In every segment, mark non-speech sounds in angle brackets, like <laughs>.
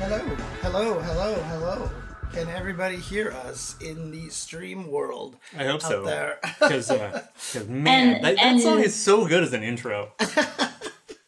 Hello, hello, hello, hello. Can everybody hear us in the stream world? I hope out so. there? <laughs> Because, uh, 'cause, man, And- that, that and- song is so good as an intro. <laughs>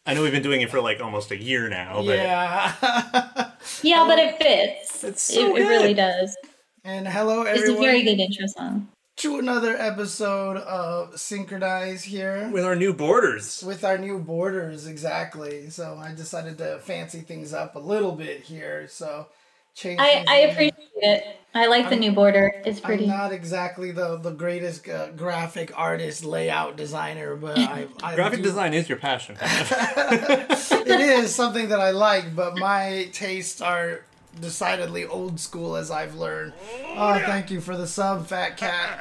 I know we've been doing it for like almost a year now, but yeah. Yeah, but it fits. It's so it, it really does. and hello, everyone. It's a very good intro song. To another episode of Synchronize here with our new borders. with our new borders. Exactly. So I decided to fancy things up a little bit here. So change. I, I appreciate it. I like the new border. It's pretty. I'm pretty. not exactly the the greatest uh, graphic artist, layout designer, but I, <laughs> I Graphic do- design is your passion. <laughs> it is something that I like, but my tastes are decidedly old school, as I've learned. Oh, thank you for the sub, Fat Cat.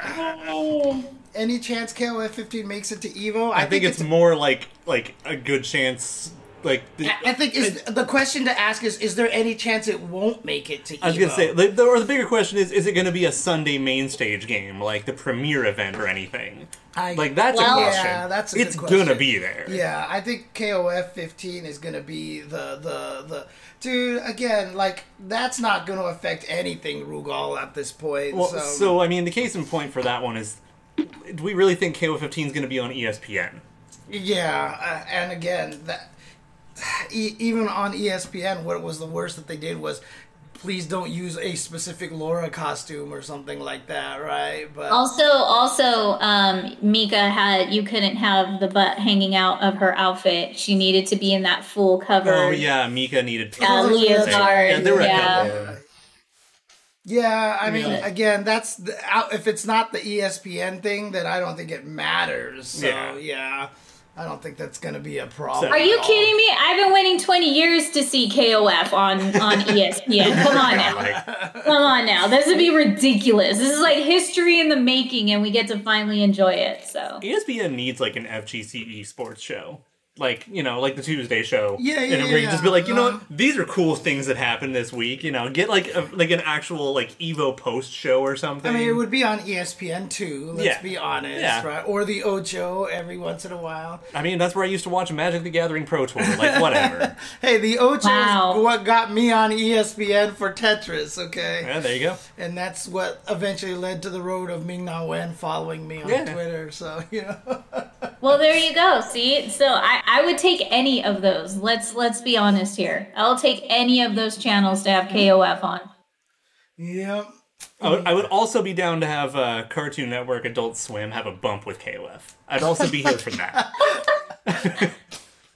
Any chance KOF 15 makes it to Evo? I think it's more like like a good chance. Like the, I I think is the question to ask is: Is there any chance it won't make it to Evo? I was gonna say, the, the, or the bigger question is: Is it gonna be a Sunday main stage game, like the premiere event or anything? I- Like that's Well- a question. Yeah, that's a good it's question. gonna be there. Yeah, I think KOF 15 is going to be the the the dude again. Like that's not going to affect anything Rugal at this point. Well, so, so I mean, the case in point for that one is: Do we really think KO 15 is gonna be on ESPN? yeah, uh, and again that <sighs> e- even on ESPN, what was the worst that they did was. Please don't use a specific Laura costume or something like that, right? But Also, also, um, Mika had you couldn't have the butt hanging out of her outfit. She needed to be in that full cover. Oh yeah, Mika needed. Uh, Oh, leotard. Yeah, there were a yeah. couple. Yeah, I mean, Yeah. again, that's the, if it's not the ESPN thing, then I don't think it matters. So Yeah. Yeah, I don't think that's gonna be a problem. Are you at all. kidding me? I've been waiting 20 years to see KOF on, on <laughs> ESPN. Come on now. Come on now. This would be ridiculous. This is like history in the making, and we get to finally enjoy it. So ESPN needs like an FGC sports show. Like, you know, like the Tuesday show. Yeah, yeah, You know, where you yeah, just be like, you know uh-huh. what? These are cool things that happened this week. You know, get like a, like an actual like Evo post show or something. I mean, it would be on ESPN too. Let's Yeah. be honest, Yeah. right? Or the Ocho every once in a while. I mean, that's where I used to watch Magic the Gathering Pro Tour. Like, <laughs> whatever. Hey, the Ocho Wow. is what got me on ESPN for Tetris. Okay, yeah, there you go. and that's what eventually led to the road of Ming Na Wen following me on Yeah. Twitter. So <laughs> you know. Well, there you go. See, so I, I would take any of those. Let's let's be honest here. I'll take any of those channels to have KOF on. Yep. I would, I would also be down to have uh, Cartoon Network, Adult Swim have a bump with KOF. I'd also be here for that. <laughs>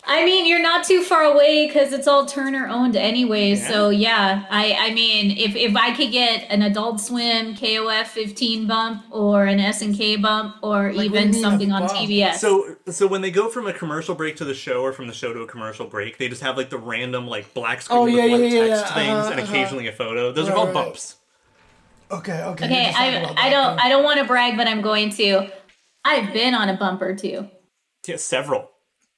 I mean, you're not too far away because it's all Turner owned anyway. So yeah, I I mean, if if I could get an Adult Swim KOF 15 bump or an SNK bump or what do you even something on bump? TBS. So, so when they go from a commercial break to the show, or from the show to a commercial break, they just have like the random like black screen Oh, with yeah, white yeah, yeah, text yeah, things, uh-huh, and uh-huh. occasionally a photo. Those Right, are called right. bumps. Okay. Okay. okay, I I don't then. I don't want to brag, but I'm going to. I've been on a bumper too. Yeah, several.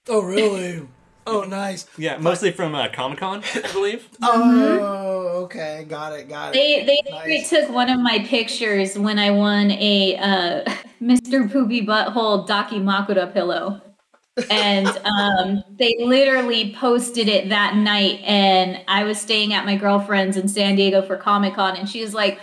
Oh, really? <laughs> Oh, nice. Yeah, mostly from uh, Comic Con, I believe. <laughs> Oh, okay. Got it. Got it. They they Nice. took one of my pictures when I won a uh, <laughs> Mr. Poopy Butthole Daki Makura pillow. and um, they literally posted it that night and i was staying at my girlfriend's in san diego for comic-con and she was like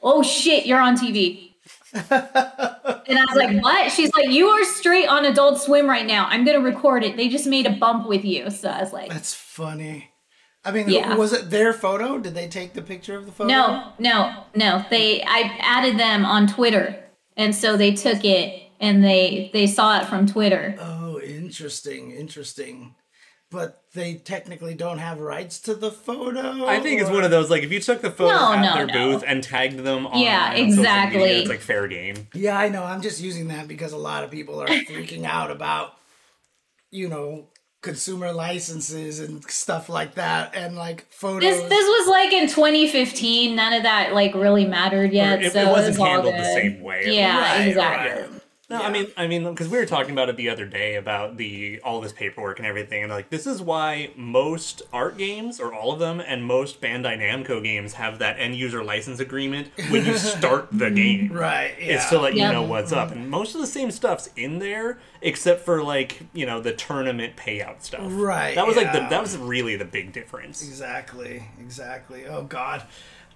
oh shit you're on tv and i was like what she's like you are straight on adult swim right now i'm gonna record it they just made a bump with you so i was like That's funny. I mean, Yeah. was it their photo? Did they take the picture of the photo? no no no they i added them on twitter and so they took it and they they saw it from twitter Oh, interesting. Interesting. But they technically don't have rights to the photo. I think it's one of those like if you took the photo No, at no, their no. booth and tagged them on Yeah, on media, exactly. it's like fair game. Yeah, I know. I'm just using that because a lot of people are freaking out about, you know, consumer licenses and stuff like that, and like photos. This this was like in 2015. None of that like really mattered yet. It, so it wasn't was all handled the same way. Yeah, Right, exactly. right. No, I mean, I mean, because we were talking about it the other day about the all this paperwork and everything, and like this is why most art games, or all of them, and most Bandai Namco games have that end user license agreement when you <laughs> start the mm-hmm. game. Right. Yeah. It's to let you know what's up, and most of the same stuff's in there, except for like you know the tournament payout stuff. Right, That was like the that was really the big difference. Exactly, exactly. Oh God,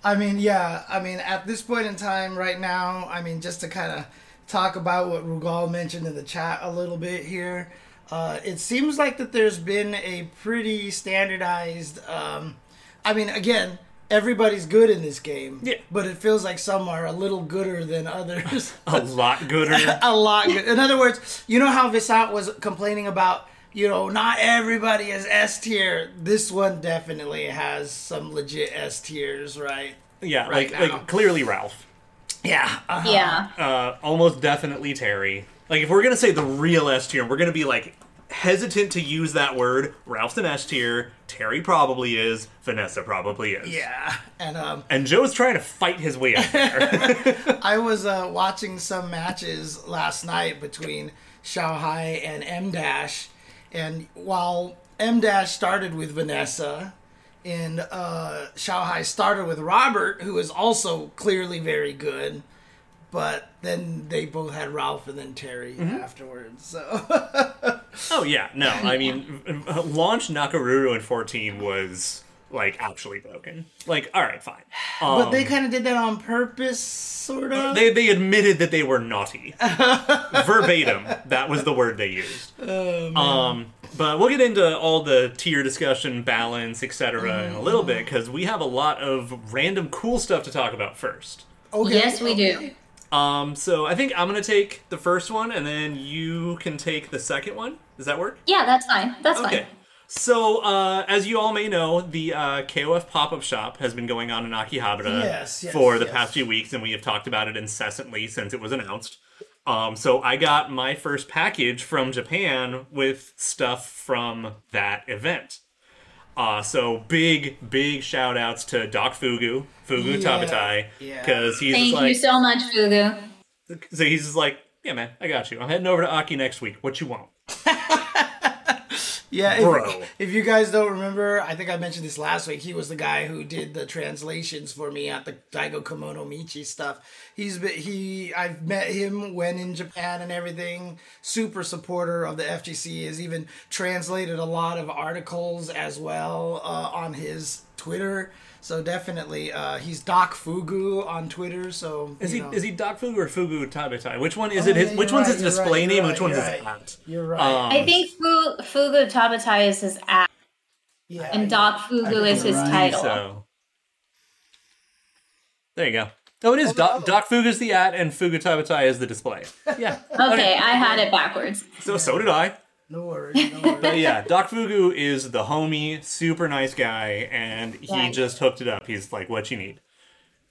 I mean, yeah, I mean, at this point in time, right now, I mean, just to kind of talk about what Rugal mentioned in the chat a little bit here, uh, it seems like that there's been a pretty standardized. Um, I mean, again, everybody's good in this game, Yeah. but it feels like some are a little gooder than others. <laughs> A lot gooder. <laughs> a lot good. In other words, you know how Visant was complaining about, you know, not everybody is S tier. This one definitely has some legit S tiers, right? yeah, Right like now. like clearly Ralph. Yeah. uh-huh. Yeah. uh, almost definitely Terry. Like if we're gonna say the real S tier, we're gonna be like hesitant to use that word. Ralph's an S tier. Terry probably is. Vanessa probably is. Yeah. And um, And Joe's trying to fight his way up there. <laughs> <laughs> I was uh, watching some matches last night between Shanghai and M Dash, and while M Dash started with Vanessa, and uh, Shanghai started with Robert, who is also clearly very good, but then they both had Ralph and then Terry afterwards. So oh yeah, no, I <laughs> mean, launch Nakoruru in 14 was like actually broken. Like, all right, fine. Um, But they kind of did that on purpose, sort of. they they admitted that they were naughty. <laughs> Verbatim, that was the word they used. um, but we'll get into all the tier discussion, balance, etc. in a little bit because we have a lot of random cool stuff to talk about first. okay. Yes, we do. Um, so I think I'm gonna take the first one, and then you can take the second one. Does that work? Yeah, that's fine. That's Okay. fine. So, uh, as you all may know, the uh, KOF pop up shop has been going on in Akihabara Yes, yes, for the yes. past few weeks, and we have talked about it incessantly since it was announced. Um, so, I got my first package from Japan with stuff from that event. Uh, so, big, big shout outs to Doc Fugu, Fugu Yeah, Tabatai, yeah. because he's Thank like, you so much, Fugu. so he's just like, yeah, man, I got you. I'm heading over to Aki next week. What you want? <laughs> Yeah, if, if you guys don't remember, I think I mentioned this last week. He was the guy who did the translations for me at the Daigo Kemonomichi stuff. He's been, he I've met him when in Japan and everything. Super supporter of the FGC. Has even translated a lot of articles as well uh, on his Twitter. So definitely, uh, he's Doc Fugu on Twitter. So Is he know. is he Doc Fugu or Fugu Tabatai? Which one is Oh, it? His, yeah, which you're one's right, his display right, name? you're which one's right, his you're at? You're right. Um, I think Fu- Fugu Tabatai is his app, yeah, and Doc Fugu is his right. title. So there you go. Oh, it is Doc, Doc Fugu's the at, and Fugu Tabatai is the display. Yeah. <laughs> Okay, I had it backwards. So so did I. No worries. No worries. But yeah, Doc Fugu is the homie, super nice guy, and he Right. just hooked it up. He's like, "What you need?"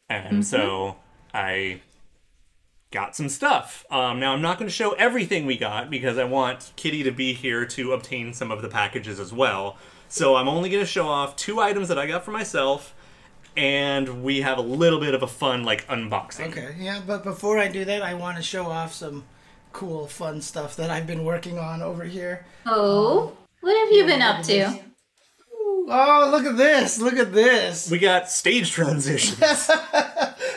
And so I got some stuff. Um, now I'm not going to show everything we got because I want Kitty to be here to obtain some of the packages as well. So I'm only going to show off two items that I got for myself, and we have a little bit of a fun like unboxing. Okay, yeah, but before I do that, I want to show off some cool, fun stuff that I've been working on over here. Oh, what have you been up to? Oh, look at this! Look at this! We got stage transitions. <laughs>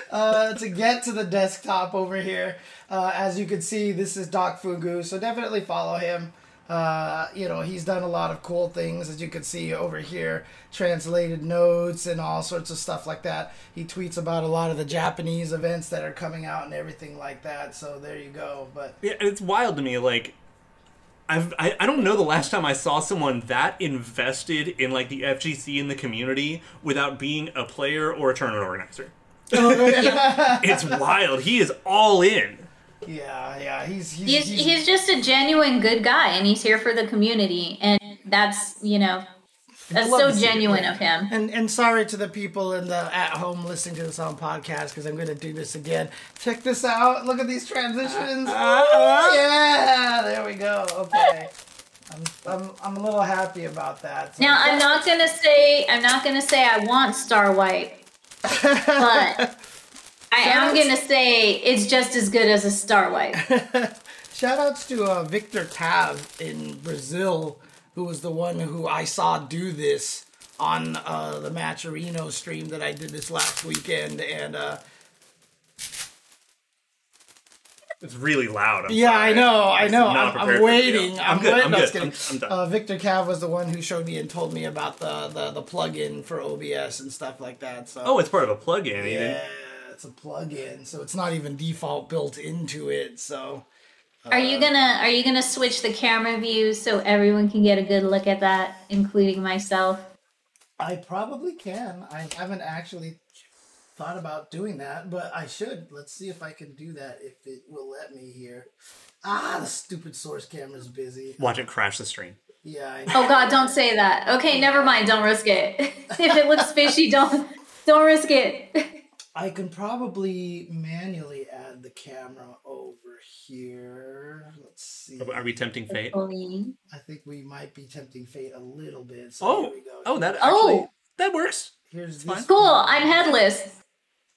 Uh, to get to the desktop over here, uh, as you can see, this is Doc Fugu, so definitely follow him. Uh, you know, he's done a lot of cool things, as you can see over here, translated notes and all sorts of stuff like that. He tweets about a lot of the Japanese events that are coming out and everything like that, so there you go. But Yeah, it's wild to me. Like, I've I, I don't know the last time I saw someone that invested in like the FGC in the community without being a player or a tournament organizer. <laughs> it's wild. He is all in. Yeah, yeah, he's he's, He's, he's, he's just a genuine good guy, and he's here for the community, and that's you know, that's so to genuine of him. And and sorry to the people in the at home listening to this on podcast because I'm gonna do this again. Check this out. Look at these transitions. Uh-huh. yeah, there we go. Okay. I'm, I'm, I'm a little happy about that. So- Now, I'm not gonna say I'm not gonna say I want Star White, but <laughs> I am gonna say it's just as good as a Star White. <laughs> Shout outs to uh, Victor Tav in Brazil, who was the one who I saw do this on uh, the Matcherino stream that I did this last weekend. And uh, It's really loud. I'm yeah, sorry. I know, I know. I'm, I'm waiting. I'm I'm, good, waiting. I'm No, just good. I'm- I'm done. Uh, Victor Cav was the one who showed me and told me about the, the, the plugin for OBS and stuff like that. So Oh, it's part of a plugin. even. Yeah, it's a plugin, so it's not even default built into it. So Are you gonna Are you gonna switch the camera view so everyone can get a good look at that, including myself? I probably can. I haven't actually thought about doing that, but I should. Let's see if I can do that if it will let me here. Ah, the stupid source camera's busy. Watch it crash the stream. Yeah, I know. Oh God, don't say that. Okay, never mind. Don't risk it. <laughs> if it looks fishy, don't don't risk it. <laughs> I can probably manually add the camera over here. Let's see. Are we tempting fate? I think we might be tempting fate a little bit. So Oh, here we go. oh, that oh. actually Oh. that works. here's fine. this. Cool. I'm headless.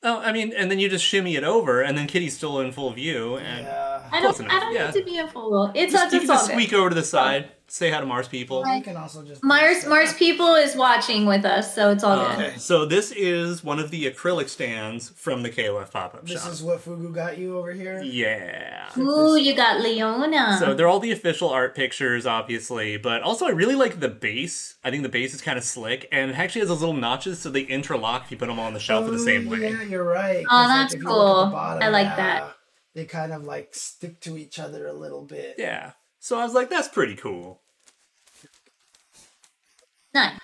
Oh, I mean, and then you just shimmy it over, and then Kitty's still in full view, and Yeah. I don't. enough, I don't yeah. need to be a fool. It's just, not you just can just squeak good. over to the side, say hi to Mars people. You can also just Mars Mars people is watching with us, so it's all Uh, good. So this is one of the acrylic stands from the KOF pop-up shop. This is what Fugu got you over here. Yeah. Ooh, you got Leona. So they're all the official art pictures, obviously, but also I really like the base. I think the base is kind of slick, and it actually has those little notches, so they interlock if you put them all on the shelf in the same Oh, way. Yeah, you're right. Oh, 'cause, that's if you look at the cool. bottom, I like yeah, that. They kind of like stick to each other a little bit. Yeah. So I was like, that's pretty cool. nice.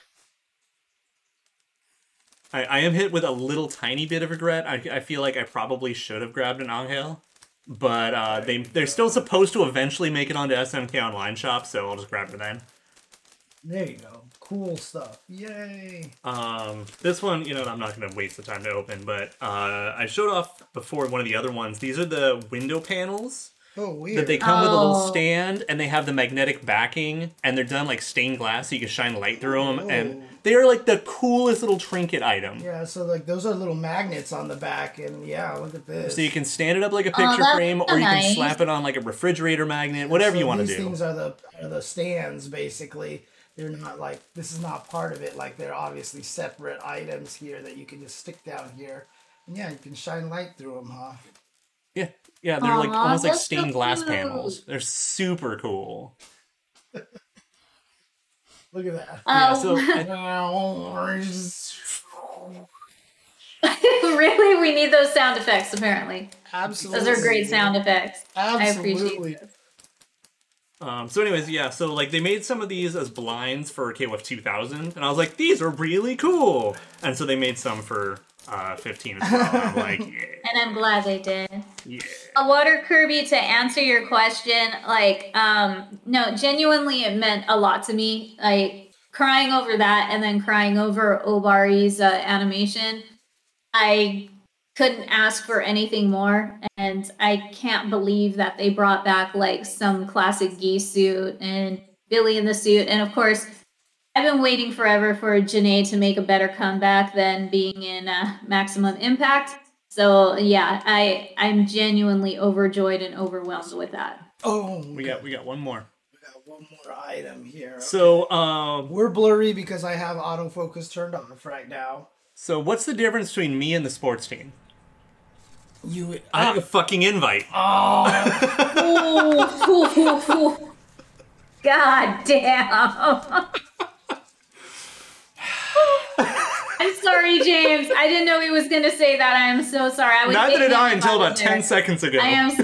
I, I am hit with a little tiny bit of regret. I, I feel like I probably should have grabbed an Angel, but uh, they they're still supposed to eventually make it onto SNK Online Shop, so I'll just grab it then. There you go. Cool stuff. Yay. Um, this one, you know, I'm not going to waste the time to open, but uh, I showed off before one of the other ones. These are the window panels Oh, weird. that they come with a little Oh. stand, and they have the magnetic backing, and they're done like stained glass, so you can shine light through them, Oh. and they are like the coolest little trinket item. yeah, so like those are little magnets on the back, and yeah, look at this. So you can stand it up like a oh, picture that's frame, or you can nice. slap it on like a refrigerator magnet, whatever So you want to do. these do. things are the are the stands basically. They're not like this is not part of it. Like they're obviously separate items here that you can just stick down here. And yeah, you can shine light through them, huh? Yeah, yeah, they're like Aw, almost like that's so stained glass cute. panels. They're super cool. <laughs> Look at that. Yeah, Oh, so I- <laughs> <laughs> really, we need those sound effects. Apparently, Absolutely. those are great sound effects. I appreciate Absolutely. those. Um, so, anyways, yeah, so like they made some of these as blinds for KOF 2000, and I was like, these are really cool. And so they made some for uh, 15 as well. I'm like, <laughs> yeah, And I'm glad they did. yeah. A water Kirby to answer your question, like, um, no, genuinely, it meant a lot to me. Like crying over that, and then crying over Obari's uh, animation. I couldn't ask for anything more, and I can't believe that they brought back like some classic geese suit and Billy in the suit, and of course. I've been waiting forever for Janae to make a better comeback than being in uh, Maximum Impact. So yeah, I I'm genuinely overjoyed and overwhelmed with that. Oh, We got we got one more. we got one more item here. So, um, We're blurry because I have autofocus turned off right now. so what's the difference between me and the sports team? You I have a fucking invite. <laughs> Ooh, <laughs> God damn. <laughs> I'm sorry, James. I didn't know he was going to say that. I am so sorry. I was Neither did thinking I until about about there. 10 seconds ago. I am. <laughs>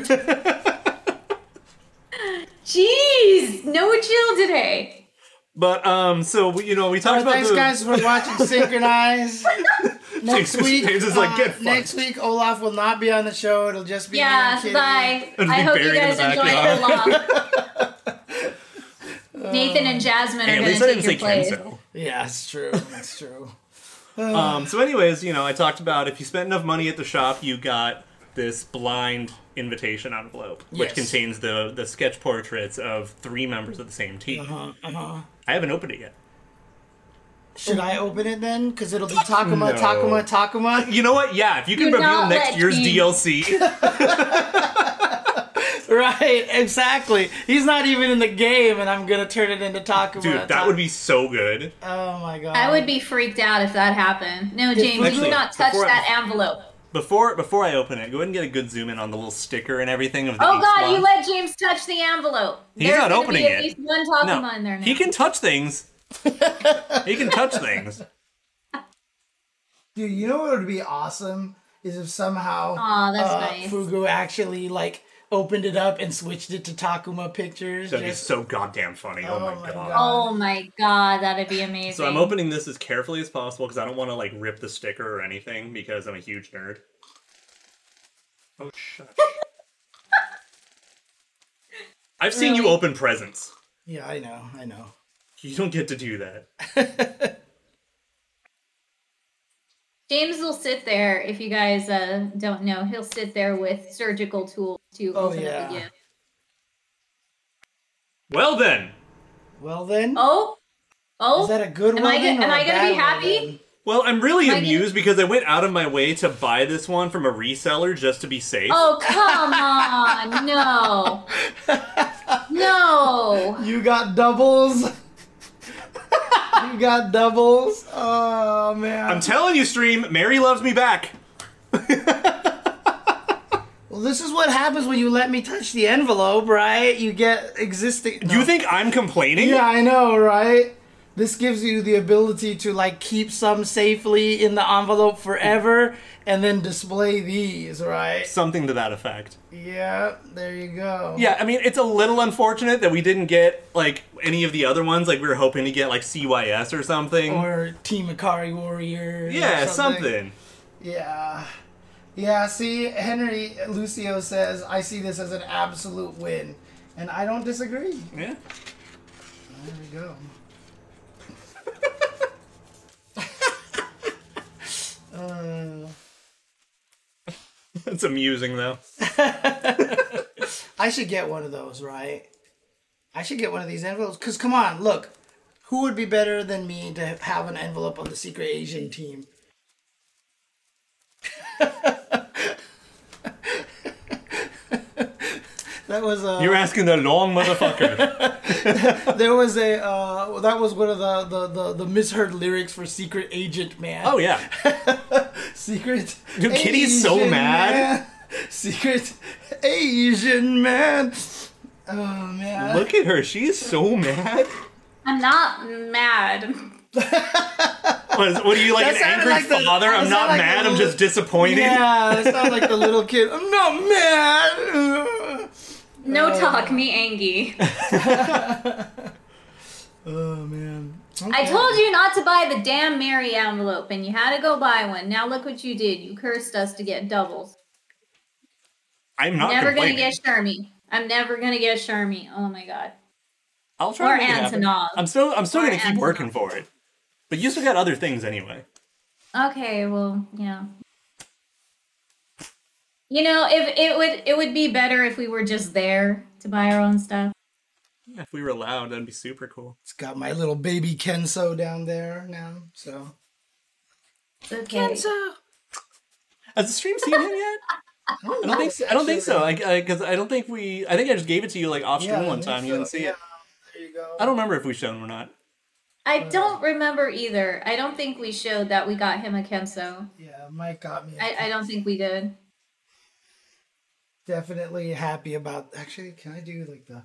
Jeez, no chill today. But um, so we, you know, we talked Alright, about thanks the, guys for watching Synchronize. <laughs> <laughs> next James- week, James is like, uh, "Get fucked." next week Olaf will not be on the show. It'll just be me Yeah, and bye. It'll I hope you guys the enjoyed backyard. your long. Nathan and Jasmine Hey, are going least to I take didn't your say place. Kenzo. Yeah, it's true. That's true. Um, so, anyways, you know, I talked about if you spent enough money at the shop, you got this blind invitation envelope, which Yes. contains the the sketch portraits of three members of the same team. Uh-huh, uh-huh. I haven't opened it yet. Should I open it then? Because it'll be Takuma, No. Takuma, Takuma. You know what? Yeah, if you can Do reveal next year's me. DLC, <laughs> <laughs> right, exactly. He's not even in the game, and I'm gonna turn it into Takuma. Dude, that would be so good. Oh my god. I would be freaked out if that happened. No, James, Actually, do not touch before I- that envelope. Before before I open it, go ahead and get a good zoom in on the little sticker and everything of the Oh God, Squad. you let James touch the envelope. He's There's not opening be it. At least one Takuma in there No, now. he can touch things. <laughs> he can touch things. Dude, you know what would be awesome is if somehow Aw, that's uh, nice. Fugu actually like opened it up and switched it to Takuma pictures. That'd be so goddamn funny. Oh, Oh my, my god. God. Oh my God, that'd be amazing. So I'm opening this as carefully as possible because I don't want to like rip the sticker or anything because I'm a huge nerd. Oh shush. <laughs> I've seen you open presents. yeah, I know, I know. You don't get to do that. <laughs> James will sit there. If you guys uh, don't know, he'll sit there with surgical tools to Oh, open yeah. up the gift. Well then. Well then, Oh, oh, is that a good am one? I go- am or I a gonna be happy? then? Well, I'm really Am I amused because I went out of my way to buy this one from a reseller just to be safe. oh, <laughs> come on, no, <laughs> no. You got doubles. <laughs> you got doubles. Oh man. I'm telling you, stream, Mary loves me back. <laughs> well, this is what happens when you let me touch the envelope, right? You get existing. Do you think I'm complaining? Yeah, I know, right? This gives you the ability to like keep some safely in the envelope forever and then display these, right? Something to that effect. Yeah, there you go. Yeah, I mean, it's a little unfortunate that we didn't get, like, any of the other ones. Like, we were hoping to get, like, CYS or something. Or Team Ikari Warriors. or yeah, something. Yeah. Yeah, see, Henry Lucio says, I see this as an absolute win. And I don't disagree. Yeah. There we go. Uh, It's amusing, though. <laughs> I should get one of those, right? I should get one of these envelopes. Because, come on, look. Who would be better than me to have an envelope on the Secret Asian team? <laughs> that was a. You're asking the long motherfucker. <laughs> There was a. Uh, that was one of the, the, the, the misheard lyrics for Secret Agent Man. oh, yeah. <laughs> Secret. Dude, Kitty's so mad. Man. Secret Asian man. Oh man. Look at her. She's so mad. I'm not mad. What, is, what are you, like, That an angry like the- father? that I'm not like mad. the I'm just disappointed. Yeah, that sounds like the little kid. I'm not mad. <laughs> No Uh. talk, me Angie. <laughs> Oh man. I told you not to buy the damn Mary envelope, and you had to go buy one. Now look what you did. You cursed us to get doubles. I'm not never gonna get Shermie. I'm never gonna get Shermie. Oh my god. I'll try or to make it. Antonov. I'm still, I'm still Or gonna keep Antonov. working for it. But you still got other things anyway. Okay, well, yeah. You know, if it would it would be better if we were just there to buy our own stuff. Yeah, if we were allowed, that'd be super cool. It's got my little baby Kensou down there now. So Okay. Has the stream seen him yet? <laughs> I don't think so. I don't think so. Because I don't think we. I think I just gave it to you like off stream I one think time. You didn't see Yeah, it. There you go. I don't remember if we showed him or not. I uh, don't remember either. I don't think we showed that we got him a Kensou. Yeah, Mike got me. I, I don't think we did. Definitely happy about. Actually, can I do like the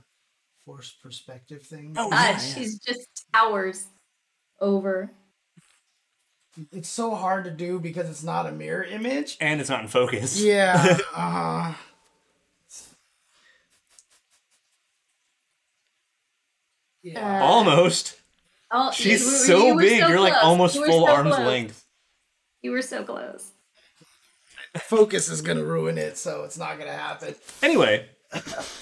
forced perspective thing? Oh, God, yeah, yeah. she's just towers over. It's so hard to do because it's not a mirror image. And it's not in focus. Yeah. <laughs> uh Yeah. Uh, Almost. Oh, She's you so you big. so You're like almost You full so arm's close. length. You were so close. Focus is gonna ruin it, so it's not gonna happen. Anyway,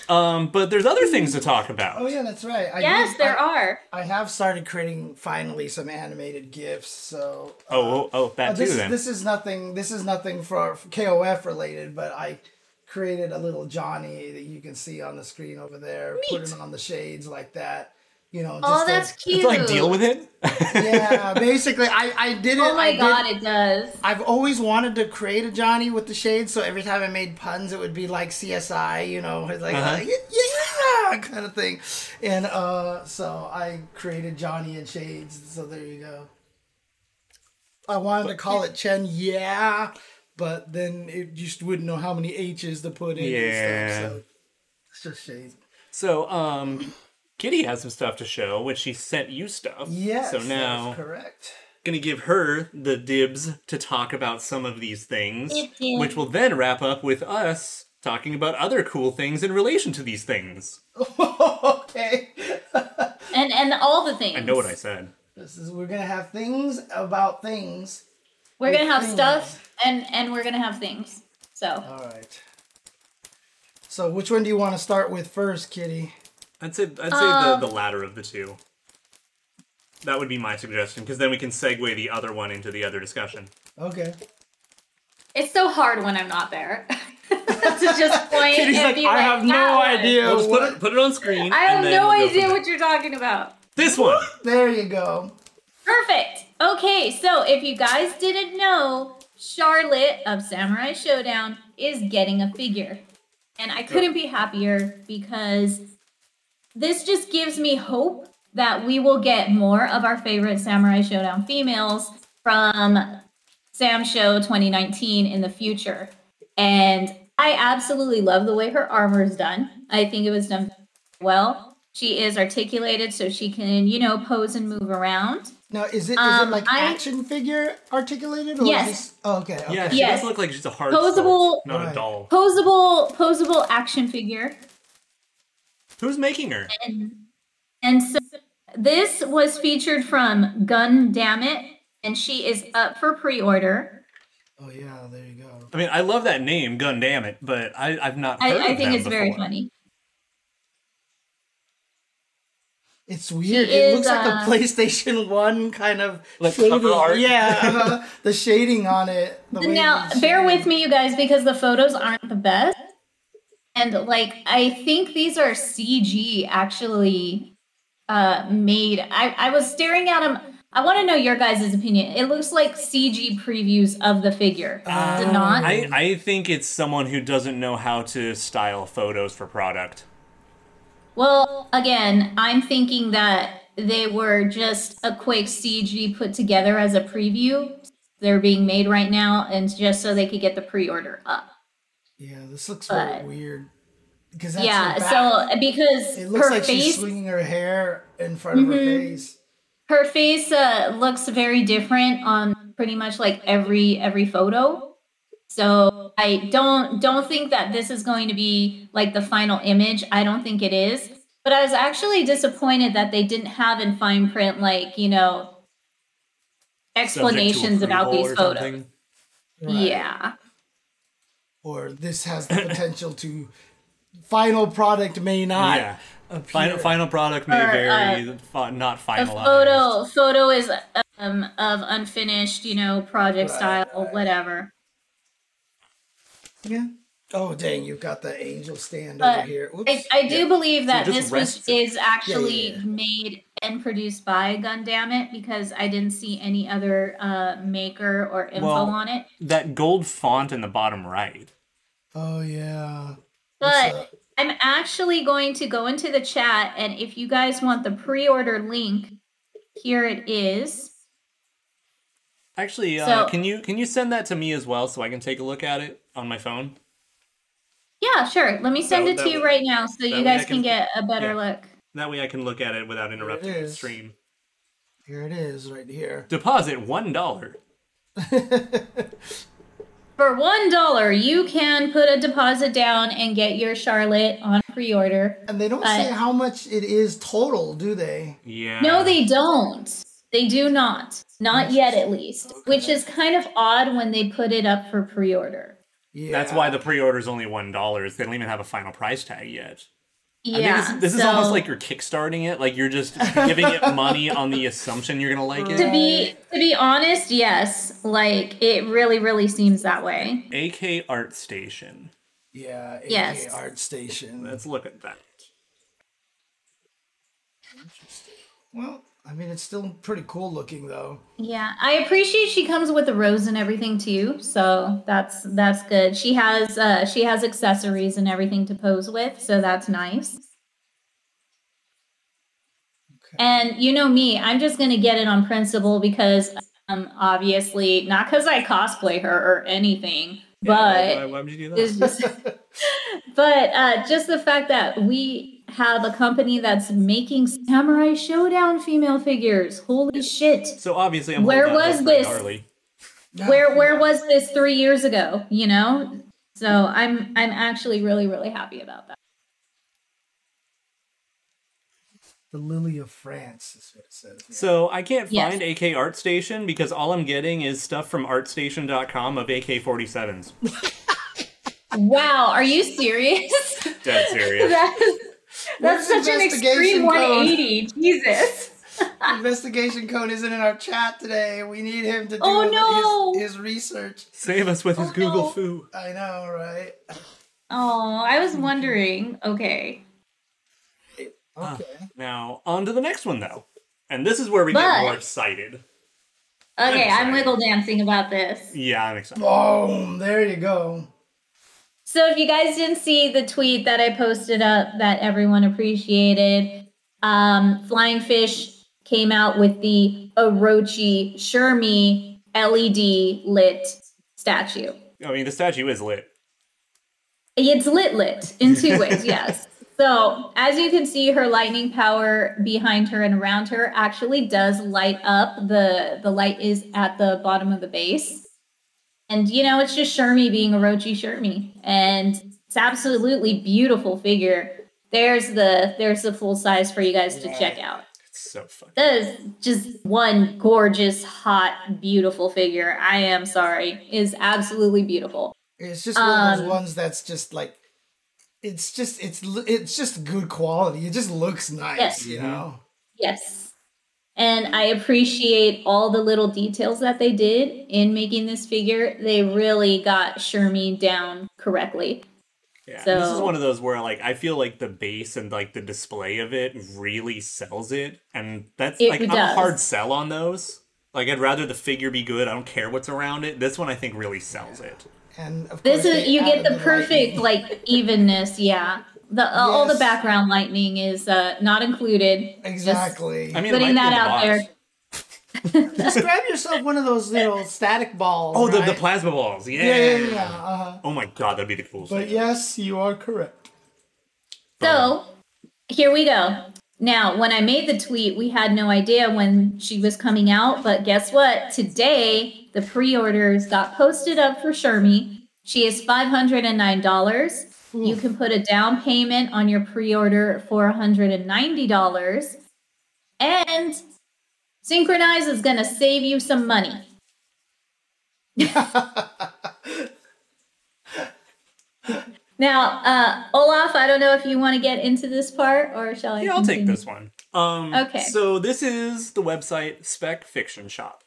um, but there's other things to talk about. Oh yeah, that's right. I Yes, did- there I, are. I have started creating finally some animated gifs. So uh, Oh, oh, oh, that Uh, this, too then. this is nothing. This is nothing for, for KOF related, but I created a little Johnny that you can see on the screen over there. Put it on the shades like that. You know, Oh, just to- that's cute. It's like deal with it. yeah. <laughs> Basically, I I did it. Oh my I did- god, it does. I've always wanted to create a Johnny with the shades, so every time I made puns, it would be like CSI, you know, like Uh-huh. uh, yeah, kind of thing. And uh, so I created Johnny and shades. So there you go. I wanted to call it Chen, yeah, but then it just wouldn't know how many H's to put in. Yeah. And stuff, so it's just shades. So, um, Kitty has some stuff to show, which she sent you stuff. Yes. So that's now, correct. gonna give her the dibs to talk about some of these things, Dib, dib. which will then wrap up with us talking about other cool things in relation to these things. <laughs> okay. <laughs> And and all the things. I know what I said. This is we're gonna have things about things. We're gonna have things. stuff and and we're gonna have things. So All right. So which one do you want to start with first, Kitty? I'd say I'd say Um, the the latter of the two. That would be my suggestion, because then we can segue the other one into the other discussion. Okay. it's so hard when I'm not there <laughs> to just <laughs> point Kitty's and like, be I like, have no one." idea. We'll just put it, put it on screen. I have no we'll idea what you're talking about. This one. <laughs> There you go. Perfect. Okay, so if you guys didn't know, Charlotte of Samurai Shodown is getting a figure. And I couldn't be happier because this just gives me hope that we will get more of our favorite Samurai Shodown females from Sam Show 2019 in the future. And I absolutely love the way her armor is done. I think it was done well. She is articulated so she can, you know, pose and move around. Now is it is it Um, like I- action figure articulated or Yes. just oh, okay, okay. Yeah, she Yes. does look like she's a hard Posable- sculpt, not Right. a doll. Posable, posable action figure. Who's making her? And, and so this was featured from Gun Dammit, and she is up for pre-order. Oh yeah, there you go. I mean, I love that name, Gun Damn It, but I, I've not heard I, I think them it's very funny. It's weird. She it is, looks like a uh, PlayStation <laughs> One kind of Like shading. cover art? Yeah, uh, the shading on it. The Now, bear with me, you guys, because the photos aren't the best. And like, I think these are CG actually uh, made. I, I was staring at them. I want to know your guys' opinion. It looks like CG previews of the figure. Does it not? I, I think it's someone who doesn't know how to style photos for product. Well, again, I'm thinking that they were just a quick CG put together as a preview. They're being made right now, and just so they could get the pre-order up. Yeah, this looks But- very weird. Because yeah. her back. So because it looks her like she's swinging her hair in front of her Mhm. face. her face uh, looks very different on pretty much like every every photo. So I don't don't think that this is going to be like the final image. I don't think it is. But I was actually disappointed that they didn't have in fine print like you know explanations about these photos. Right. Yeah. Or this has the potential to final product may not Yeah. appear. Final, final product may Or, vary, fi- not A finalized. photo photo is um of unfinished, you know, project Right, style, right. whatever. Yeah. Oh dang, you've got the angel stand But over here. Oops. I, I do believe that So this just was rests it. is actually Yeah, yeah, yeah. made and produced by Gundamit because I didn't see any other uh, maker or info Well, on it. That gold font in the bottom right. Oh yeah. But I'm actually going to go into the chat, and if you guys want the pre-order link, here it is. Actually, uh, So- can you can you send that to me as well so I can take a look at it on my phone? Yeah, sure. Let me send That- it to you way- right now so you guys can can- get a better yeah. look. That way I can look at it without interrupting the stream. Here it is, right here. Deposit one dollar. <laughs> For one dollar, you can put a deposit down and get your Charlotte on pre-order. And they don't Uh, say how much it is total, do they? Yeah. No, they don't. They do not. Not yet, at least. Which is kind of odd when they put it up for pre-order. Yeah. That's why the pre-order is only one dollar. They don't even have a final price tag yet. I Yeah. think this, this is almost like you're kickstarting it. Like you're just giving it money on the assumption you're gonna like it. to be to be honest, yes. Like it really, really seems that way. AK Art Station. Yeah, AK Yes. Art Station. Let's look at that. Interesting. Well, I mean, it's still pretty cool looking, though. Yeah, I appreciate she comes with a rose and everything too. So that's that's good. She has uh she has accessories and everything to pose with, so that's nice. Okay. And you know me, I'm just gonna get it on principle because um obviously not because I cosplay her or anything, but why, why, why would you do that? just <laughs> but uh just the fact that we have a company that's making samurai shodown female figures. Holy shit. So obviously, I'm Where was this? Where where was this three years ago you know so i'm i'm actually really really happy about that The Lily of France is what it says. here. So I can't Yes. find AK ArtStation because all I'm getting is stuff from ArtStation.com of AK-47s. <laughs> wow are you serious Dead serious. <laughs> that is, that's Where's such an investigation extreme code? 180 jesus <laughs> Investigation cone isn't in our chat today. We need him to do Oh, no. his, his research. Save us with his Oh, Google no. foo. I know, right? oh i was wondering okay ah, Okay. Now on to the next one though, and this is where we But- get more excited. okay i'm excited. wiggle dancing about this Yeah, I'm excited. Boom! There you go. So if you guys didn't see the tweet that I posted up that everyone appreciated, um, Flying Fish came out with the Orochi Shermie LED lit statue. I mean, the statue is lit. It's lit lit in two ways, <laughs> yes. So as you can see, her lightning power behind her and around her actually does light up. The the light is at the bottom of the base. And you know, it's just Shermie being a Orochi Shermie. And it's absolutely beautiful figure. There's the there's the full size for you guys to check out. It's so fun. That is just one gorgeous, hot, beautiful figure. I am sorry. Is absolutely beautiful. It's just one of those Um, ones that's just like, it's just it's it's just good quality. It just looks nice, Yes. you know. Yes. And I appreciate all the little details that they did in making this figure. They really got Shermie down correctly. Yeah, and this is one of those where like I feel like the base and like the display of it really sells it, and that's It like I'm a hard sell on those. Like I'd rather the figure be good. I don't care what's around it. This one I think really sells it. And of This course is you get added the perfect lightning. like evenness, yeah. The all the background lightning is uh, not included. Just exactly. I mean, putting that the out box. there. just grab yourself one of those little static balls. Oh, the, the plasma balls. Yeah. Yeah, yeah, yeah. Uh-huh. Oh my god, that'd be the coolest. But thing. yes, you are correct. So here we go. Now, when I made the tweet, we had no idea when she was coming out, but guess what? Today, the pre orders got posted up for Shermie. She is $509. You can put a down payment on your pre order for $190. And Synchronize is going to save you some money. <laughs> Now, uh, Olaf, I don't know if you want to get into this part or shall I? Yeah, I'll take this one. Um, Okay. So this is the website Spec Fiction Shop.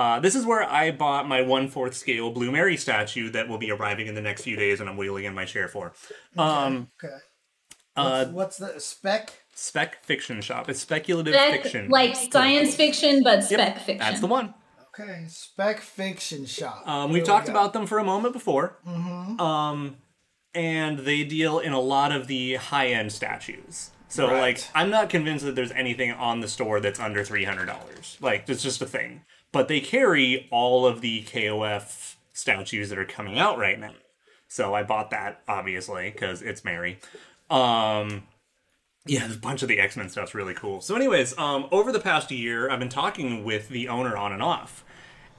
Uh, this is where I bought my one fourth scale Blue Mary statue that will be arriving in the next few days, and I'm wheeling in my chair for. Um, Okay. uh, What's the spec? Spec Fiction Shop. It's speculative Spec- fiction. like science fiction, but Yep, spec fiction. That's the one. Okay, spec fiction shop. Um, we've do we talked about them for a moment before. Um, and they deal in a lot of the high end statues. So, Right. like, I'm not convinced that there's anything on the store that's under $300. Like, it's just a thing. But they carry all of the KOF statues that are coming out right now. So I bought that, obviously, because it's Mary. Um, yeah, a bunch of the X Men stuff's really cool. So, anyways, um, over the past year, I've been talking with the owner on and off,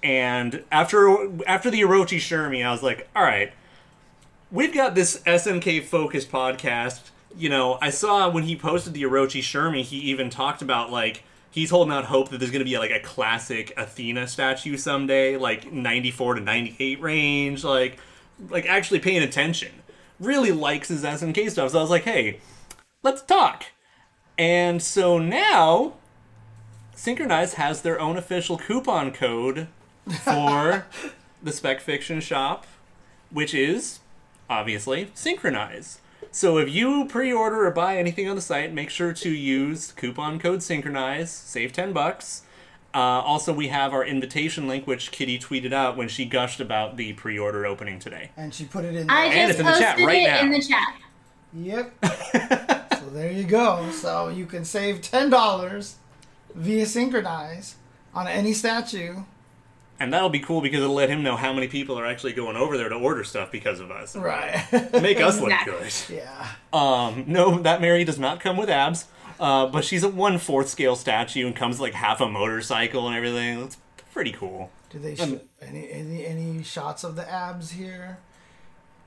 and after after the Orochi Shermie, I was like, all right, we've got this SNK focused podcast. You know, I saw when he posted the Orochi Shermie, he even talked about like he's holding out hope that there's going to be like a classic Athena statue someday, like 94 to 98 range, like like actually paying attention. Really likes his SNK stuff. So I was like, hey, let's talk. And so now, Synchronize has their own official coupon code for <laughs> the Spec Fiction shop, which is obviously Synchronize. So if you pre-order or buy anything on the site, make sure to use coupon code Synchronize, save ten bucks. Uh, also, we have our invitation link, which Kitty tweeted out when she gushed about the pre-order opening today. And she put it in. I there. And it's just in the chat posted right it now. in the chat. Yep. <laughs> so there you go. So you can save ten dollars via Synchronize on any statue. And that'll be cool because it'll let him know how many people are actually going over there to order stuff because of us. Right. Make us look good. yeah. Um, no, that Mary does not come with abs, uh, but she's a one fourth scale statue and comes like half a motorcycle and everything. It's pretty cool. Do they sh- any any any shots of the abs here?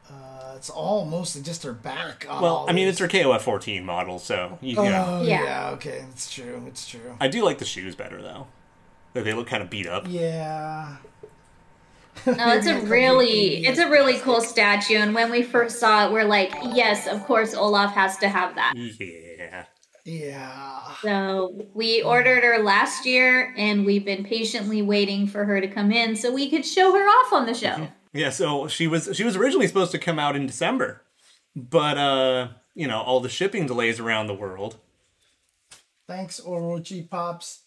Uh, it's all mostly just her back. on Well, I mean, these. it's her KOF 14 model, so you, Oh you know. yeah. Yeah. Okay, it's true. It's true. I do like the shoes better though. They look kind of beat up. Yeah. No, it's a <laughs> really it's a really cool statue and when we first saw it we're like, yes, of course Olaf has to have that. Yeah. Yeah. So we ordered her last year and we've been patiently waiting for her to come in so we could show her off on the show. Yeah, so she was she was originally supposed to come out in December, but uh, you know, all the shipping delays around the world. Thanks, Orochi Pops.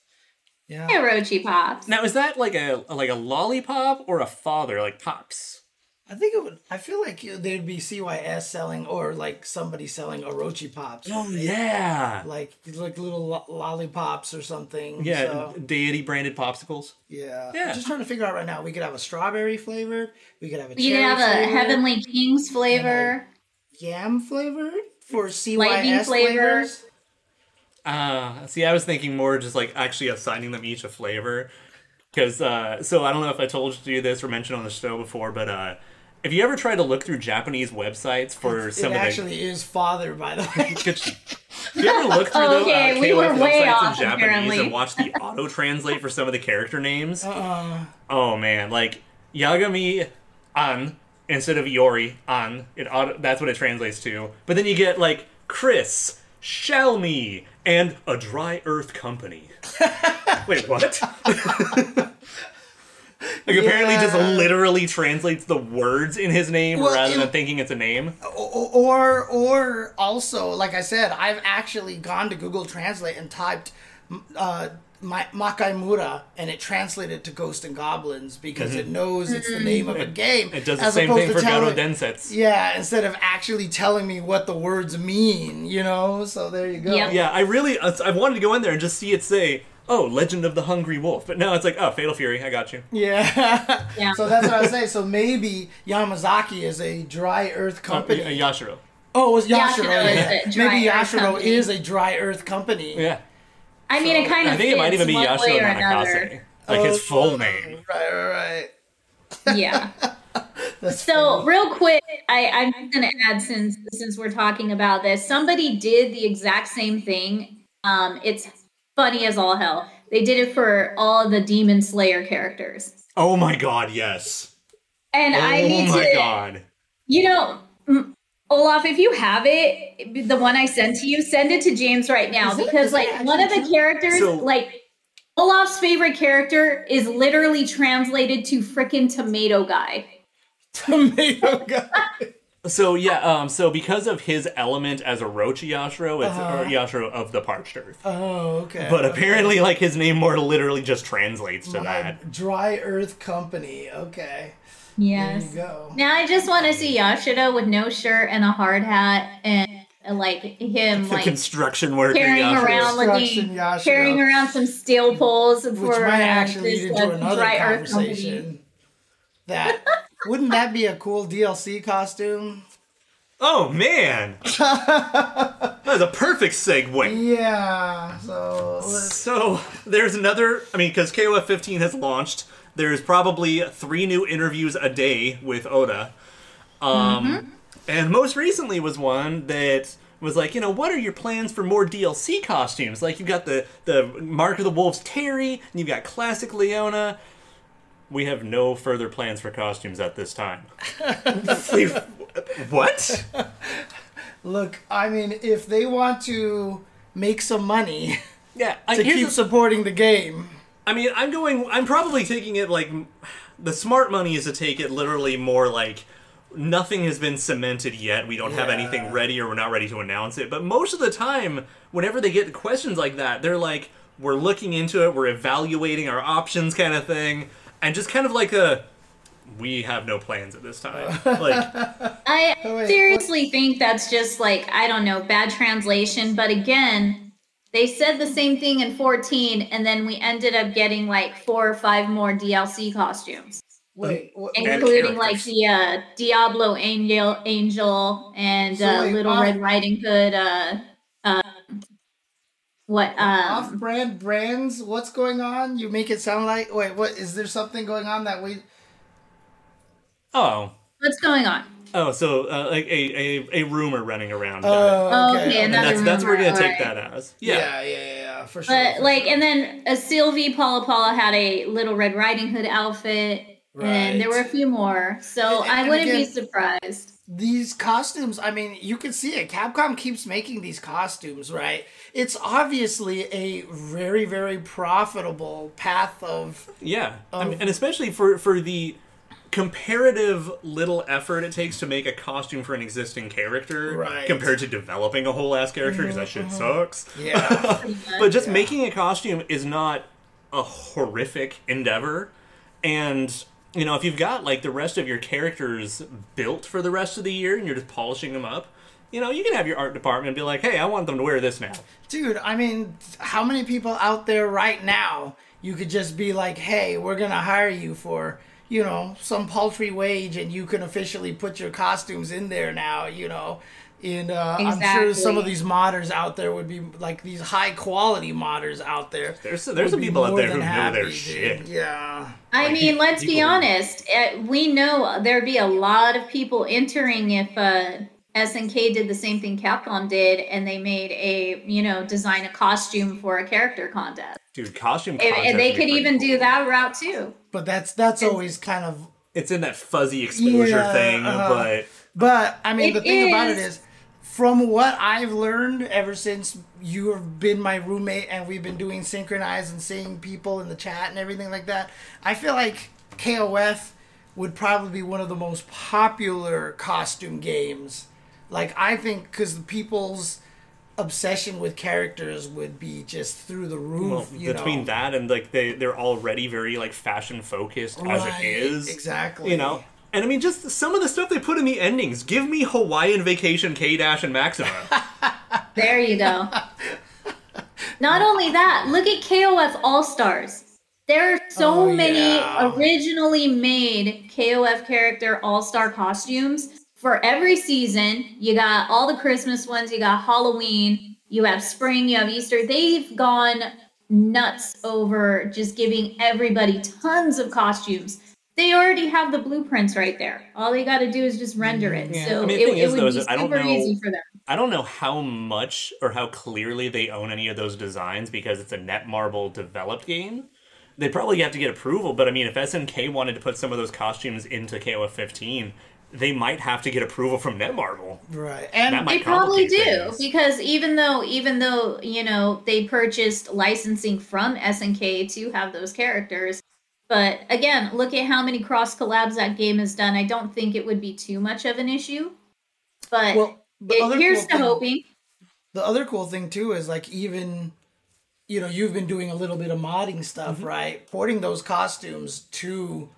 Yeah. Orochi Pops. Now, is that like a like a lollipop or a father, like pops? I think it would. I feel like there'd be CYS selling or like somebody selling Orochi Pops. Oh yeah, Like like little lo- lollipops or something. yeah, So, deity branded popsicles. yeah. Yeah. Just trying to figure out right now. We could have a strawberry flavored. We could have a You cherry could have a Heavenly Kings flavor. yam flavor for CYS Lightning flavor. flavors. Uh, see, I was thinking more just like actually assigning them each a flavor. Because, uh, so I don't know if I told you this or mentioned on the show before, but uh, if you ever try to look through Japanese websites for It some of the. It actually is father, by the way. the. Could you, you ever look through the Okay, uh, we were way websites off, in Japanese apparently. and watch the auto translate for some of the character names? Uh, Oh man, like Yagami An instead of Yori An, it auto, that's what it translates to. But then you get like Chris, Shermie, and a Dry Earth Company. <laughs> Wait, what? <laughs> like apparently just literally translates the words in his name Well, rather it- than thinking it's a name. or or also, like I said, I've actually gone to Google Translate and typed uh, Ma- Makaimura, and it translated to Ghost and Goblins because it knows it's the name of a game. Mm-hmm. It does the as same thing for Garou telling- Densetsu. Yeah, instead of actually telling me what the words mean, you know. So there you go. Yep. Yeah, I really I wanted to go in there and just see it say, "Oh, Legend of the Hungry Wolf," but no, it's like, "Oh, Fatal Fury." I got you. Yeah. <laughs> Yeah. so that's what I was saying. So maybe Yamazaki is a dry earth company. Uh, Yashiro. oh, it was Yashiro. Yashiro yeah. a dry maybe Yashiro is a dry earth company. Yeah. I mean, it kind of I think it might even be one way Yashiro or another. Nanakase. Like his full name. Right, right, right. Yeah. <laughs> So funny. real quick, I, I'm just gonna add since since we're talking about this, somebody did the exact same thing. Um, it's funny as all hell. They did it for all of the Demon Slayer characters, Oh my god, yes. and I need to. oh my god. you know, Olaf, if you have it, the one I sent to you, send it to James right now Is because it like one of the actually characters, So- like Olaf's favorite character, is literally translated to frickin' Tomato Guy. <laughs> tomato guy. So yeah, um, so because of his element as Orochi Yashiro, it's Uh-huh. or Yashiro of the Parched Earth. Oh, okay. But okay. apparently, like his name more literally just translates to My that. dry earth company. Okay. Yes. There you go. Now I just want to see Yashiro with no shirt and a hard hat and like him The like construction worker carrying Yashiro. around looking Yashiro. carrying around some steel poles for Which might uh, actually this lead into uh, another dry conversation. That <laughs> wouldn't that be a cool DLC costume? Oh man, <laughs> that was a perfect segue. Yeah. So let's, So there's another. I mean, because KOF 15 has launched, there's probably three new interviews a day with Oda. Um, and most recently was one that was like, you know, what are your plans for more DLC costumes? Like you've got the the Mark of the Wolves Terry, and you've got classic Leona. We have no further plans for costumes at this time. <laughs> What? look. I mean, if they want to make some money Yeah, to keep the- supporting the game, I mean, I'm going. I'm probably taking it like the smart money is to take it literally more like nothing has been cemented yet. We don't have Yeah. anything ready, or we're not ready to announce it. But most of the time, whenever they get questions like that, they're like, "We're looking into it. We're evaluating our options," kind of thing, and just kind of like a, "We have no plans at this time." <laughs> Like, I Oh, wait, seriously think that's just like I don't know bad translation. But again, they said the same thing in 14, and then we ended up getting like four or five more DLC costumes, Wait, what, including like the uh, Diablo Angel, Angel, and So, uh, wait, Little off- Red Riding Hood. Uh, uh, what? Um, off-brand brands? What's going on? You make it sound like wait, what is there something going on that we? oh, what's going on? Oh, so uh, like a, a a rumor running around. Oh, about it. okay. okay, and another that's that's what we're gonna take alright. that as. yeah. Yeah. yeah, yeah, yeah, for sure. But for like, sure. and then a Sylvie Paula Paula had a Little Red Riding Hood outfit, and there were a few more. So And- I wouldn't be surprised. these costumes, I mean, you can see it. Capcom keeps making these costumes, right? It's obviously a very, very profitable path of. Yeah, I mean, and especially for for the comparative little effort it takes to make a costume for an existing character Right. Mm-hmm, compared to developing a whole ass character because that shit sucks. <laughs> Yeah. <laughs> but just Yeah. making a costume is not a horrific endeavor, and you know if you've got like the rest of your characters built for the rest of the year and you're just polishing them up. You know, you can have your art department be like, "Hey, I want them to wear this now." Dude, I mean, how many people out there right now you could just be like, hey, we're going to hire you for, you know, some paltry wage and you can officially put your costumes in there now, you know? And uh, I'm sure some of these modders out there would be like these high quality modders out there. There's there's some people out there who know their shit. Yeah. I Like, mean, pe- let's be honest. Uh, we know there'd be a lot of people entering if uh, SNK did the same thing Capcom did, and they made a you know design a costume for a character contest. Dude, costume And, and they could even cool. do that route too. But that's that's always kind of It's in that fuzzy exposure Yeah, thing, uh-huh. but But I mean, the thing about it is. is, from what I've learned ever since you have been my roommate and we've been doing synchronize and seeing people in the chat and everything like that, I feel like KOF would probably be one of the most popular costume games. Like I think because the people's obsession with characters would be just through the roof. well, you between know? that and like they they're already very like fashion focused as it is. exactly. You know. And I mean just some of the stuff they put in the endings. Give me Hawaiian vacation K Dash and Maxima. <laughs> There you go. Not only that, look at KOF All Stars. There are so Oh, many yeah. originally made KOF character All Star costumes for every season. You got all the Christmas ones, you got Halloween, you have spring, you have Easter. They've gone nuts over just giving everybody tons of costumes. They already have the blueprints right there. All they got to do is just mm, render it. Yeah. So I mean, it, it is, would though, be is that I don't super know- easy for them. I don't know how much or how clearly they own any of those designs because it's a Netmarble developed game. They probably have to get approval, but I mean, if SNK wanted to put some of those costumes into KOF 15, they might have to get approval from Netmarble. right? And That might They probably do things. because even though even though you know they purchased licensing from SNK to have those characters, but again, look at how many cross collabs that game has done. I don't think it would be too much of an issue. But well, the it- other here's cool to thing- hoping. the other cool thing too is like even you know you've been doing a little bit of modding stuff Mm-hmm. right porting those costumes to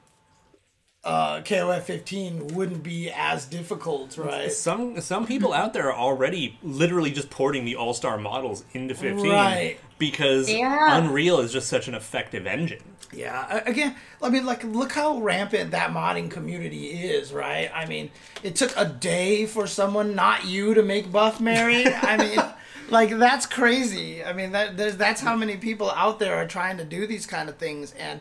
uh kof 15 wouldn't be as difficult right Some some people out there are already literally just porting the All Star models into 15 Right. because Yeah. Unreal is just such an effective engine. yeah again i mean like look how rampant that modding community is right i mean it took a day for someone not you to make buff mary i mean <laughs> like that's crazy i mean that there's that's how many people out there are trying to do these kind of things and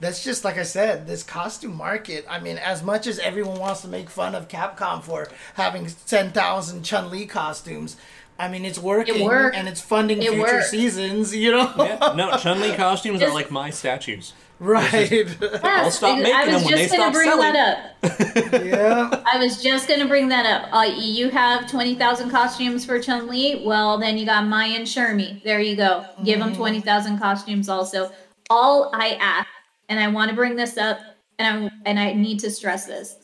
that's just like I said, this costume market. I mean, as much as everyone wants to make fun of Capcom for having ten thousand Chun Li costumes, I mean, it's working worked. and it's funding It future worked. seasons. You know, Yeah. No, Chun Li <laughs> costumes are like my statues. right? <laughs> Yes, stop I making was them when just they gonna stop bring selling. that up. <laughs> yeah, I was just gonna bring that up. Uh, you have twenty thousand costumes for Chun Li. Well, then you got Maya and Shermie. There you go. Give them twenty thousand costumes. Also, all I ask, and I want to bring this up, and I and I need to stress this.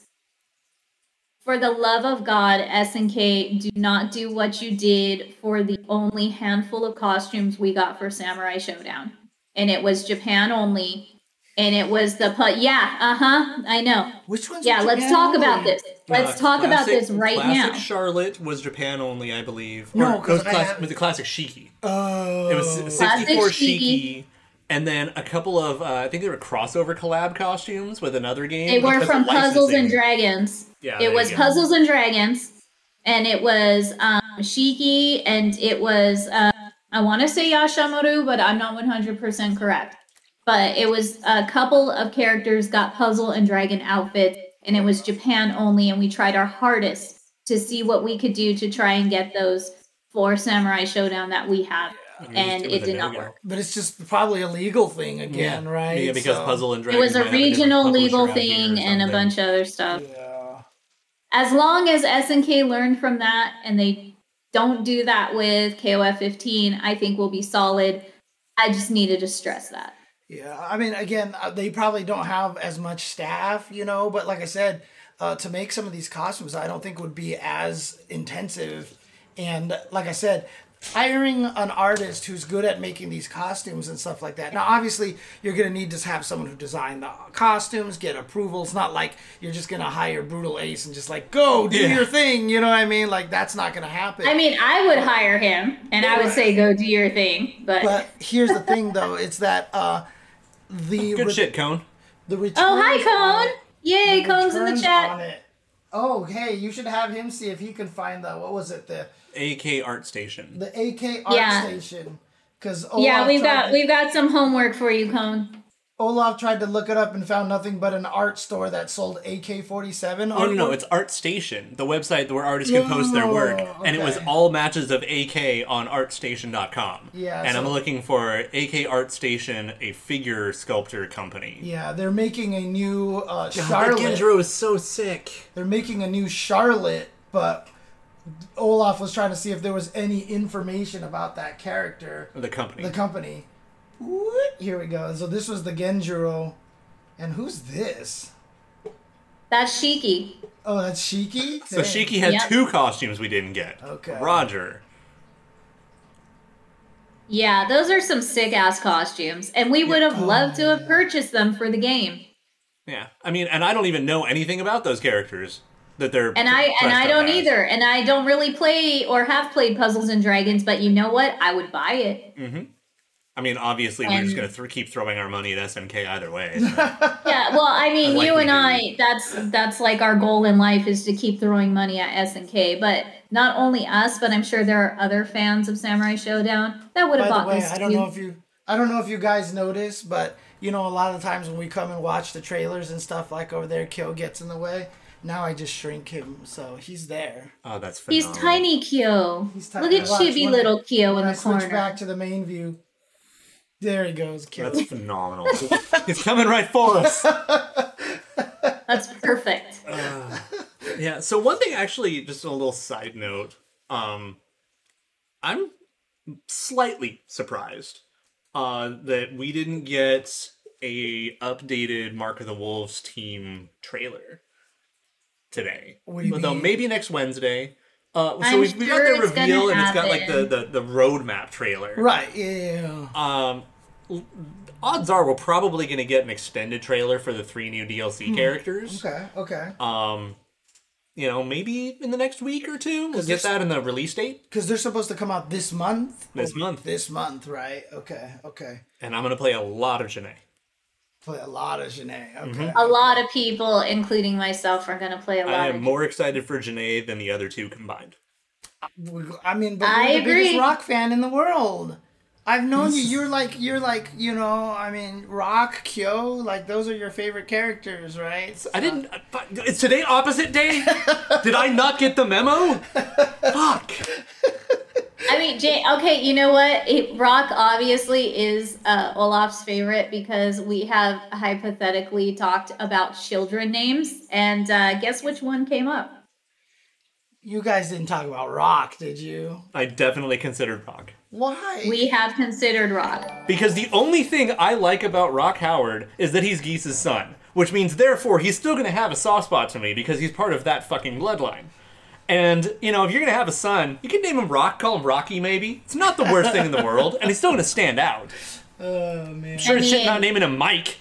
for the love of God, SNK, do not do what you did for the only handful of costumes we got for Samurai Shodown. And it was Japan only. And it was the put. Yeah, uh huh. I know. Which one's Yeah, in let's Japan talk about this. Let's Uh, talk about this right classic now. Charlotte was Japan only, I believe. No, Or- 'cause it was I class- have- with the classic Shiki. Oh, It was Classic 64 Shiki. Shiki. And then a couple of, uh, I think they were crossover collab costumes with another game. They were from Puzzles and. Dragons. Yeah, it was. Puzzles and Dragons, and it was um, Shiki, and it was uh, I want to say Yashamaru, but I'm not 100 percent correct. But it was a couple of characters got Puzzle and Dragon outfits, and it was Japan only, and we tried our hardest to see what we could do to try and get those for Samurai Shodown that we have, and was it did not work. but it's just probably a legal thing again, Yeah. right? Yeah, because So- Puzzle and It was a might have different regional publisher legal out here or thing and a bunch of other stuff. Yeah. as long as SNK learned from that and they don't do that with KOF 15, I think we'll be solid. I just needed to stress that. Yeah, I mean, again, uh, they probably don't have as much staff, you know, but like I said, uh, to make some of these costumes, I don't think would be as intensive. And like I said, hiring an artist who's good at making these costumes and stuff like that. Now, obviously, you're going to need to have someone who design the costumes, get approval. It's not like you're just going to hire Brutal Ace and just like, go do Yeah. your thing. You know what I mean? Like, that's not going to happen. I mean, I would hire him and I would say, go do your thing. But, but here's the thing, though, it's that uh, the Good re- shit, Cone. the returns oh, hi, on- Cone. Yay, Cone's in the returns chat. On. Oh, hey, you should have him see if he can find the what was it the AK Art Station. the AK art Yeah. station because Yeah, we've got we've got some homework for you, Cone. Olaf tried to look it up and found nothing but an art store that sold AK forty seven. Oh no, no, it's Art Station, the website where artists can post their work, Oh, and it was all matches of AK on ArtStation.com. Yeah, and I'm looking for AK Art Station, a figure sculptor company. yeah. They're making a new uh, God, that Charlotte. Genjuro is so sick. They're making a new Charlotte, but Olaf was trying to see if there was any information about that character. The company. The company. What? Here we go. So this was the Genjuro, and who's this? That's Shiki. Oh, that's Shiki. so Shiki had Yep. two costumes we didn't get. Okay. Roger. Yeah, those are some sick ass costumes, and we would have loved to have oh, purchased them for the game. Yeah, I mean, and I don't even know anything about those characters that they're. And I and I don't as. either. And I don't really play or have played Puzzles and Dragons, but you know what? I would buy it. Mm-hmm. I mean, obviously, we're And- just gonna th- keep throwing our money at SNK either way. so. <laughs> Yeah, well, I mean, you and I that's that's like our goal in life is to keep throwing money at SNK, but not only us, but I'm sure there are other fans of Samurai Shodown that would have By bought the way, this I don't too. know if you I don't know if you guys notice, but you know a lot of times when we come and watch the trailers and stuff like over there, Kyo gets in the way. Now I just shrink him, so he's there. oh, that's He's tiny Kyo. He's tiny. Look at Watch, chibi when- little Kyo When in I the switch back to the main view, there he goes, Kyo. That's phenomenal. <laughs> He's coming right for us. <laughs> That's perfect. Yeah. So one thing, actually, just a little side note. Um, I'm slightly surprised uh, that we didn't get a updated Mark of the Wolves team trailer today. What do you Although mean? maybe next Wednesday. Uh, so I'm we've, we got sure the reveal, and it's got like the, the the roadmap trailer. right? Yeah. Um, odds are we're probably going to get an extended trailer for the three new DLC characters. Hmm. Okay. Okay. Um, you know, maybe in the next week or two, we'll get that in the release date. Because they're supposed to come out this month. This Oh, month. This month, right? Okay. Okay. And I'm gonna play a lot of Jenet. Play a lot of Jenet. Okay. Mm-hmm. A lot of people, including myself, are going to play a lot I of am more excited for Jenet than the other two combined. I mean, but I you're the biggest rock fan in the world. I've known you. <laughs> You're like you're like you know. I mean, Rock, Kyo, like those are your favorite characters, right? I didn't. but Is today opposite day? <laughs> Did I not get the memo? <laughs> Fuck. I mean, Jay, okay, you know what? It, Rock obviously is uh, Olaf's favorite because we have hypothetically talked about children names, and uh, guess which one came up? You guys didn't talk about Rock, did you? I definitely considered Rock. Why? We have considered Rock. Because the only thing I like about Rock Howard is that he's Geese's son. which means therefore he's still going to have a soft spot to me because he's part of that fucking bloodline. And you know, if you're going to have a son, you can name him Rock, call him Rocky, maybe. It's not the worst thing in the world, and he's still going to stand out. Oh man. Sure, I as shit not naming him Mike.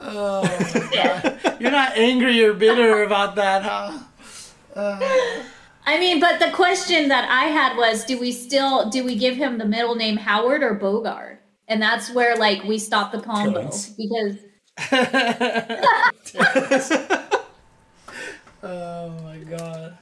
Oh yeah. <laughs> You're not angry or bitter about that, huh? I mean, but the question that I had was, do we still do we give him the middle name Howard or Bogard? And that's where like we stop the combo Terrence. because <laughs> <laughs> Oh my god.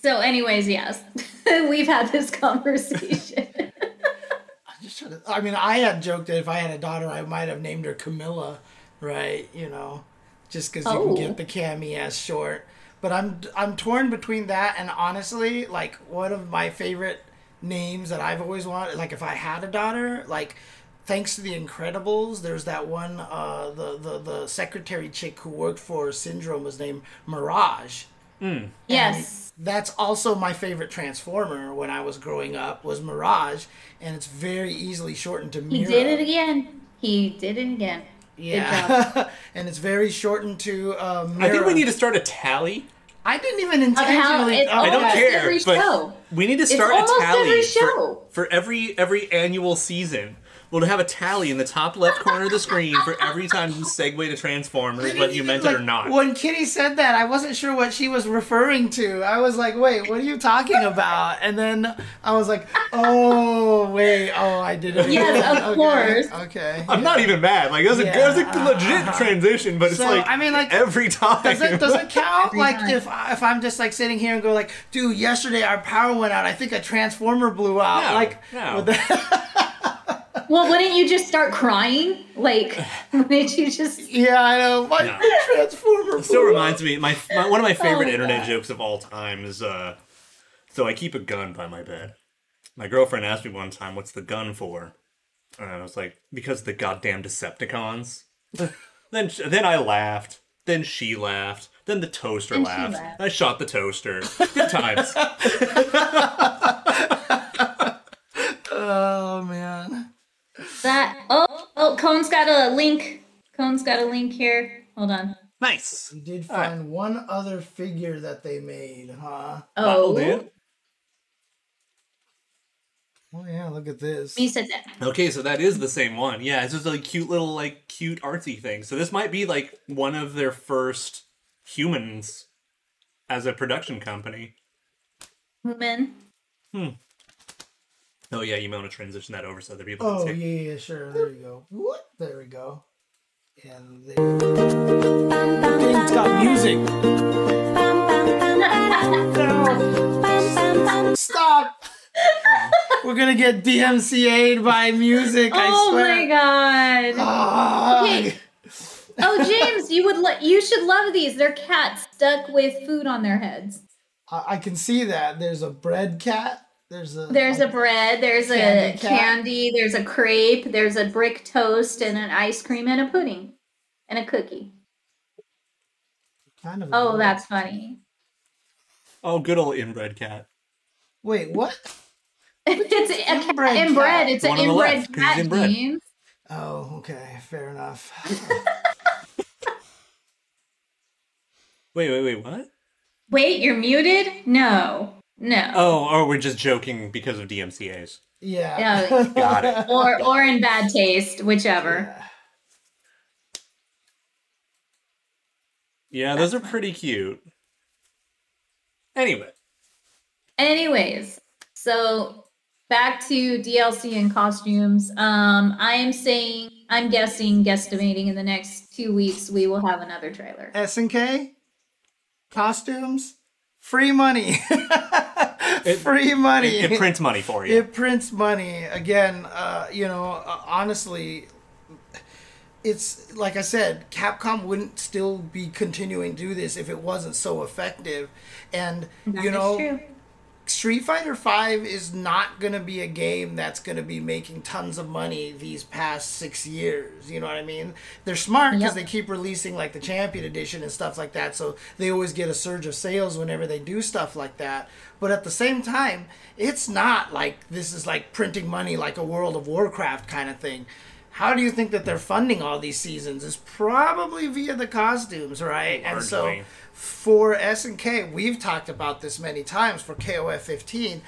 so anyways, yes. <laughs> We've had this conversation. <laughs> I Just trying to, I mean, I had joked that if I had a daughter, I might have named her Camilla, right? You know, just because you Oh. can get oh. the Cammy as short. But I'm I'm torn between that and honestly, like one of my favorite names that I've always wanted. Like if I had a daughter, like thanks to the Incredibles, there's that one uh, the the the secretary chick who worked for Syndrome was named Mirage. yes. That's also my favorite Transformer when I was growing up was Mirage, and it's very easily shortened to Mira. He did it again. He did it again. Yeah, <laughs> and it's very shortened to uh, Mira. I think we need to start a tally. I didn't even Of how intentionally. it's oh, I don't care, every but show. we need to start a tally every for, for every every annual season. We'll have a tally in the top left corner of the screen for every time you segue to Transformers, whether you meant it or not. When Kitty said that, I wasn't sure what she was referring to. I was like, "Wait, what are you talking about?" And then I was like, "Oh, wait, oh, I did it." Yes, of okay, course. Okay. I'm not even mad. Like that's a Yeah. that's a legit uh-huh. transition, but it's So, like I mean, like, every time. Does it, does it count? <laughs> Like time. if I- if I'm just like sitting here and go like, dude, yesterday our power went out. I think a transformer blew out. No, like, no. <laughs> <laughs> would that- Well, wouldn't you just start crying? Like, <laughs> wouldn't you just? yeah, I know. My No. <laughs> transformer. It still reminds me. My, my one of my favorite Oh, internet God. jokes of all time is uh. So I keep a gun by my bed. My girlfriend asked me one time, "What's the gun for?" And I was like, "Because the goddamn Decepticons." <laughs> then sh- then I laughed. Then she laughed. Then the toaster Then she laughed. laughed. I shot the toaster. Good times. Oh man. That oh oh, Cone's got a link. Cone's got a link here. Hold on. nice. We did All right. find one other figure that they made, huh? Oh, do. Oh yeah, look at this. me said that. Okay, so that is the same one. Yeah, it's just a cute little like cute artsy thing. So this might be like one of their first humans as a production company. Woman. Hmm. Oh yeah, you might want to transition that over so other people Oh can yeah, see. yeah, sure. There you go. What? There we go. And there. It's got music. Stop. We're gonna get DMCA'd by music. I oh swear. my god. Ah, Okay. Oh, James, you would lo- you should love these. They're cats stuck with food on their heads. I, I can see that. There's a bread cat. There's a. There's a bread, there's a Candy cat. candy, there's a crepe, there's a brick toast, and an ice cream and a pudding, and a cookie. kind of. Oh, adorable. that's funny. Oh, good old inbred cat. Wait, what? <laughs> it's a cat Inbred inbred. cat? It's an one on the inbred left, 'cause he's cat. inbred. James. Oh, okay, fair enough. <laughs> Wait, wait, wait, what? Wait, you're muted? No, no. Oh, or we're just joking because of DMCA's. Yeah. Yeah. <laughs> Got it. Or or in bad taste, whichever. Yeah, those are pretty cute. Anyway, Anyways, so back to DLC and costumes. Um, I am saying, I'm guessing, guesstimating in the next two weeks we will have another trailer. S and K, costumes, free money, <laughs> <laughs> free money. it, it prints money for you. It prints money again. Uh, you know, uh, honestly, it's like I said, Capcom wouldn't still be continuing to do this if it wasn't so effective. And That you know, true. Street Fighter Five is not gonna be a game that's gonna be making tons of money these past six years. You know what I mean? They're smart because Yep. they keep releasing like the Champion Edition and stuff like that, so they always get a surge of sales whenever they do stuff like that. But at the same time, it's not like this is like printing money like a World of Warcraft kind of thing. How do you think that they're funding all these seasons? Is probably via the costumes, right? And so Largely. For S and K, we've talked about this many times for KOF 15.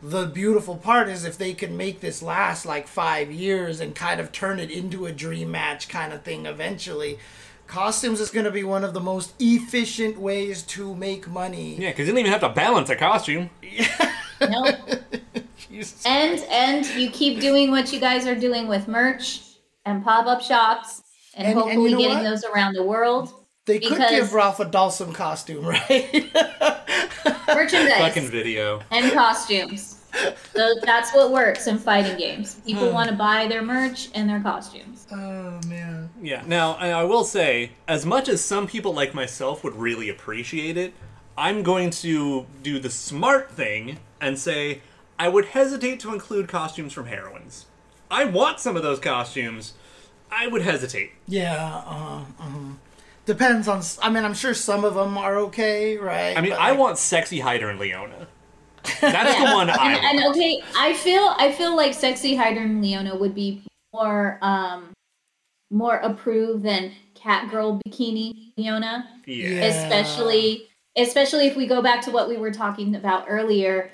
The beautiful part is if they can make this last like five years and kind of turn it into a dream match kind of thing eventually, costumes is going to be one of the most efficient ways to make money. Yeah, because you don't even have to balance a costume. <laughs> No. Jesus. and and you keep doing what you guys are doing with merch and pop-up shops and, And- and hopefully you know getting what? those around the world. They could because- give Ralph a Dawson costume, <laughs> right? Merchandise Fucking video. and costumes. So that's what works in fighting games. Hmm. People want to buy their merch and their costumes. oh man. Yeah. Now, I I will say, as much as some people like myself would really appreciate it, I'm going to do the smart thing and say I would hesitate to include costumes from heroines. I want some of those costumes. I would hesitate. Yeah. Uh, uh Depends on. I mean, I'm sure some of them are okay, right? I mean, But, I like, want sexy Heidern and Leona. That's the one I And, and okay, I feel I feel like sexy Heidern and Leona would be more um more approved than Catgirl bikini Leona. Yeah. Yeah. especially especially if we go back to what we were talking about earlier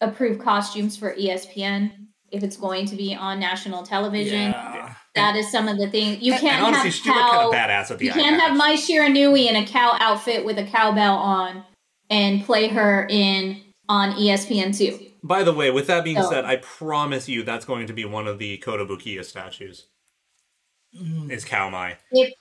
approved costumes for espn if it's going to be on national television Yeah. That is some of the things you can't honestly, have she looked kind of badass with the you can't have Mai Shiranui in a cow outfit with a cowbell on and play her in on E espn2 By the way, with that being So- said, I promise you that's going to be one of the Kotobukiya statues. Mm. Is Kaomai. if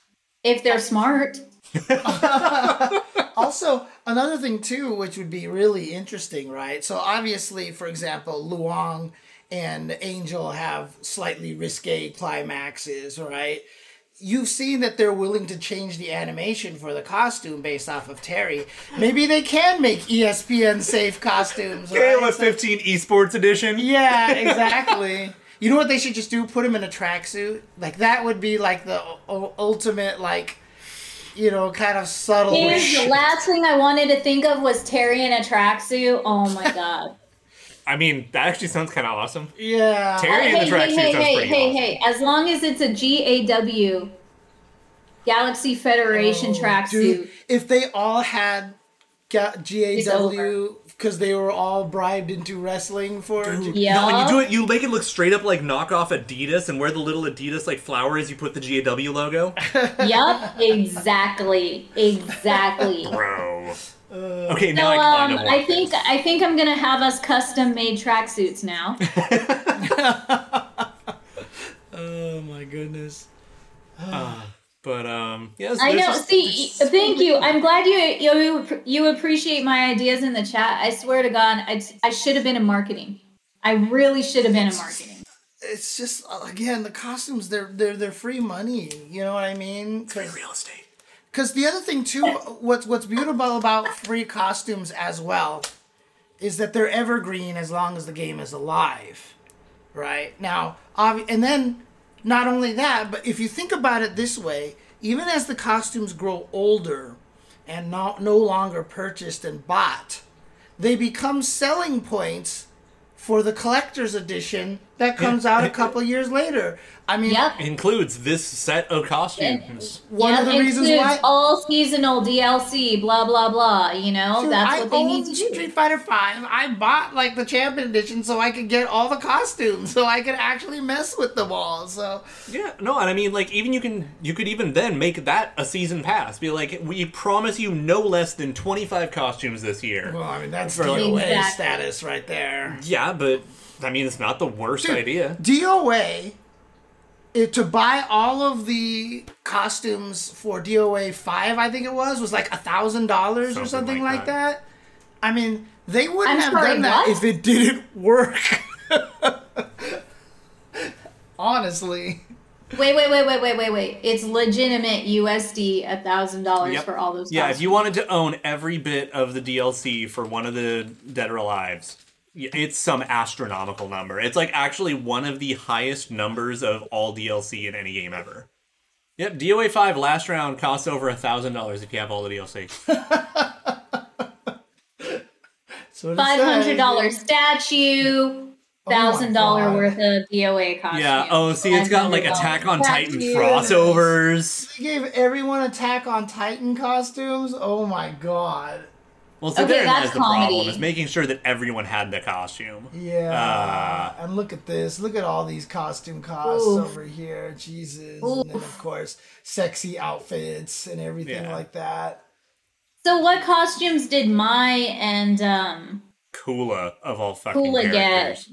if they're smart <laughs> <laughs> Also, another thing too, which would be really interesting, right? So obviously, for example, Luong and Angel have slightly risque climaxes, right? You've seen that they're willing to change the animation for the costume based off of Terry. Maybe they can make ESPN safe costumes. right? KOF So- 15 Esports Edition. Yeah, <laughs> exactly. you know what they should just do? Put him in a tracksuit. Like that would be like the u- ultimate, like you know, kind of subtle. Here's the last thing I wanted to think of was Terry in a tracksuit. Oh my god. I mean, that actually sounds kind of awesome. yeah. Terry in the hey, tracksuit hey, hey, sounds hey, pretty hey, awesome. hey! As long as it's a GAW, Galaxy Federation oh, Dude, tracksuit. if they all had ga- It's GAW because they were all bribed into wrestling for G- Yeah. No, and you do it. You make it look straight up like knockoff Adidas, and where the little Adidas like flower is, you put the GAW logo. yep, exactly, exactly. So Bro. okay, now I um, I think this. I think I'm gonna have us custom made tracksuits now. <laughs> <laughs> Oh my goodness. But um, yes. I know. just- See, thank you. I'm glad you you you appreciate my ideas in the chat. I swear to God, I I should have been in marketing. I really should have been in marketing. It's just uh, again the costumes. They're they're they're free money. You know what I mean? It's Free real estate. Because the other thing too, what's what's beautiful about free costumes as well, is that they're evergreen as long as the game is alive, right? Now, obvi- and then not only that, but if you think about it this way, even as the costumes grow older and not no longer purchased and bought, they become selling points for the collector's edition that comes out a couple years later. I mean, Yep. Includes this set of costumes. one Yep, of the reasons why all seasonal DLC, blah blah blah. You know, Dude, that's I what they need own to do. Street Fighter Five. I bought like the champion edition so I could get all the costumes, so I could actually mess with them all. So Yeah, no, and I mean, like, even you can, you could even then make that a season pass. Be like, we promise you no less than twenty five costumes this year. well, I mean that's For, like- Exactly. status right there. Yeah, but I mean, it's not the worst Dude, idea. DOA. It, eh, to buy all of the costumes for DOA five, I think it was, was like a thousand dollars or Something something like like that. I mean, they wouldn't I'm have sorry, done that what? if it didn't work. <laughs> Honestly. Wait, wait, wait, wait, wait, wait, wait. It's legitimate USD a thousand dollars Yep. for all those. Yeah, if you wanted to own every bit of the DLC for one of the Dead or Alives, y- it's some astronomical number. It's like actually one of the highest numbers of all DLC in any game ever. Yep, DOA five last round costs over a thousand dollars if you have all the DLC. So <laughs> Five hundred dollar statue, Oh thousand dollar God. worth of DOA costume. Yeah. Oh, see, it's got like $500 Attack on Titan statue. crossovers. They gave everyone Attack on Titan costumes. Oh my god. Well, so Okay, therein that's lies the problem is making sure that everyone had the costume. Yeah. Uh, and look at this. Look at all these costume costs Oof. over here. Jesus. And then of course, sexy outfits and everything Yeah. like that. So what costumes did Mai and um Kula of all fucking Kula get? characters.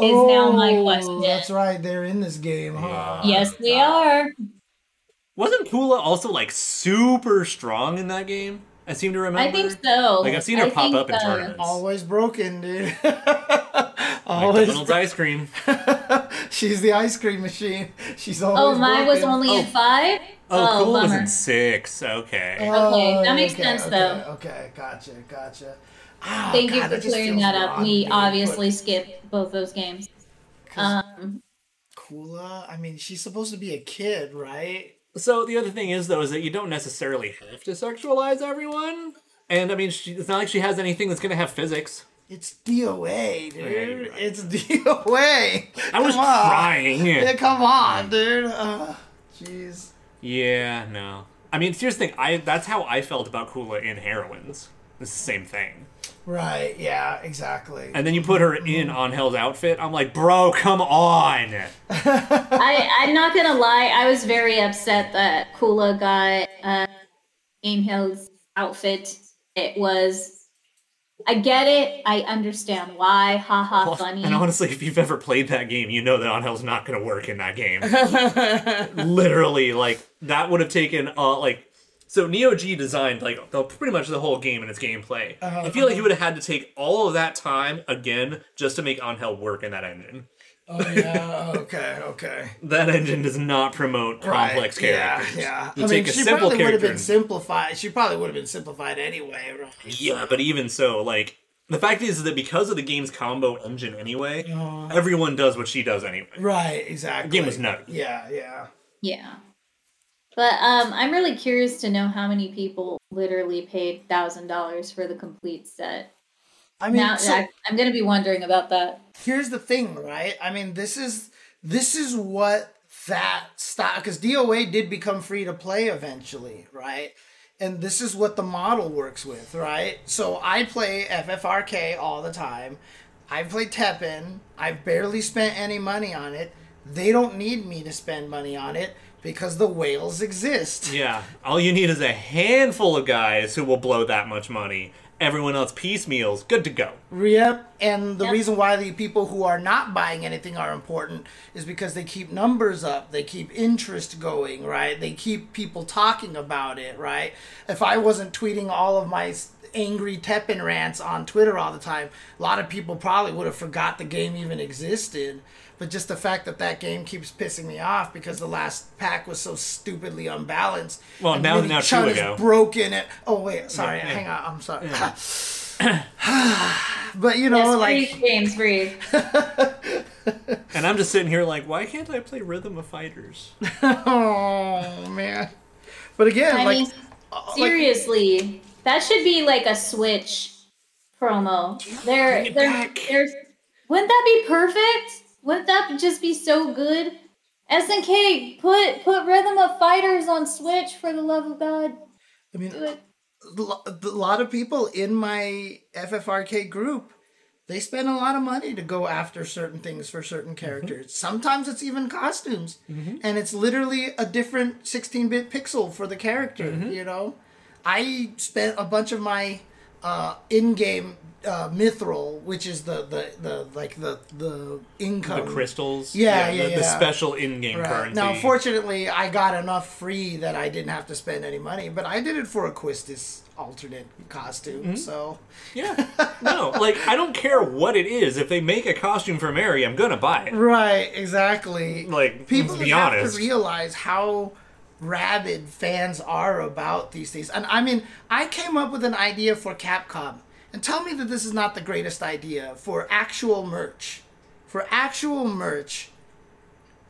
Is now my question. Oh, That's right. They're in this game, huh? Yes, they are. Wasn't Kula also like super strong in that game? I seem to remember. I think so. Like I've seen her I pop think, up in uh, tournaments. Always broken, dude. <laughs> Always. McDonald's ice cream. <laughs> She's the ice cream machine. She's always. Oh, Mai was broken. only in five. Oh, Kula was bummer. in six. Okay. Okay, that makes okay, sense, okay, though. Okay, gotcha, gotcha. Oh, Thank you for clearing that up. We being obviously put- skipped both those games. Um, Kula. I mean, she's supposed to be a kid, right? So the other thing is though is that you don't necessarily have to sexualize everyone. And I mean, she, it's not like she has anything that's gonna have physics. It's DOA, dude. you're right. It's DOA. <laughs> I was on. trying. Yeah, come on, dude. Uh, Jeez. Yeah, no. I mean, here's the thing. I that's how I felt about Kula in Heroines. It's the same thing. Right. Yeah. Exactly. And then you put her in on Hell's outfit. I'm like, bro, come on. <laughs> I I'm not gonna lie. I was very upset that Kula got uh, Aimhill's outfit. It was. I get it. I understand why. Ha ha. Well, funny. And honestly, if you've ever played that game, you know that on Hell's not going to work in that game. <laughs> Literally, like that would have taken uh like so Neo G designed like the, pretty much the whole game and its gameplay. I feel like he would have had to take all of that time again just to make On work in that engine. oh yeah. Okay. Okay. <laughs> That engine does not promote complex Right. characters. Yeah. Yeah. You I mean, a she simple probably would have been simplified. She probably would have been simplified anyway, right? Yeah, but even so, like the fact is that because of the game's combo engine anyway, Uh. everyone does what she does anyway. Right. Exactly. The game was nutty. Yeah. Yeah. Yeah. But um, I'm really curious to know how many people literally paid thousand dollars for the complete set. I mean, now so- I, I'm gonna be wondering about that. here's the thing, right? I mean, this is this is what that style because DOA did become free to play eventually, right? And this is what the model works with, right? So I play FFRK all the time. I play Teppen. I've barely spent any money on it. They don't need me to spend money on it because the whales exist. Yeah, all you need is a handful of guys who will blow that much money. Everyone else piecemeals, good to go. Yep. And the Yep. reason why the people who are not buying anything are important is because they keep numbers up, they keep interest going, right? They keep people talking about it, right? If I wasn't tweeting all of my angry Teppen rants on Twitter all the time, a lot of people probably would have forgot the game even existed. But just the fact that that game keeps pissing me off because the last pack was so stupidly unbalanced. Well, and now- Mini now two ago. is broken. it. oh wait, sorry, Yeah. hang on, I'm sorry. <sighs> but you know, Yes, like breathe, James, breathe. <laughs> And I'm just sitting here like, why can't I play Rhythm of Fighters? <laughs> Oh man. But again, I like mean, uh, seriously, that should be like a Switch promo. There, it there, back. there's. Wouldn't that be perfect? Wouldn't that just be so good? SNK, put put Rhythm of Fighters on Switch for the love of God. I mean a lot of people in my FFRK group, they spend a lot of money to go after certain things for certain mm-hmm. characters. Sometimes it's even costumes, mm-hmm. and it's literally a different 16-bit pixel for the character. Mm-hmm. You know, I spent a bunch of my uh, in-game uh, mithril, which is the, the, the like the the income. The crystals. Yeah, yeah, the, the yeah. special in-game Right. currency. Now, fortunately, I got enough free that I didn't have to spend any money, but I did it for a Quistis alternate costume. Mm-hmm. So yeah. <laughs> No, like I don't care what it is. If they make a costume for Mary, I'm gonna buy it. right, exactly. Like, people be have honest. to realize how rabid fans are about these things. And I mean, I came up with an idea for Capcom. And tell me that this is not the greatest idea for actual merch. For actual merch,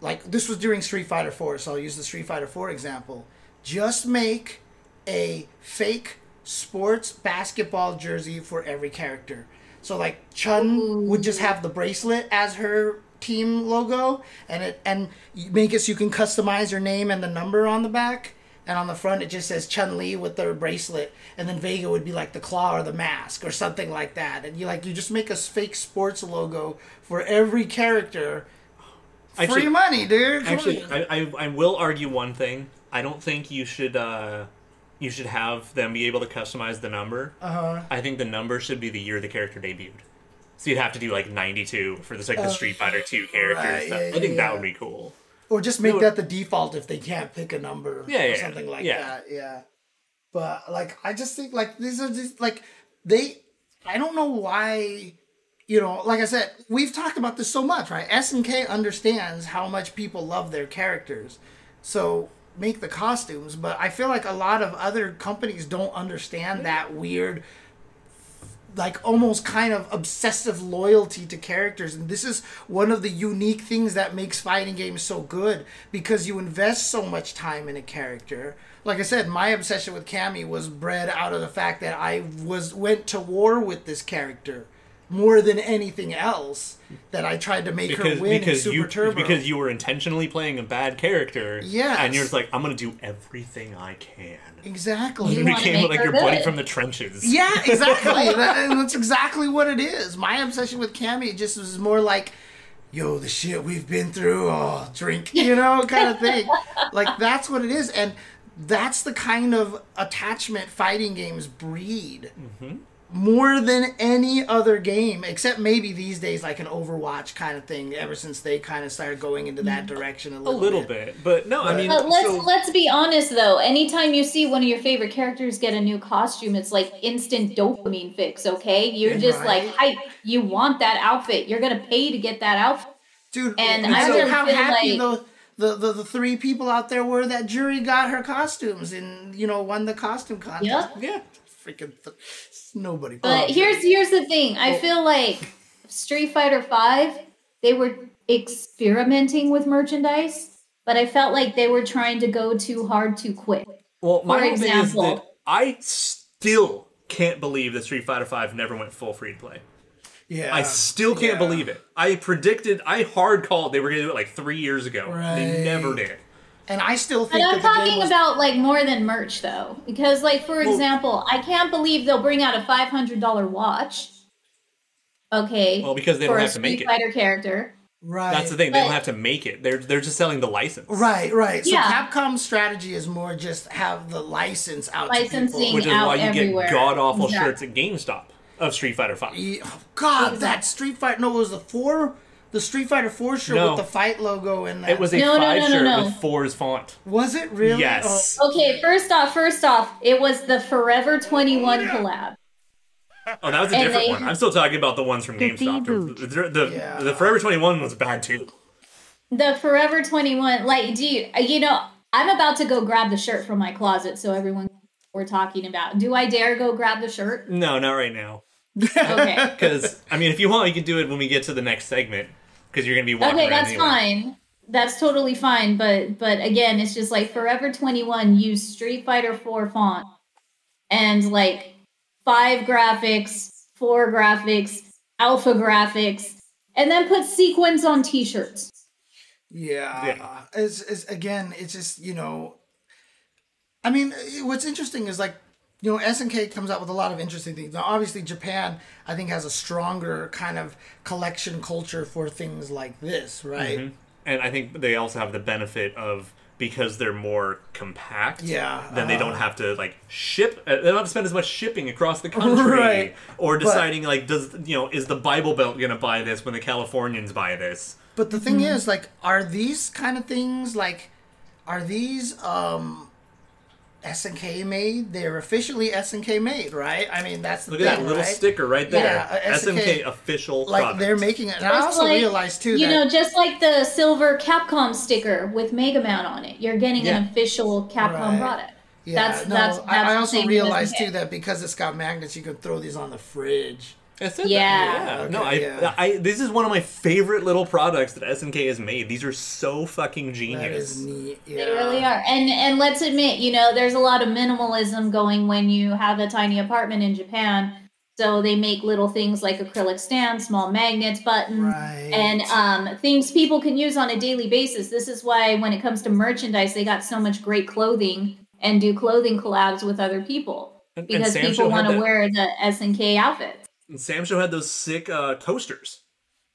like this was during Street Fighter 4, so I'll use the Street Fighter 4 example. Just make a fake sports basketball jersey for every character. So like Chun would just have the bracelet as her team logo and it and make it so you can customize your name and the number on the back and on the front it just says Chun Li with their bracelet and then Vega would be like the claw or the mask or something like that and you like you just make a fake sports logo for every character Actually- free money dude Come Actually. I, I, I will argue one thing. I don't think you should uh, you should have them be able to customize the number. Uh-huh. I think the number should be the year the character debuted. So you'd have to do like 92 for this like the Street Fighter 2 characters. right, yeah, I think yeah, that would be cool. Or just make No, that the default if they can't pick a number Yeah, or yeah, something like yeah. that. Yeah. But like I just think like these are just like they I don't know why you know, like I said, we've talked about this so much, right? S and K understands how much people love their characters. So make the costumes, but I feel like a lot of other companies don't understand that weird like almost kind of obsessive loyalty to characters. And this is one of the unique things that makes fighting games so good because you invest so much time in a character. Like i said my obsession with Cammy was bred out of the fact that i was went to war with this character more than anything else that i tried to make Because her win because in super you turbo because you were intentionally playing a bad character. Yeah. And you're just like, I'm gonna do everything I can. exactly You wanna became make like her your buddy from the trenches. Yeah, <laughs> exactly. that, that's exactly what it is. My obsession with Cammy just was more like, yo, the shit we've been through, oh, drink, <laughs> you know, kind of thing. like, that's what it is. And that's the kind of attachment fighting games breed. Mm-hmm. More than any other game, except maybe these days, like an Overwatch kind of thing, ever since they kind of started going into that mm, direction a little, A little, little bit. But no, I mean But let's so- let's be honest though. Anytime you see one of your favorite characters get a new costume, it's like instant dopamine fix. Okay, you're just Right. like hype. You want that outfit. You're gonna pay to get that outfit. Dude, And and I so really how happy like- the, the, the the three people out there were that jury got her costumes and you know won the costume contest. Yeah. yeah. Freaking th- nobody. But here's here's the thing. I Oh. feel like Street Fighter Five, they were experimenting with merchandise, but I felt like they were trying to go too hard too quick. Well, my For whole thing is example- that I still can't believe that Street Fighter Five never went full free to play. yeah, I still can't yeah. believe it. I predicted, I hard called they were going to do it like three years ago. They never did. And I still But think I'm that the game talking was, about like more than merch though, because like for example, I can't believe they'll bring out a five hundred dollar watch. Okay. Well, because they don't have to make Street it. Fighter character. right. That's the thing. They don't have to make it. They're they're just selling the license. Right, right. So Yeah. Capcom's strategy is more just have the license out to Licensing people. Which is out why you everywhere. get god awful Exactly. shirts at GameStop of Street Fighter Five. Yeah, oh, God, that Street Fighter. No, it was the four, the Street Fighter Four shirt No. with the fight logo in that. It was a No, no, five no, no, shirt no. with four's font. Was it really? Yes. Oh. Okay, first off, first off, it was the Forever Twenty One collab. Oh, that was a And different they- one. I'm still talking about the ones from The GameStop. The, the, the, Yeah. the Forever 21 was bad too. The Forever Twenty One, like, do you, you know? I'm about to go grab the shirt from my closet, so everyone we're talking about. Do I dare go grab the shirt? No, not right now. Okay. <laughs> Because I mean, if you want, you can do it when we get to the next segment. Because you're gonna be walking Okay, around that's anyway. fine. That's totally fine. But but again, it's just like Forever Twenty One used Street Fighter Four font and like five graphics, four graphics, alpha graphics, and then put sequins on T-shirts. Yeah. Yeah. It's, it's again, it's just you know. I mean, what's interesting is like you know SNK comes out with a lot of interesting things. Now, obviously, Japan I think has a stronger kind of collection culture for things like this, right? And I think they also have the benefit of because they're more compact. Yeah, Then they uh-huh. don't have to like ship. uh, They don't have to spend as much shipping across the country, <laughs> Right, or but- deciding like, does you know, is the Bible Belt going to buy this when the Californians buy this? But the thing is, like, are these kind of things like, are these um, S and K made? They're officially S and K made, right? I mean, that's the Look thing, at that little right? sticker right there. Yeah, uh, SNK SNK official Like product. they're making it. And I Just also like, realized too you that know, just like the silver Capcom sticker with Mega Man on it, you're getting Yeah. an official Capcom Right. product. yeah, that's no, that's, that's I, I also realized too that because it's got magnets, you can throw these on the fridge. I said that. Yeah. Yeah. no, I, yeah. I. This is one of my favorite little products that SNK has made. These are so fucking genius. is neat. Yeah. They really are. And and let's admit, you know, there's a lot of minimalism going when you have a tiny apartment in Japan. So they make little things like acrylic stands, small magnets, buttons, Right. and um, things people can use on a daily basis. This is why when it comes to merchandise, they got so much great clothing and do clothing collabs with other people And- and because people want to wear the S and K outfits. And Samsho had those sick uh, coasters.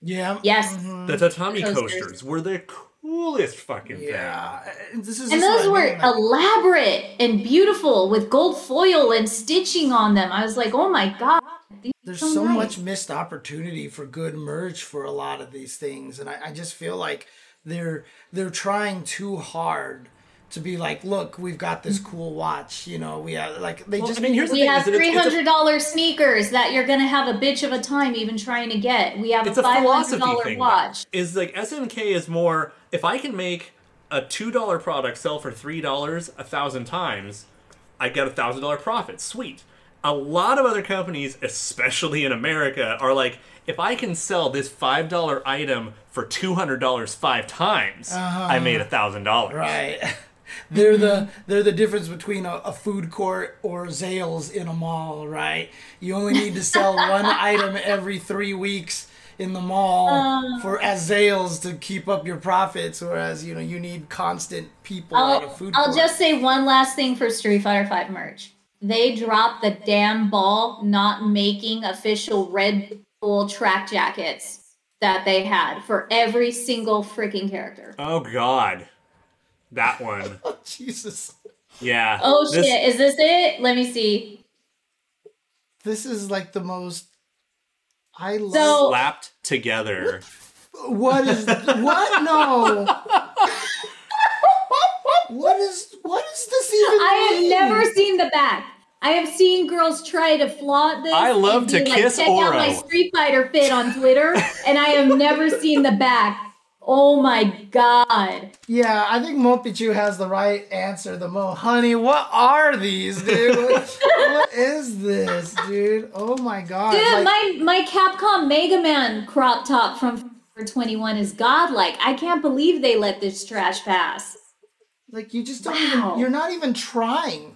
Yeah. Yes. The tatami Coasters. coasters. were the coolest fucking thing. Yeah. And This is And those what I were mean, elaborate and beautiful with gold foil and stitching on them. I was like, oh my god. these are there's so nice. much missed opportunity for good merch for a lot of these things and I, I just feel like they're they're trying too hard to be like look we've got this mm-hmm. cool watch you know we have like they Well, just I mean, here's the We thing: have is that it's- three it's a- hundred dollar sneakers that you're gonna have a bitch of a time even trying to get. We have it's a a five hundred philosophy dollar thing. watch. though. Is like SNK is more. If I can make a two dollar product sell for three dollars a thousand times, I get a thousand dollar profit. Sweet. A lot of other companies, especially in America, are like, if I can sell this five dollar item for two hundred dollars five times, I uh-huh. made a thousand dollars. right <laughs> they're the they're the difference between a, a food court or Zales in a mall right you only need to sell <laughs> one item every three weeks in the mall Uh. for as Zales to keep up your profits whereas you know you need constant people at a I'll, food I'll court just say one last thing for Street Fighter Five merch. They dropped the damn ball not making official Red Bull track jackets that they had for every single freaking character. Oh God, that one. <laughs> Oh, Jesus Yeah. Oh This- shit, is this it? Let me see. this is like the most I love So slapped together. what is what no <laughs> what is what is this even I have mean? never seen the back. I have seen girls try to flaunt this. I love to be kiss Check out my Street Fighter fit on Twitter, and I have never seen the back. Oh my god! Yeah, I think Mopichu has the right answer. The Mo, honey, what are these, dude? what, what <laughs> is this, dude? Oh my god! Dude, like, my my Capcom Mega Man crop top from 21 is godlike. I can't believe they let this trash pass. like you just don't Wow. even. You're not even trying.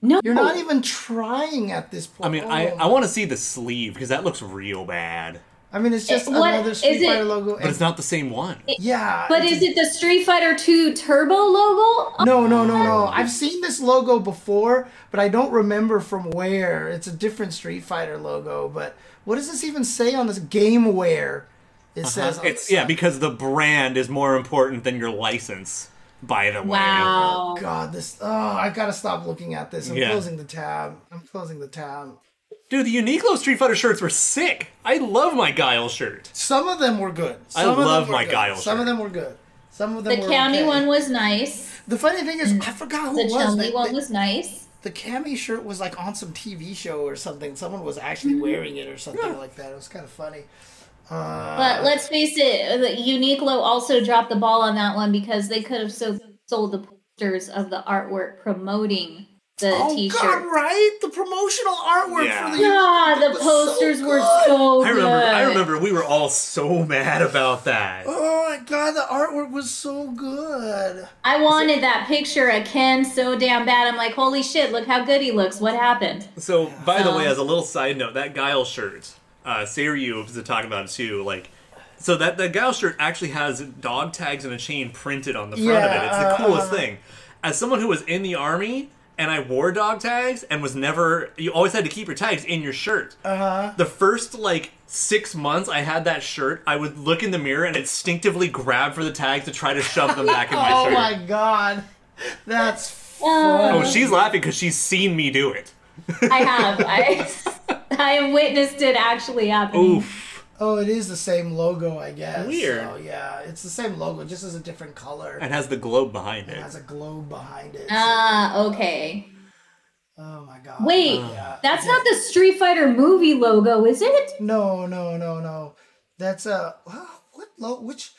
No, You're not even trying at this point. I mean, I, Oh. I want to see the sleeve because that looks real bad. I mean, it's just Eh, what- another is Street it- Fighter logo. But and- it's not the same one. yeah, But it's is it the Street Fighter 2 Turbo logo? No, no, no, no. I've seen this logo before, but I don't remember from where. It's a different Street Fighter logo, but what does this even say on this GameWare? It says It's yeah because the brand is more important than your license. By the way, Wow. God, this. Oh, I've gotta stop looking at this. I'm Yeah. closing the tab. I'm closing the tab. Dude, the Uniqlo Street Fighter shirts were sick. I love my Guile shirt. Some of them were good. I Some of them love were my good. Guile Some of them were good. Some of The them were Cammy okay. one was nice. The funny thing is, I forgot who The it was. Chun Li The- one was nice. the Cammy shirt was like on some TV show or something. Someone was Mm-hmm. actually wearing it or something like that. It was kind of funny. Uh, But let's face it, the Uniqlo also dropped the ball on that one because they could have so sold the posters of the artwork promoting the oh t-shirt. God, right? The promotional artwork Yeah. for the God, the was so posters were good. so I remember. good. I remember we were all so mad about that. Oh my God, the artwork was so good. I wanted that picture of Ken so damn bad. I'm like, holy shit, look how good he looks. What happened? So, by the way, Um, as a little side note, that Guile shirt, uh, Seiryu was talking about it too. Like, so that that Guile shirt actually has dog tags and a chain printed on the front of it. It's the coolest uh. thing. As someone who was in the army and I wore dog tags and was never. You always had to keep your tags in your shirt. Uh huh. The first like six months I had that shirt, I would look in the mirror and instinctively grab for the tags to try to shove them back in my <laughs> Oh shirt. Oh my god, that's Oh, Oh, she's laughing because she's seen me do it. I have. <laughs> I <laughs> I have witnessed it actually happening. Oof. Oh, it is the same logo, I guess. Weird. So, yeah, it's the same logo, just as a different color. It has the globe behind It it. has a globe behind it. Ah, okay. oh my god. Wait, Yeah. that's not the Street Fighter movie logo, is it? No, no, no, no. That's a well, what lo- which.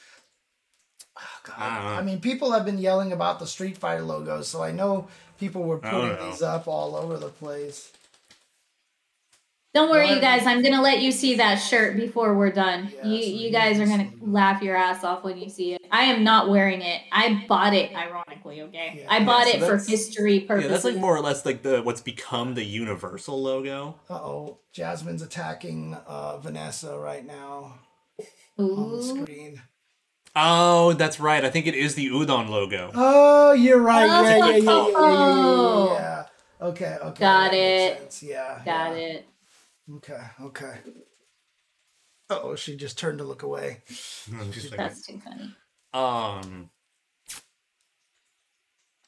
Oh god. I. I mean, people have been yelling about the Street Fighter logos, so I know people were putting these up all over the place. Don't worry, you guys. I'm gonna let you see that shirt before we're done. Yeah, you you you guys are gonna laugh your ass off when you see it. I am not wearing it. I bought it ironically. Okay, Yeah. I bought Yeah, so it for that's- history Yeah, that's like more or less like the what's become the Universal logo. Uh oh, Jasmine's attacking uh, Vanessa right now on the screen. Oh, that's right. I think it is the Udon logo. Oh, you're right. Oh. Yeah, yeah, yeah, yeah, yeah, yeah, yeah, yeah. Okay, okay. Got it. Yeah. Got yeah. it. Okay, okay. Uh oh, she just turned to look away. <laughs> I'm like- That's too funny. Um.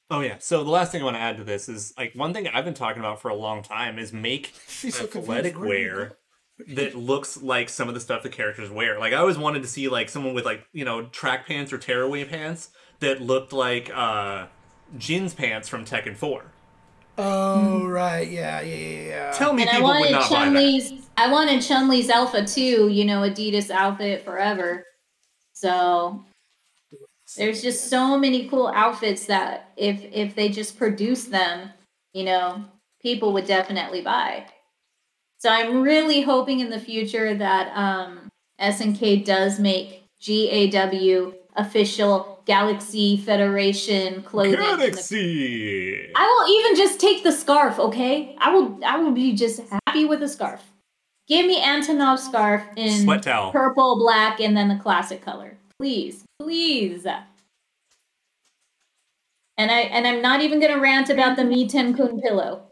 Oh yeah. So the last thing I want to add to this is like one thing I've been talking about for a long time is make She's so confused. athletic Where did you wear that looks like some of the stuff the characters wear. Like I always wanted to see like someone with like you know track pants or tearaway pants that looked like uh Jin's pants from Tekken Four. Oh, right. Yeah, yeah, yeah, yeah. Tell me And I people would wanted not buy Chun that. Li's. I wanted Chun Li's Alpha too. You know, Adidas outfit forever. So there's just so many cool outfits that if if they just produce them, you know, people would definitely buy. So I'm really hoping in the future that um, SNK does make GAW official Galaxy Federation clothing. Galaxy. I will even just take the scarf, okay? I will I will be just happy with the scarf. Give me Antonov scarf in Sweat towel. purple, black, and then the classic color. Please. Please. And I and I'm not even gonna rant about the Meitenkun pillow.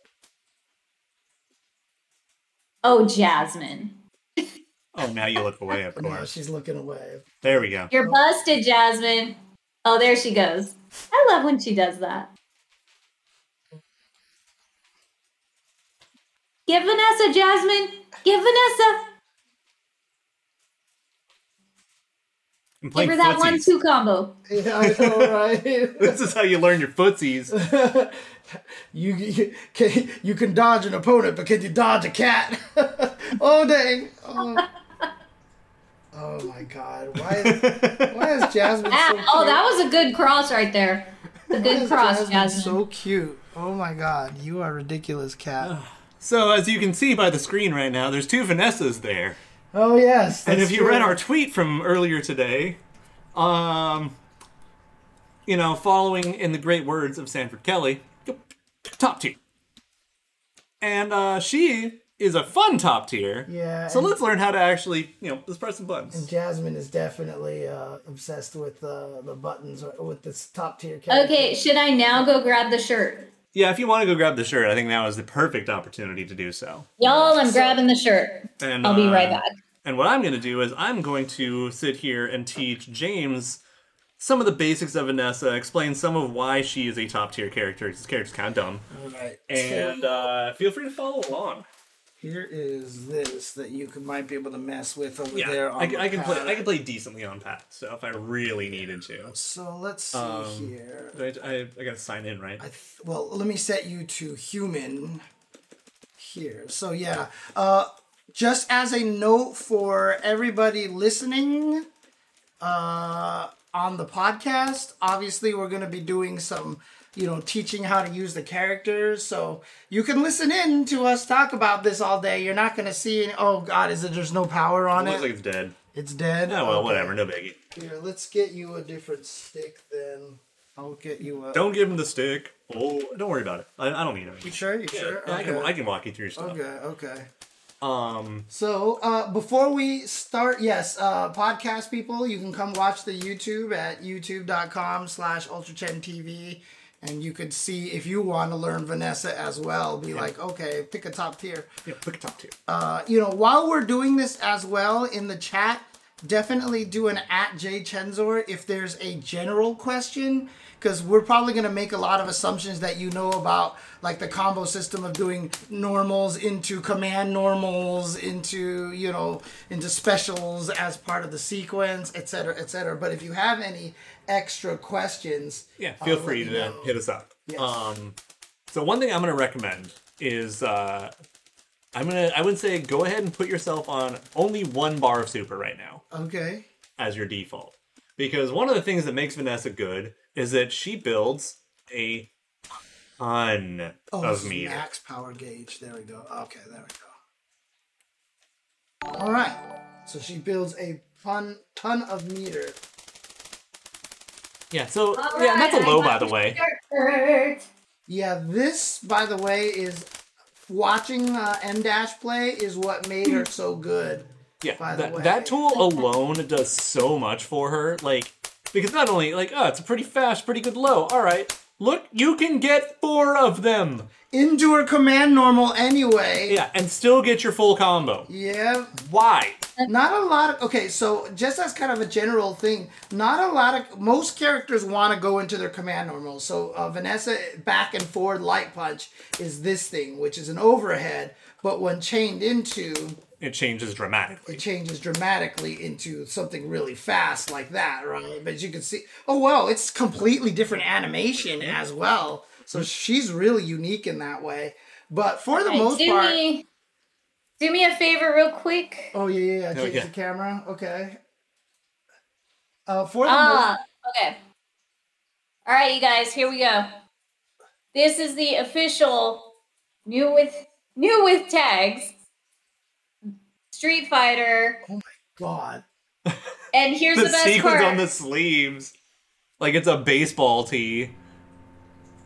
Oh Jasmine. Oh, now you look away. Of <laughs> No, course. she's looking away. There we go. You're busted, Jasmine. Oh, there she goes. I love when she does that. Give Vanessa, Jasmine. Give Vanessa. I'm Give her that footsies. one-two combo. Yeah, I know, <laughs> right? This is how you learn your footsies. <laughs> you, you can you can dodge an opponent, but can you dodge a cat? oh dang! Oh. Oh my God! Why? <laughs> Why is Jasmine so cute? oh, that was a good cross right there. A Why good is cross, Jasmine Jasmine. So cute! Oh my God! You are ridiculous, cat. So as you can see by the screen right now, there's two Vanessas there. Oh yes. And if you true. read our tweet from earlier today, um, you know, following in the great words of Sanford Kelly, top two. And uh, she is a fun top tier. Yeah, So let's learn how to actually, you know, let's press some buttons. And Jasmine is definitely uh, obsessed with uh, the buttons or with this top tier character. Okay, should I now go grab the shirt? Yeah, if you want to go grab the shirt, I think now is the perfect opportunity to do so. Y'all, I'm grabbing the shirt. And I'll be uh, right back. And what I'm going to do is I'm going to sit here and teach James some of the basics of Vanessa, explain some of why she is a top tier character. This character's kind of dumb. All right. And uh, feel free to follow along. Here is this that you could, might be able to mess with over Yeah, there. On I, the I can play. I can play decently on Pat. So if I really needed to, So let's see Um, here. I, I, I got to sign in, right? I th- well, let me set you to human here. So yeah, uh, just as a note for everybody listening uh, on the podcast, obviously we're going to be doing some, you know, teaching how to use the characters. So you can listen in to us talk about this all day. You're not going to see any. Oh God, is it? There's no power on It looks it. like it's dead. it's dead. Oh well, Okay. whatever. No biggie. Here, let's get you a different stick then. I'll get you a. Don't give him the stick. Oh, don't worry about it. I, I don't need it. You sure? You Yeah, sure? I can. I can walk you through your stuff. Okay, okay. Um. So, uh, before we start, yes, uh, podcast people, you can come watch the YouTube at youtube.com slash ultrachen TV and you could see if you want to learn Vanessa as well. Be like, okay, pick a top tier. Yeah, pick a top tier. Uh, you know, while we're doing this as well in the chat, definitely do an at J Chenzor if there's a general question, because we're probably going to make a lot of assumptions that you know about, like the combo system of doing normals into command normals into you know into specials as part of the sequence, et cetera, et cetera. But if you have any extra questions, Yeah, feel free to know. hit us up. Yes. Um, so one thing I'm going to recommend is uh, I'm gonna I would say go ahead and put yourself on only one bar of super right now Okay. as your default, because one of the things that makes Vanessa good is that she builds a ton Oh, of this is meter. max power gauge. There we go. Okay, there we go. All right. So she builds a ton ton of meter. Yeah, so yeah, and that's a low by the way. Yeah, this by the way is watching uh, M dash play is what made her so good. Yeah, by the that, way. that tool alone does so much for her. Like, because not only like, oh, it's a pretty fast, pretty good low. All right, look, you can get four of them. Into her command normal anyway. Yeah, and still get your full combo. Yeah. Why? Not a lot of okay, so just as kind of a general thing, not a lot of most characters want to go into their command normals. So uh, Vanessa back and forward light punch is this thing, which is an overhead, but when chained into, It changes dramatically. it changes dramatically into something really fast like that, right? But you can see, oh wow, it's completely different animation as well. So she's really unique in that way. But for the most do part, me, do me a favor, real quick. oh yeah, yeah, yeah, change Okay. the camera, okay. Uh, for the most Ah, okay. All right, you guys, here we go. This is the official new with new with tags Street Fighter, Oh my God. and here's <laughs> The the, best sequins part. on the sleeves, like it's a baseball tee.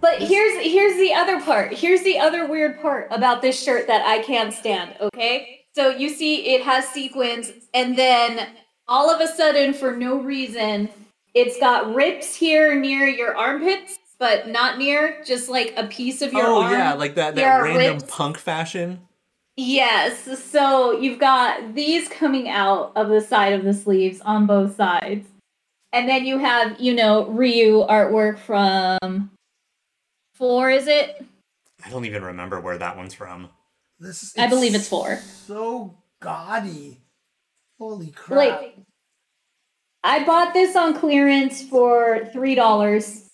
But here's here's the other part. Here's the other weird part about this shirt that I can't stand, okay? So you see it has sequins and then all of a sudden for no reason it's got rips here near your armpits, but not near, just like a piece of your oh arm. yeah, like that that There random rips. punk fashion. Yes. So you've got these coming out of the side of the sleeves on both sides. And then you have, you know, Ryu artwork from four, is it? I don't even remember where that one's from. This is, I believe it's four. So gaudy. Holy crap. Like I bought this on clearance for three dollars.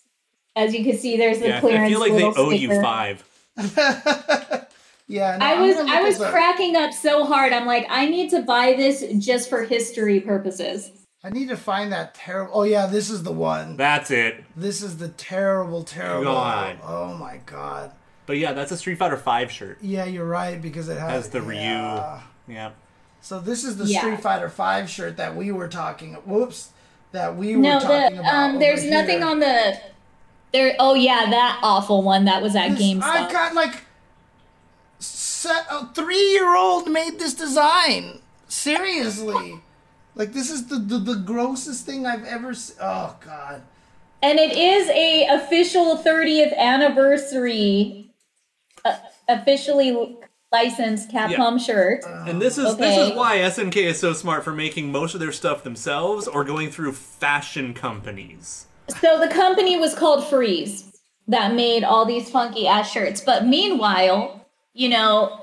As you can see, there's the Yeah, I feel like they little owe you five. <laughs> <laughs> yeah, no, I was I was at the- cracking up so hard. I'm like, I need to buy this just for history purposes. I need to find that terrible. Oh yeah, this is the one. That's it. This is the terrible, terrible. God. Oh my god. But yeah, that's a Street Fighter Five shirt. Yeah, you're right because it has Has the Ryu. yeah. Yeah. So this is the Yeah. Street Fighter Five shirt that we were talking. Whoops, that we were talking the about. um, there's over nothing here. on the there. Oh yeah, that awful one that was at This- GameStop. I got like set, a three-year-old made this design. Seriously, like this is the the, the grossest thing I've ever. seen. Oh god. and it is a official 30th anniversary, uh, officially licensed Capcom shirt. And this is this is why SNK is so smart for making most of their stuff themselves or going through fashion companies. So the company was called Freeze that made all these funky ass shirts. But meanwhile, you know,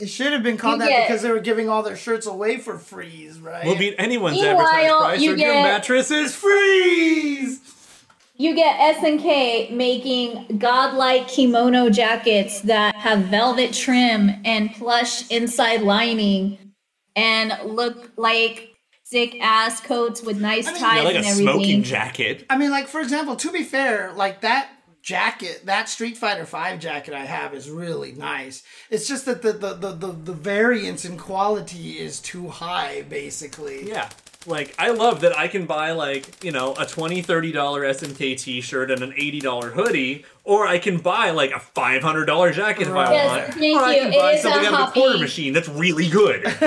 It should have been called that get- because they were giving all their shirts away for freeze, right? We'll beat anyone's Meanwhile, advertised price you for your get- mattress is freeze. you get SNK making godlike kimono jackets that have velvet trim and plush inside lining and look like sick ass coats with nice ties Yeah, like a and everything. smoking jacket. I mean, like for example, to be fair, like that jacket, that Street Fighter Five jacket I have is really nice. It's just that the the, the, the, the variance in quality is too high, basically. Yeah. Like I love that I can buy like, you know, a 20 30 dollar SNK t-shirt and an $80 hoodie or I can buy like a $500 jacket if I Yes, want. thank or I can It buy is a something out of a hoppy- quarter machine that's really good. <laughs>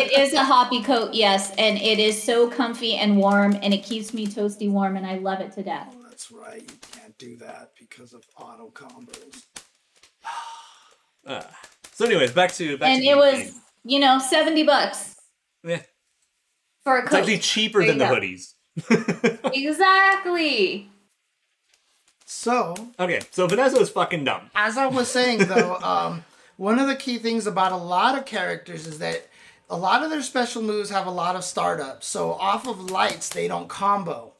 It is a happi coat, yes, and it is so comfy and warm, and it keeps me toasty warm, and I love it to death. Oh, that's right. You can't do that because of auto combos. Uh, <sighs> so, anyways, back to back and to it the was, game. you know, 70 bucks Yeah, for a it's actually cheaper There than the you hoodies. <laughs> Exactly. So, okay, so Vanessa was fucking dumb. as I was saying though, <laughs> um, one of the key things about a lot of characters is that a lot of their special moves have a lot of startups. So off of lights, they don't combo.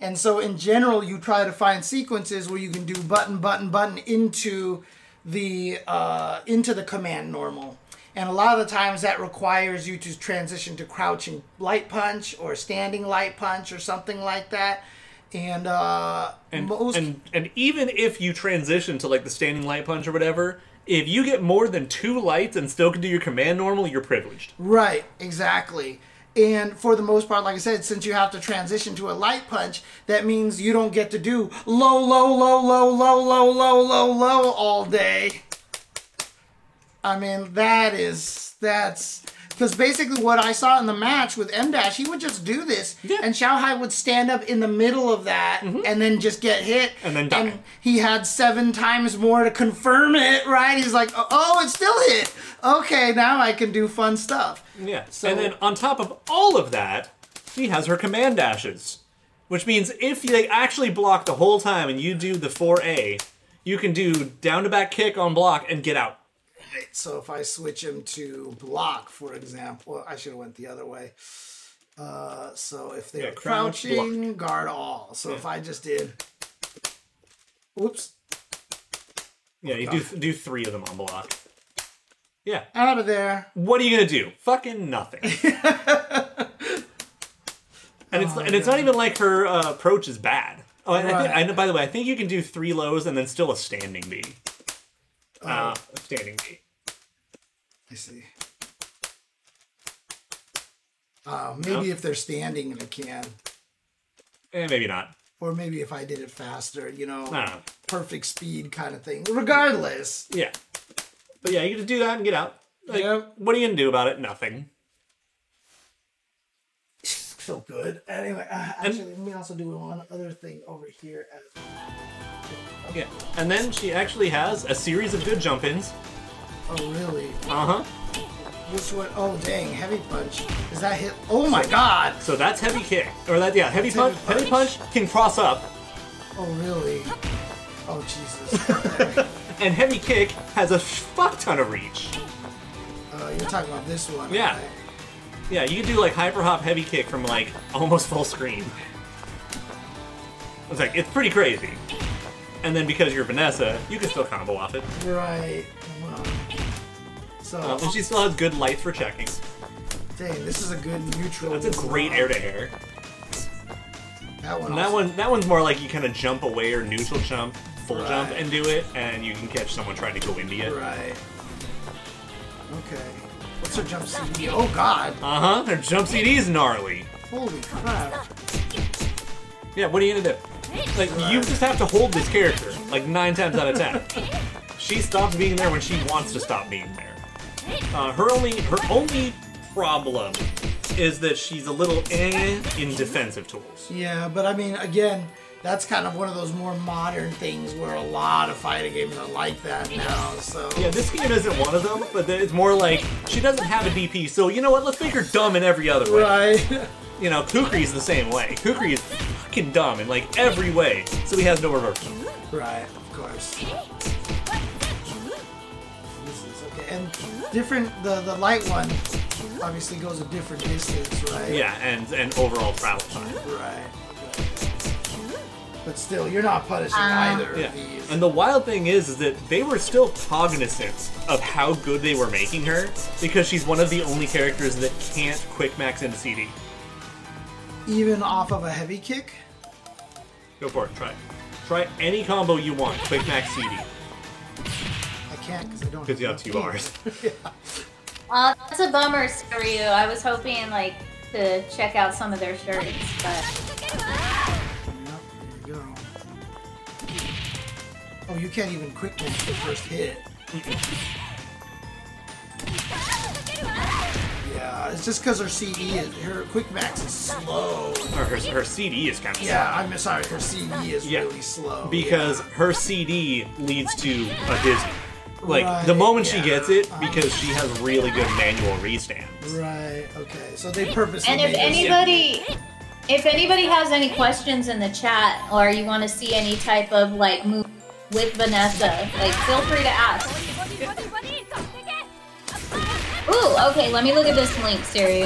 And so in general, you try to find sequences where you can do button, button, button into the uh, into the command normal. And a lot of the times that requires you to transition to crouching light punch or standing light punch or something like that. And uh, And, most and and even if you transition to like the standing light punch or whatever, if you get more than two lights and still can do your command normal, you're privileged. Right, exactly. And for the most part, like I said, since you have to transition to a light punch, that means you don't get to do low, low, low, low, low, low, low, low, low all day. I mean, that is, that's, because basically what I saw in the match with M Dash, he would just do this, Yeah. and Xiao Hai would stand up in the middle of that mm-hmm. and then just get hit. And then die. he had seven times more to confirm it, right? He's like, oh, it still hit. Okay, now I can do fun stuff. Yeah. So- and then on top of all of that, she has her command dashes, which means if they actually block the whole time and you do the 4A, you can do down to back kick on block and get out. Right, So if I switch him to block, for example, I should have went the other way. Uh, so if they're Yeah, crouch, crouching, guard all. So if I just did, oops, Yeah, you do do three of them on block. Yeah. out of there. What are you gonna do? Fucking nothing. <laughs> and it's and it's not even like her uh, approach is bad. Oh, and I, think, Right. I know. By the way, I think you can do three lows and then still a standing B. Uh, a standing B. I see. Uh, maybe if they're standing, I can. Eh, maybe not. Or maybe if I did it faster, you know, know. perfect speed kind of thing. Regardless, Yeah. But yeah, you can just do that and get out. Like, Yep. What are you gonna do about it? Nothing. So good. Anyway, uh, actually, let me also do one other thing over here. As Yeah. And then she actually has a series of good jump ins. Oh, really? Uh huh. Which one? Oh, dang! Heavy punch. Is that hit? Oh my God! So that's heavy kick, or that yeah, heavy punch. heavy punch can cross up, Oh, really? Oh, Jesus. <laughs> And heavy kick has a fuck ton of reach. uh, you're talking about this one. Yeah. right? Yeah, you can do like hyper hop heavy kick from like almost full screen. It's like it's pretty crazy. And then because you're Vanessa, you can still combo off it. Right. On. So, Um, and she still has good lights for checking. dang, this is a good neutral. That's a great air to air. That one. That also- one, that one's more like you kind of jump away or neutral jump, full jump, and do it, and you can catch someone trying to go into you. Right. Okay. What's her jump CD? Oh God! Uh huh. Their jump CD is gnarly. Holy crap! Yeah. What are you gonna do? Like you just have to hold this character like nine times out of ten. She stops being there when she wants to stop being there. Uh, her only her only problem is that she's a little eh in defensive tools. Yeah, but I mean, again, that's kind of one of those more modern things where a lot of fighting games are like that now. So Yeah, this game isn't one of them, but it's more like she doesn't have a DP, so you know what? Let's make her dumb in every other way. right. <laughs> You know, Kukri's the same way. Kukri is fucking dumb in like every way, so he has no reversal. Right, of course. This is okay, and different. The the light one obviously goes a different distance, right? Yeah, and and overall travel time. Right. But still, you're not punishing Uh, either Yeah, of these. and the wild thing is, is that they were still cognizant of how good they were making her because she's one of the only characters that can't quick max into CD. Even off of a heavy kick. Go for it. Try. it. Try any combo you want. Quick max CD I can't because I don't. because you have two enough bars. <laughs> Uh, that's a bummer, Stereo. I was hoping like to check out some of their shirts, but Yep, there you go. Oh, you can't even quick match the first hit. Yeah, it's just because her CD is her quick max is slow. Or her, her CD is kind of Yeah, I'm sorry, her CD is Yeah. really slow. because her CD leads to a dizzy. Like the Right, moment she gets it, because she has really good manual restands. Right. Okay. So they purposely. And if made this- anybody, if anybody has any questions in the chat, or you want to see any type of like move with Vanessa, like feel free to ask. Ooh, okay. Let me look at this link, Siri.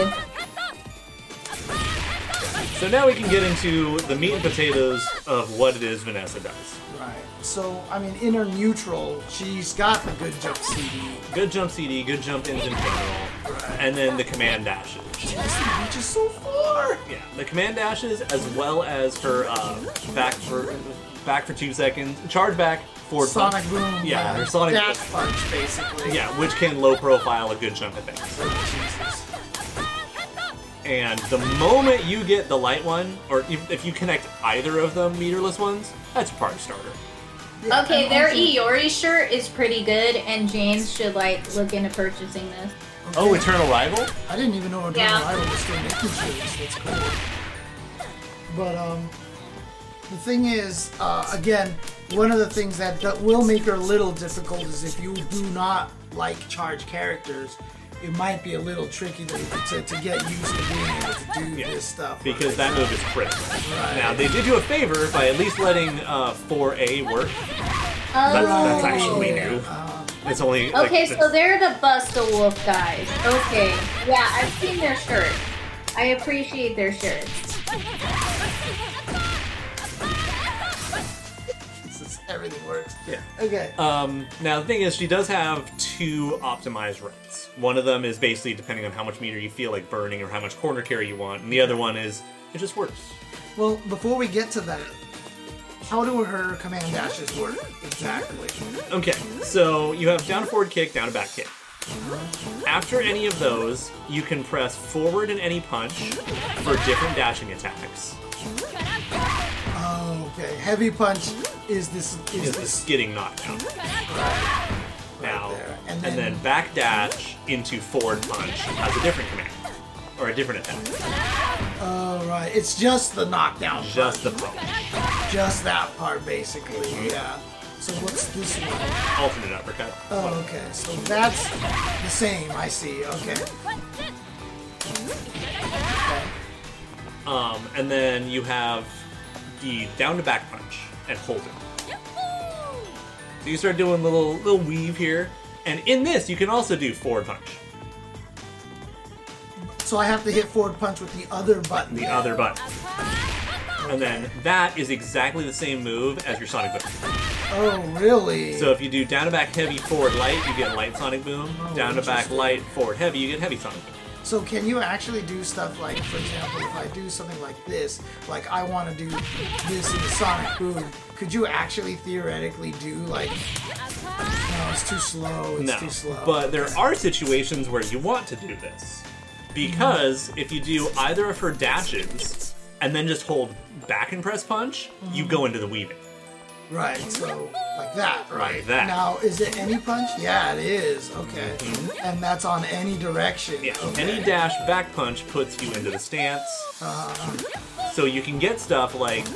So now we can get into the meat and potatoes of what it is Vanessa does. Right. So I mean, in her neutral, she's got the good jump CD. Good jump CD, good jump in general, and then the command dashes. She reaches so far. Yeah, the command dashes as well as her uh, back for back for two seconds, charge back, forward Sonic punch. boom. Yeah, her sonic dash punch, basically. Yeah, which can low profile a good jump at things. Jesus. And the moment you get the light one, or if if you connect either of them meterless ones, that's a party starter. Yeah, Okay, and their also- Iori shirt is pretty good, and James should like look into purchasing this. Oh, Eternal Rival? I didn't even know Eternal Yeah. Rival was still making shirts. That's cool. But um, the thing is, uh, again, one of the things that, that will make her a little difficult is if you do not like charge characters, it might be a little tricky to, to, to get used to being able to do Yeah, this stuff. Because that move is critical. Right. Now, they did you a favor by at least letting uh, 4A work. Oh, That's, that's actually new. Um, It's only. Okay, the- so they're the Bust Busta Wolf guys. Okay, yeah, I've seen their shirt. I appreciate their shirts. Everything works. Yeah. Okay. Um, now the thing is, she does have two optimized rates. One of them is basically depending on how much meter you feel like burning or how much corner carry you want, and the other one is it just works. Well, before we get to that, how do her command dashes work exactly? Okay, so you have down a forward kick, down to back kick. After any of those, you can press forward in any punch for different dashing attacks. Oh, okay. Heavy punch is this is Is the this skidding knockdown. Now, there. and And then, then- back dash into forward punch has a different command or a different attack. oh right. It's just the knockdown. Just the punch. just that part basically. Yeah. So what's this one? Alternate uppercut. Oh, okay. So that's the same. I see. Okay. Okay. Um, and then you have the down to back punch and hold it. So you start doing little little weave here, and in this you can also do forward punch, So I have to hit forward punch with the other button. the other button, and then that is exactly the same move as your sonic boom. Oh, really? So if you do down to back heavy forward light, you get light sonic boom. Oh, down to back light forward heavy, you get heavy sonic boom. So can you actually do stuff like, for example, if I do something like this, like I want to do this in the Sonic Boom, could you actually theoretically do like? No, it's too slow. It's No, too slow. but there are situations where you want to do this. Because if you do either of her dashes and then just hold back and press punch, you mm-hmm. go into the weaving. Right. So like that, right? Like that. Now, is it any punch? Yeah, it is. Okay, and that's on any direction. Mm-hmm. Yeah, Okay. any dash back punch puts you into the stance. Uh-huh. So you can get stuff like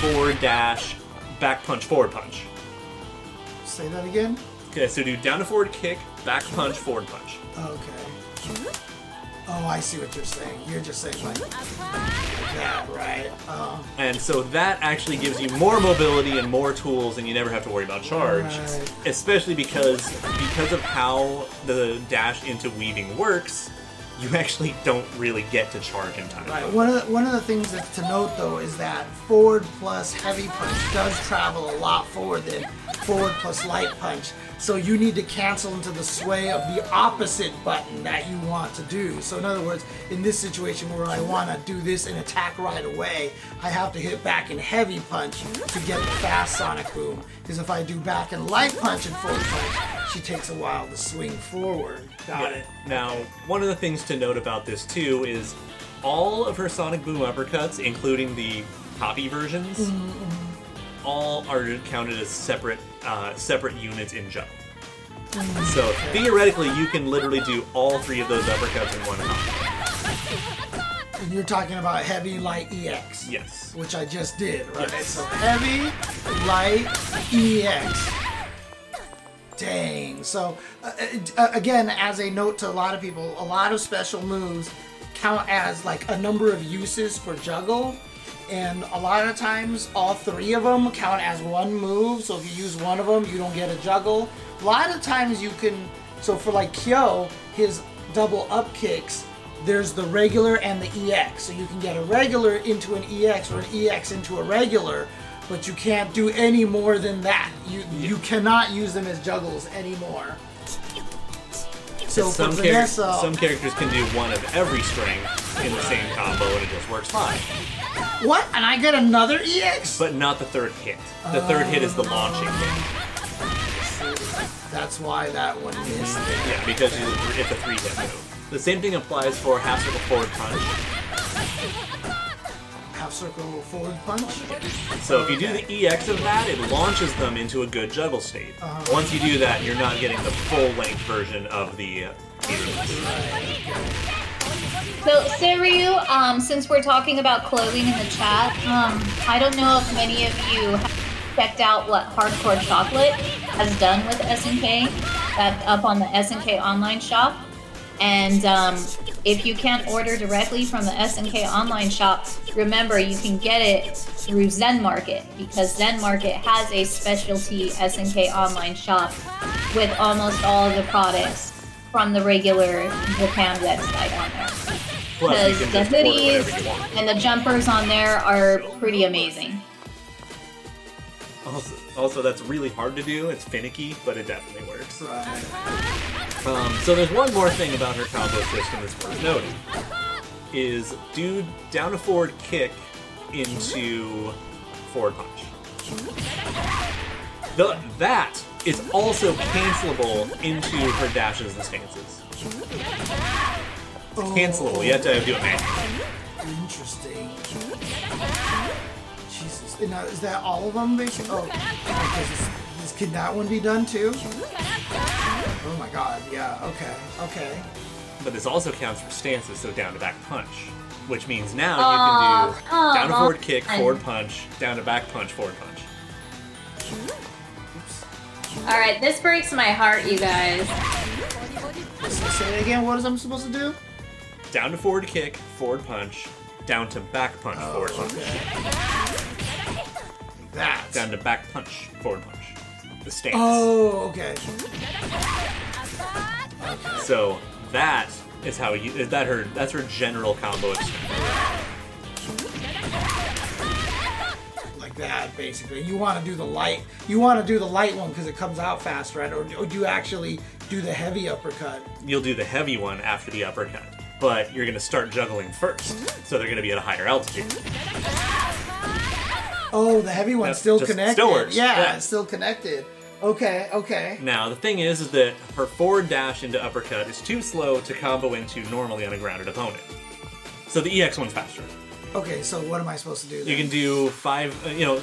forward dash, back punch, forward punch. Say that again. Okay, so do down to forward kick, back punch, forward punch. Okay. Oh, I see what you're saying. You're just saying like, that, right? Um, And so that actually gives you more mobility and more tools, and you never have to worry about charge. Right. Especially because because of how the dash into weaving works, you actually don't really get to charge in time. Right. One of the, one of the things that's to note though is that forward plus heavy punch does travel a lot forward than forward plus light punch. So you need to cancel into the sway of the opposite button that you want to do. So in other words, in this situation where I want to do this and attack right away, I have to hit back and heavy punch to get the fast sonic boom. Because if I do back and light punch and forward punch, she takes a while to swing forward. Got it. Now, one of the things to note about this too is all of her Sonic Boom uppercuts, including the copy versions, Mm-hmm, all are counted as separate uh, separate units in jump. So theoretically, you can literally do all three of those uppercuts in one combo. And you're talking about heavy, light, EX. Yes. Which I just did, right? Yes. So heavy, light, EX. Dang. So, uh, uh, again, as a note to a lot of people, a lot of special moves count as like a number of uses for juggle. And a lot of times, all three of them count as one move. So if you use one of them, you don't get a juggle. A lot of times you can. So for like Kyo, his double up kicks, there's the regular and the EX. So you can get a regular into an EX or an EX into a regular, but you can't do any more than that. You you cannot use them as juggles anymore. So some, char- some characters can do one of every string in the same combo and it just works fine. What? And I get another EX? But not the third hit. The third hit is the launching hit. That's why that one missed. Yeah, because you, it's a three hit move. The same thing applies for half circle forward punch. Half circle forward punch. So if you do the EX of that, it launches them into a good juggle state. Once you do that, you're not getting the full length version of the. Uh, So, Saryu, um, since we're talking about clothing in the chat, um, I don't know if many of you have checked out what Hardcore Chocolate has done with SNK. That's up on the SNK online shop. And um, if you can't order directly from the SNK online shop, remember you can get it through Zen Market because Zen Market has a specialty SNK online shop with almost all of the products from the regular Japan website on there because the just order whatever hoodies and the jumpers on there are pretty amazing. Also, also, that's really hard to do. It's finicky, but it definitely works. Right. Um, so there's one more thing about her combo system that's worth noting. Is do down a forward kick into forward punch. The, that is also cancelable into her dashes and stances. It's cancelable. You have to do it manually. Interesting. Jesus. And Now, is that all of them, basically? Oh, because this, this, can that one be done too? Oh my god, yeah, okay, okay. But this also counts for stances, so down to back punch. Which means now Aw, you can do come down to forward kick, on. forward punch, down to back punch, forward punch. All right, this breaks my heart, you guys. Say it again, what is I'm supposed to do? Down to forward kick, forward punch, down to back punch, oh, forward punch. That. Down to back punch, forward punch. The stance. Oh, okay. So that is how you is that her that's her general combo extent. Like that, basically. You want to do the light. You want to do the light one because it comes out fast, right? Or, or do you actually do the heavy uppercut? You'll do the heavy one after the uppercut. But you're gonna start juggling first. So they're gonna be at a higher altitude. Oh, the heavy one's That still just connected. still works, Yeah, yeah. it's still connected. Okay, okay. Now the thing is, is that her forward dash into uppercut is too slow to combo into normally on a grounded opponent. So the EX one's faster. Okay, so what am I supposed to do? You can do five, uh, you know,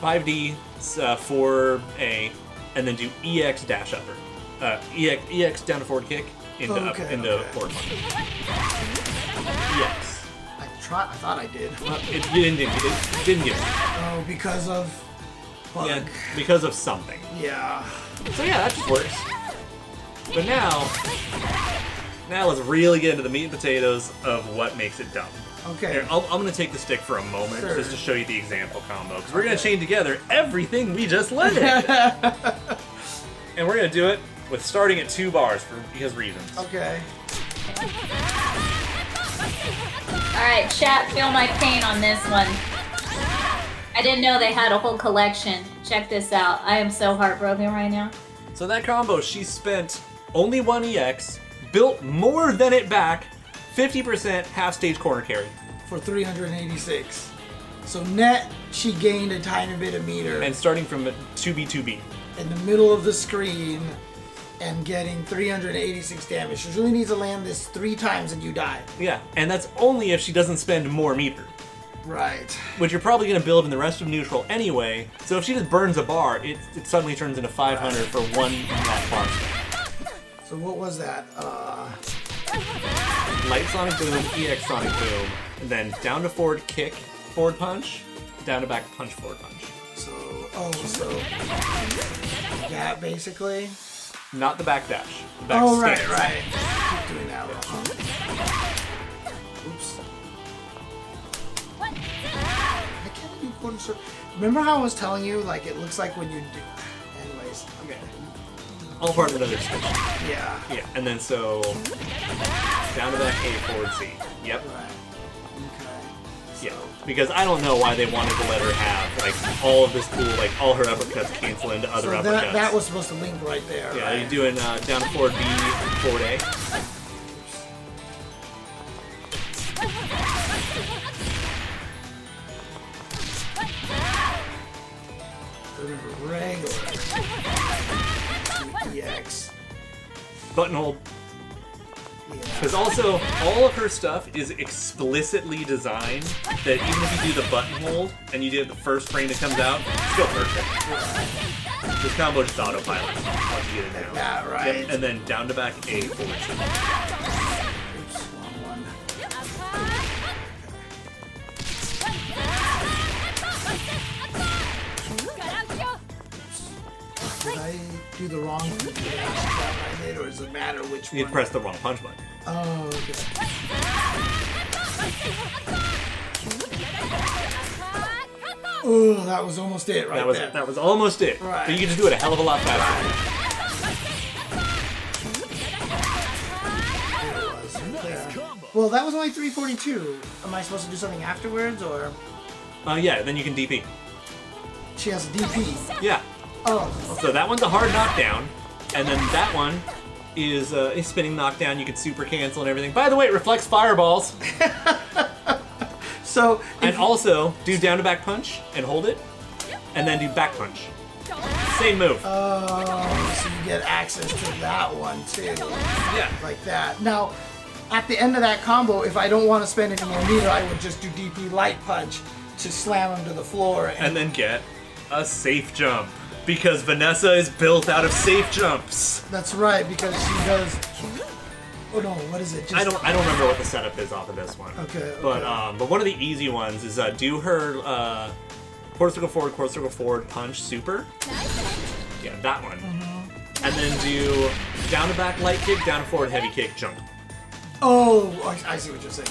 five D, uh, four A, and then do EX dash upper, uh, EX, EX down to forward kick into up, Okay, into okay. forward. Yes, I try. I thought I did. <laughs> well, it, you didn't, it, it didn't get. Oh, because of bug. Yeah, because of something. Yeah. So yeah, that just works. But now, now let's really get into the meat and potatoes of what makes it dumb. Okay. Here, I'll, I'm going to take the stick for a moment Sure. just to show you the example combo because we're going to chain together everything we just learned, <laughs> and we're going to do it with starting at two bars for because reasons. Okay. All right, chat, feel my pain on this one. I didn't know they had a whole collection. Check this out. I am so heartbroken right now. So that combo, she spent only one EX, built more than it back, 50% half stage corner carry, For 386. So net, she gained a tiny bit of meter and starting from 2B2B. in the middle of the screen and getting 386 damage. She really needs to land this three times and you die. Yeah, and that's only if she doesn't spend more meter. Right. which you're probably going to build in the rest of neutral anyway. So if she just burns a bar, it, it suddenly turns into 500 for one bar. So what was that? Uh, Light Sonic Boom, EX Sonic Boom, and then down to forward kick, forward punch, down to back punch, forward punch. so oh, so that basically. Not the back dash. The back Oh right, stance. right. Keep doing that. wrong. Oops. I can't do quarter circle. Remember how I was telling you, like it looks like when you do. Anyways, okay. All part of another switch. Yeah. Yeah, and then so down to back A, forward C. Yep. Right. Okay. Yeah, because I don't know why they wanted to let her have like all of this cool, like all her uppercuts cancel into other So uppercuts. that, that was supposed to link right there. yeah, right? you're doing uh, down to forward B, forward A. her stuff is explicitly designed that even if you do the button hold and you do it the first frame that comes out, it's still perfect. This combo just autopilot once you get it down. Yeah, right. Yep, And then down to back A, forward do the wrong thing? Did I actually grab my hit, or does it matter which You one? press the wrong punch button. Oh, okay. Oh, that was almost it right That was there. that was almost it. Right. But you can just do it a hell of a lot faster. There it was. Yeah. Well, that was only 342. Am I supposed to do something afterwards, or Uh, yeah, then you can DP. she has a DP? Yeah. Oh, So that one's a hard knockdown, and then that one is uh, a spinning knockdown. You can super cancel and everything. By the way, it reflects fireballs. <laughs> so And also do down to back punch and hold it, and then do back punch. Same move. Oh, so you get access to that one too, yeah. like that. Now, at the end of that combo, if I don't want to spend any more meter, I would just do DP light punch to slam him to the floor. And, And then get a safe jump because Vanessa is built out of safe jumps. that's right because she does. Oh no, what is it? Just, I don't I don't remember what the setup is off of this one. Okay, But um but one of the easy ones is uh do her uh quarter circle forward, quarter circle forward punch super. Yeah, that one. Mm-hmm. And then do down to back light kick, down to forward heavy kick, jump. Oh, I, I see what you're saying.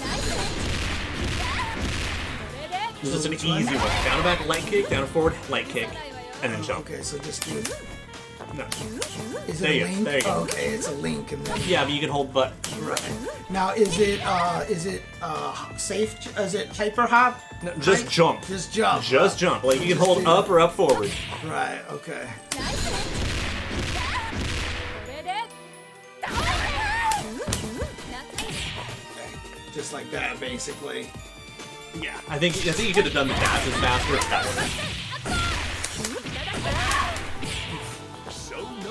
It's just an easy one? one. Down to back light kick, down to forward light kick, and then jump. Okay, so just do. No. Is it There a you go, link? there you go. Okay, it's a link and then. Yeah, but you can hold butt. Right. Now, is it uh, is it uh, safe? Is it hyper hop? No, just Right? jump. Just jump. Just jump. Like you can hold up or up forward. Right. Okay. Just like that, basically. Yeah. I think I think you could have done the dashes faster if that was.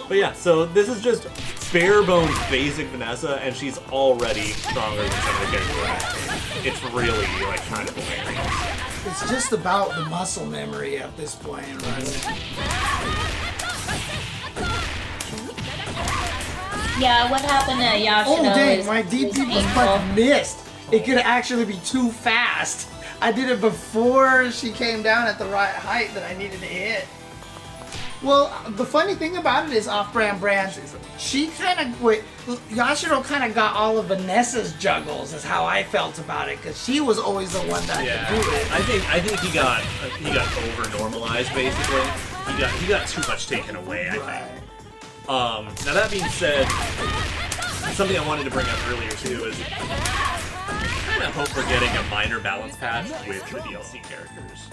But yeah, so this is just bare bones basic Vanessa, and she's already stronger than some of the characters. It's really like kind of hilarious. It's just about the muscle memory at this point, right? Yeah, what happened to Yashiro Oh dang, my DP was painful. punch missed. It could actually be too fast. I did it before she came down at the right height that I needed to hit. Well, the funny thing about it is off-brand brand. She kind of wait. Yashiro kind of got all of Vanessa's juggles. Is how I felt about it because she was always the one that Yeah, could do it. I think I think he got he got over normalized basically. He got he got too much taken away. I think. Right. Um, now that being said, something I wanted to bring up earlier too is I kind of hope we're getting a minor balance patch with the DLC characters,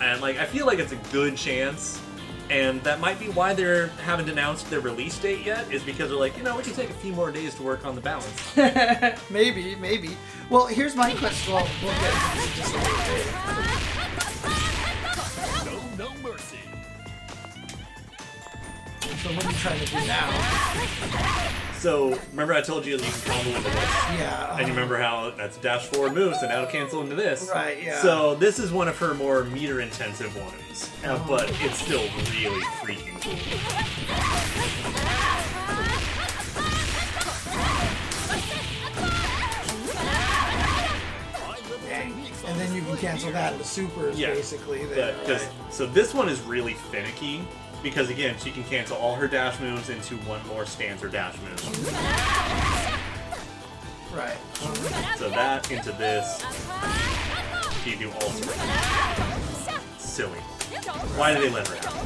and like I feel like it's a good chance. And that might be why they haven't announced their release date yet, is because they're like, you know, we can take a few more days to work on the balance. <laughs> Maybe, maybe. Well, here's my question. Well, we'll get into this in just a little bit. So what are you trying to do now? So remember, I told you that you can combo into this. Yeah. And you remember uh-huh. how that's dash forward move, so now it'll cancel into this. Right. Yeah. So this is one of her more meter intensive ones, uh, oh. but it's still really freaking cool. And then you can cancel that into supers, yeah. basically. Yeah. but, right? So this one is really finicky because again she can cancel all her dash moves into one more stanza dash move. right. So that into this, she can do all sorts. Silly. Why do they let her out?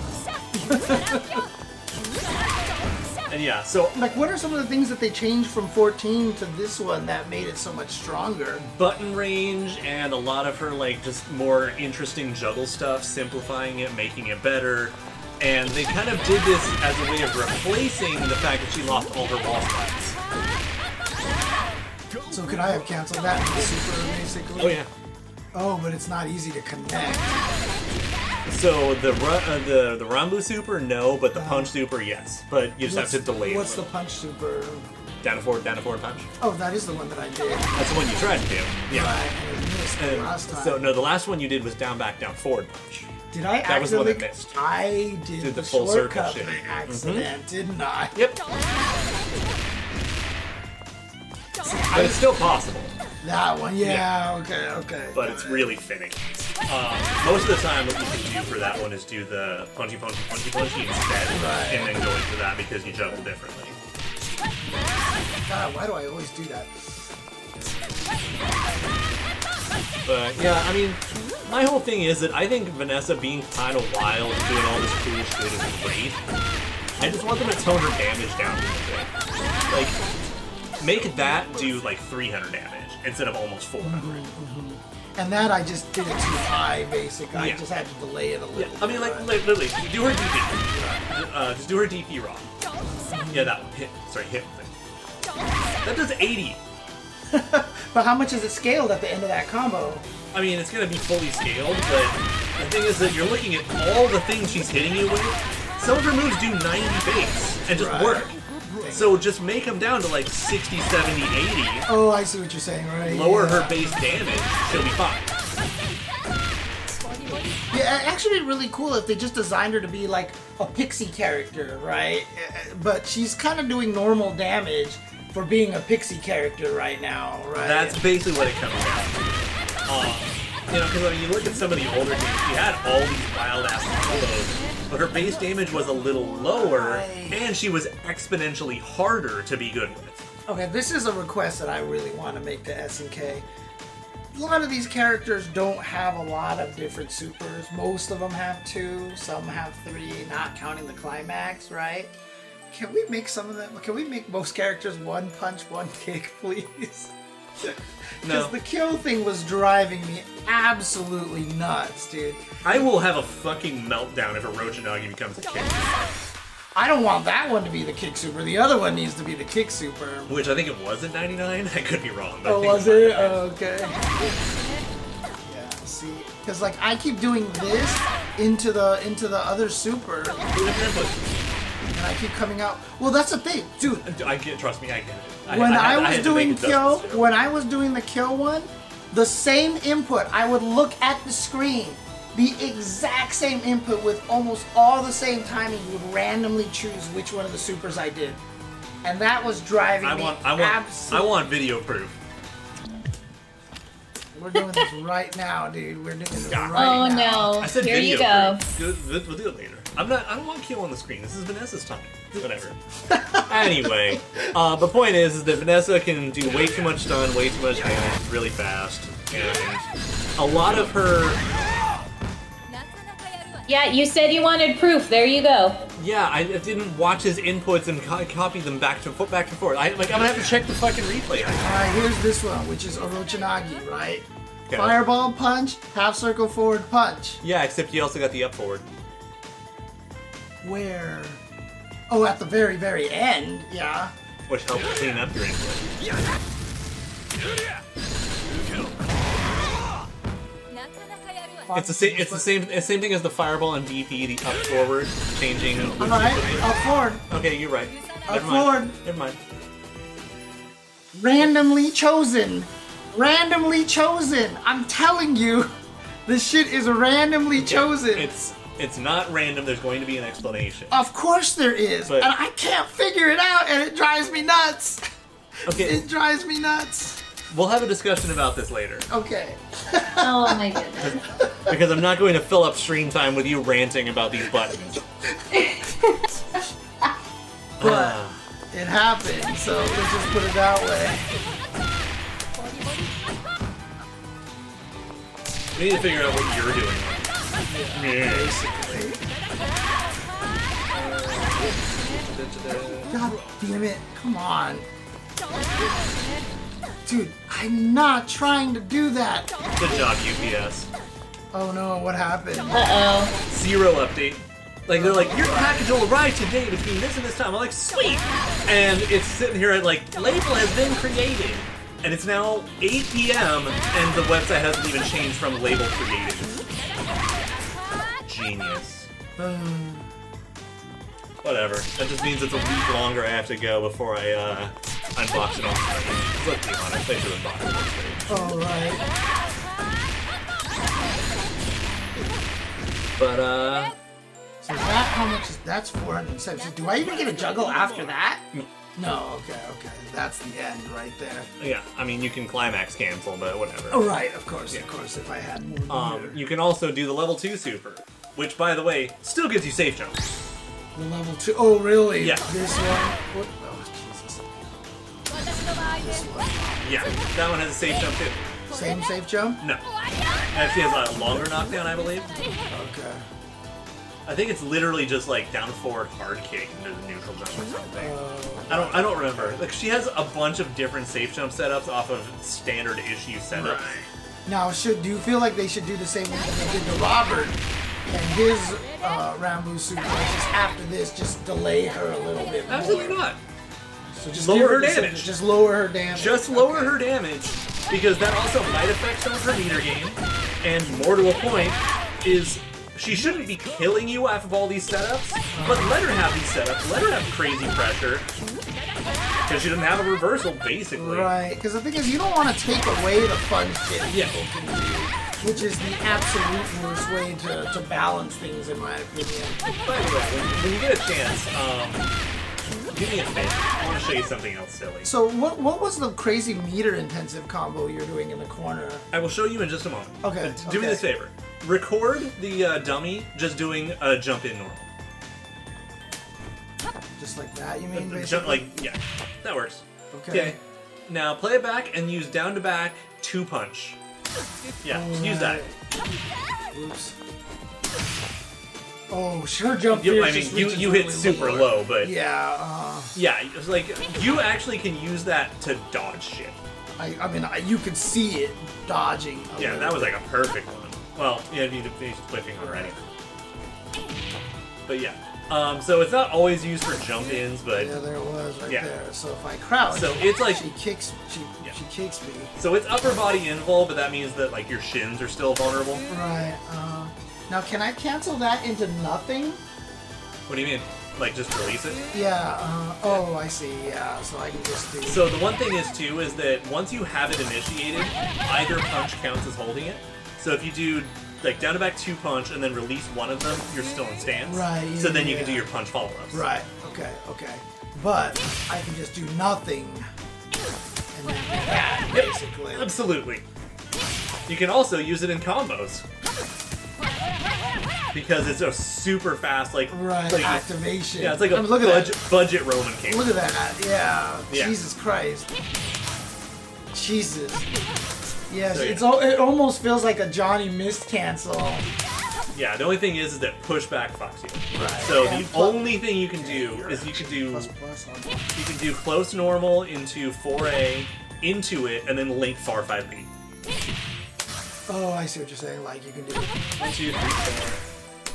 and yeah, so Like, what are some of the things that they changed from 14 to this one that made it so much stronger? button range and a lot of her like just more interesting juggle stuff, simplifying it, making it better. And they kind of did this as a way of replacing the fact that she lost all her wall spots. So could I have canceled that super, basically? Oh yeah. Oh, but it's not easy to connect. So the uh, the the Ranbu super no, but the punch super yes. But you just have to delay what's a the punch super? down to forward, down to forward punch? Oh, that is the one that I did. That's the one you tried to do. Yeah. Right, I missed the last time. so no, the last one you did was down, back, down, forward punch. Did I that was the one accidentally? that missed. I did, Did the, the full circle shortcut shit. by accident, didn't I? Yep. But it's still possible. That one, yeah, okay, okay. but it's really fitting. Um, most of the time, what you can do for that one is do the punchy, punchy, punchy, punchy instead, Right. and then go into that because you juggle differently. God, why do I always do that? But yeah, I mean, my whole thing is that I think Vanessa being kind of wild and doing all this cool shit is great. I just want them to tone her damage down a little bit. Like, make that do like 300 damage instead of almost 400. Mm-hmm, mm-hmm. And that I just did it too high, basically. I just had to delay it a little. Yeah, I mean, like, like literally, do her DP. Uh, uh, just do her DP raw. Yeah, that one. Hit. Sorry, hit. That does 80. <laughs> But how much is it scaled at the end of that combo? I mean, it's gonna be fully scaled, but the thing is that you're looking at all the things she's hitting you with. Some of her moves do 90 base and just Right. work. So just make them down to like 60, 70, 80. Oh, I see what you're saying, right? Lower yeah. her base damage, she'll be fine. Yeah, actually be really cool if they just designed her to be like a pixie character, right? Uh, But she's kind of doing normal damage for being a pixie character right now, right? That's basically what it comes down to. Um, you know, because when you look at some of the older games, she had all these wild ass combos, but her base damage was a little lower, and she was exponentially harder to be good with. Okay, this is a request that I really want to make to SNK. A lot of these characters don't have a lot of different supers. Most of them have two, some have three, not counting the climax, right? Can we make some of them? Can we make most characters one punch, one kick, <laughs> please? <laughs> Because No. the Kyo thing was driving me absolutely nuts, dude. I will have a fucking meltdown if Orochinagi becomes a kid, I don't want that one to be the kick super. The other one needs to be the kick super. which I think it was at 99. <laughs> I could be wrong. But Oh, was it? Oh, okay. Yeah, see, because like I keep doing this into the into the other super, and Two different inputs. I keep coming out. Well, that's the thing, dude. I get, trust me, I get it. I, When I, had- was had doing Kyo, adjustments to it. when I was doing the Kyo one, the same input. I would look at the screen, the exact same input with almost all the same timing. Would randomly choose which one of the supers I did, and that was driving I me want, I want, I want video proof. We're doing this right now, dude. We're doing this <laughs> Yeah. right Oh now. no! I said Here video you go. proof. Good, we'll, we'll do it later. I'm not. I don't want Kyo on the screen. This is Vanessa's time. Whatever. <laughs> anyway, uh, the point is, is that Vanessa can do way too much stun, way too much damage, really fast, and a lot of her. Yeah, you said you wanted proof. There you go. Yeah, I didn't watch his inputs and co- copy them back to foot back to forth. I like. I'm gonna have to check the fucking replay. Alright, here's this one, which is Orochinagi, right? Okay. Fireball punch, half circle forward punch. Yeah, except you also got the up forward. Where? Oh, at the very, very end, yeah. which helps clean up your input. It's the same. It's the same. It's same thing as the fireball and DP, the up forward, changing. Alright, up forward. Okay, you're right. Up Never mind. forward. Never mind. Randomly chosen. Randomly chosen. I'm telling you, <laughs> this shit is randomly chosen. It's it's not random. There's going to be an explanation. of course there is. But- and I can't figure it out, and it drives me nuts. Okay. It drives me nuts. we'll have a discussion about this later Okay. Oh my <laughs> goodness. because I'm not going to fill up stream time with you ranting about these buttons. <laughs> But ah. it happened, so let's just put it that way. We need to figure out what you're doing. Yeah. Basically. God damn it. Come on. Dude, I'm not trying to do that. Good job, UPS. Oh no, what happened? Uh oh. Zero update. Like they're like, your package will arrive today between this and this time. I'm like, sweet. And it's sitting here at like, label has been created, and it's now 8 p.m. and the website hasn't even changed from label created. Genius. <sighs> Whatever. That just means it's a week longer I have to go before I uh, unbox it on screen. Let's be honest, I should unbox it on. Alright. But uh, So that, how much is, that's 470. Do I even get a juggle after that? No, okay, okay. That's the end right there. yeah. I mean, you can climax cancel, but whatever. Oh, right, of course, of course, if I had more Um, you can also do the level two super, which, by the way, still gives you safe jumps. The level two. Oh, really? Yeah. This one? What? Oh, Jesus. This one. Yeah, that one has a safe jump too. Same safe jump? No, actually has a longer knockdown, I believe. Okay. I think it's literally just like down forward hard kick into the neutral jump or something. Uh, I don't, I don't remember. Like she has a bunch of different safe jump setups off of standard issue setups. Now, should do you feel like they should do the same thing that they did to Robert and his uh, Ranbu super? Just after this, just delay her a little bit more. Absolutely not. So just Lower her damage. Just lower her damage. Just lower Okay. her damage because that also might affect some of her meter gain. And more to a point is she shouldn't be killing you off of all these setups, but let her have these setups. Let her have crazy pressure because she doesn't have a reversal basically. Right, because the thing is, you don't want to take away the fun shit Yeah. people can do, which is the absolute worst way to, to balance things, in my opinion. By the way, when, you get a chance, um, do me a favor. I want to show you something else silly. So, what what was the crazy meter intensive combo you're doing in the corner? I will show you in just a moment. Okay, do me this favor. Record the uh, dummy just doing a jump in normal. Just like that, you mean? Basically? Jump, like, yeah, that works. okay. Now play it back and use down to back two punch. Yeah, use that. Oops. Oh, sure, jump. You, I mean, you, you hit super low, but yeah, Yeah, uh, it's like you actually can use that to dodge shit. I, I mean, I, you could see it dodging. Yeah, that was like a perfect one. Well, yeah, you need to finish flipping already. But yeah, um, so it's not always used for jump ins, but Yeah, there it was right Yeah. there. So if I crouch, So it's like- she kicks, she Yeah. she kicks me. so it's upper body invul, but that means that like your shins are still vulnerable. Right. Uh, now, can I cancel that into nothing? What do you mean? Like just release it? Yeah. Uh, oh, I see. Yeah. So I can just do. So the one thing is too is that once you have it initiated, either punch counts as holding it. So if you do like down to back two punch and then release one of them, you're still in stance. Right, So then you can do your punch follow ups. Right. Okay. Okay. But I can just do nothing, and then do that Yep. basically. Absolutely. You can also use it in combos. Because it's a super fast, like Right. like- activation. yeah, it's like a I mean, look at budget, budget Roman king. Look at that. Yeah. Yeah. Jesus Christ. Jesus. Yes, So, yeah. it's all, it almost feels like a Johnny missed cancel. Yeah, the only thing is, is that pushback fucks you. Right. So And the plus- only thing you can do is you can do Plus plus on you can do close normal into 4A, into it, and then link far 5B. Oh, I see what you're saying. Like you can do One, two, three, four.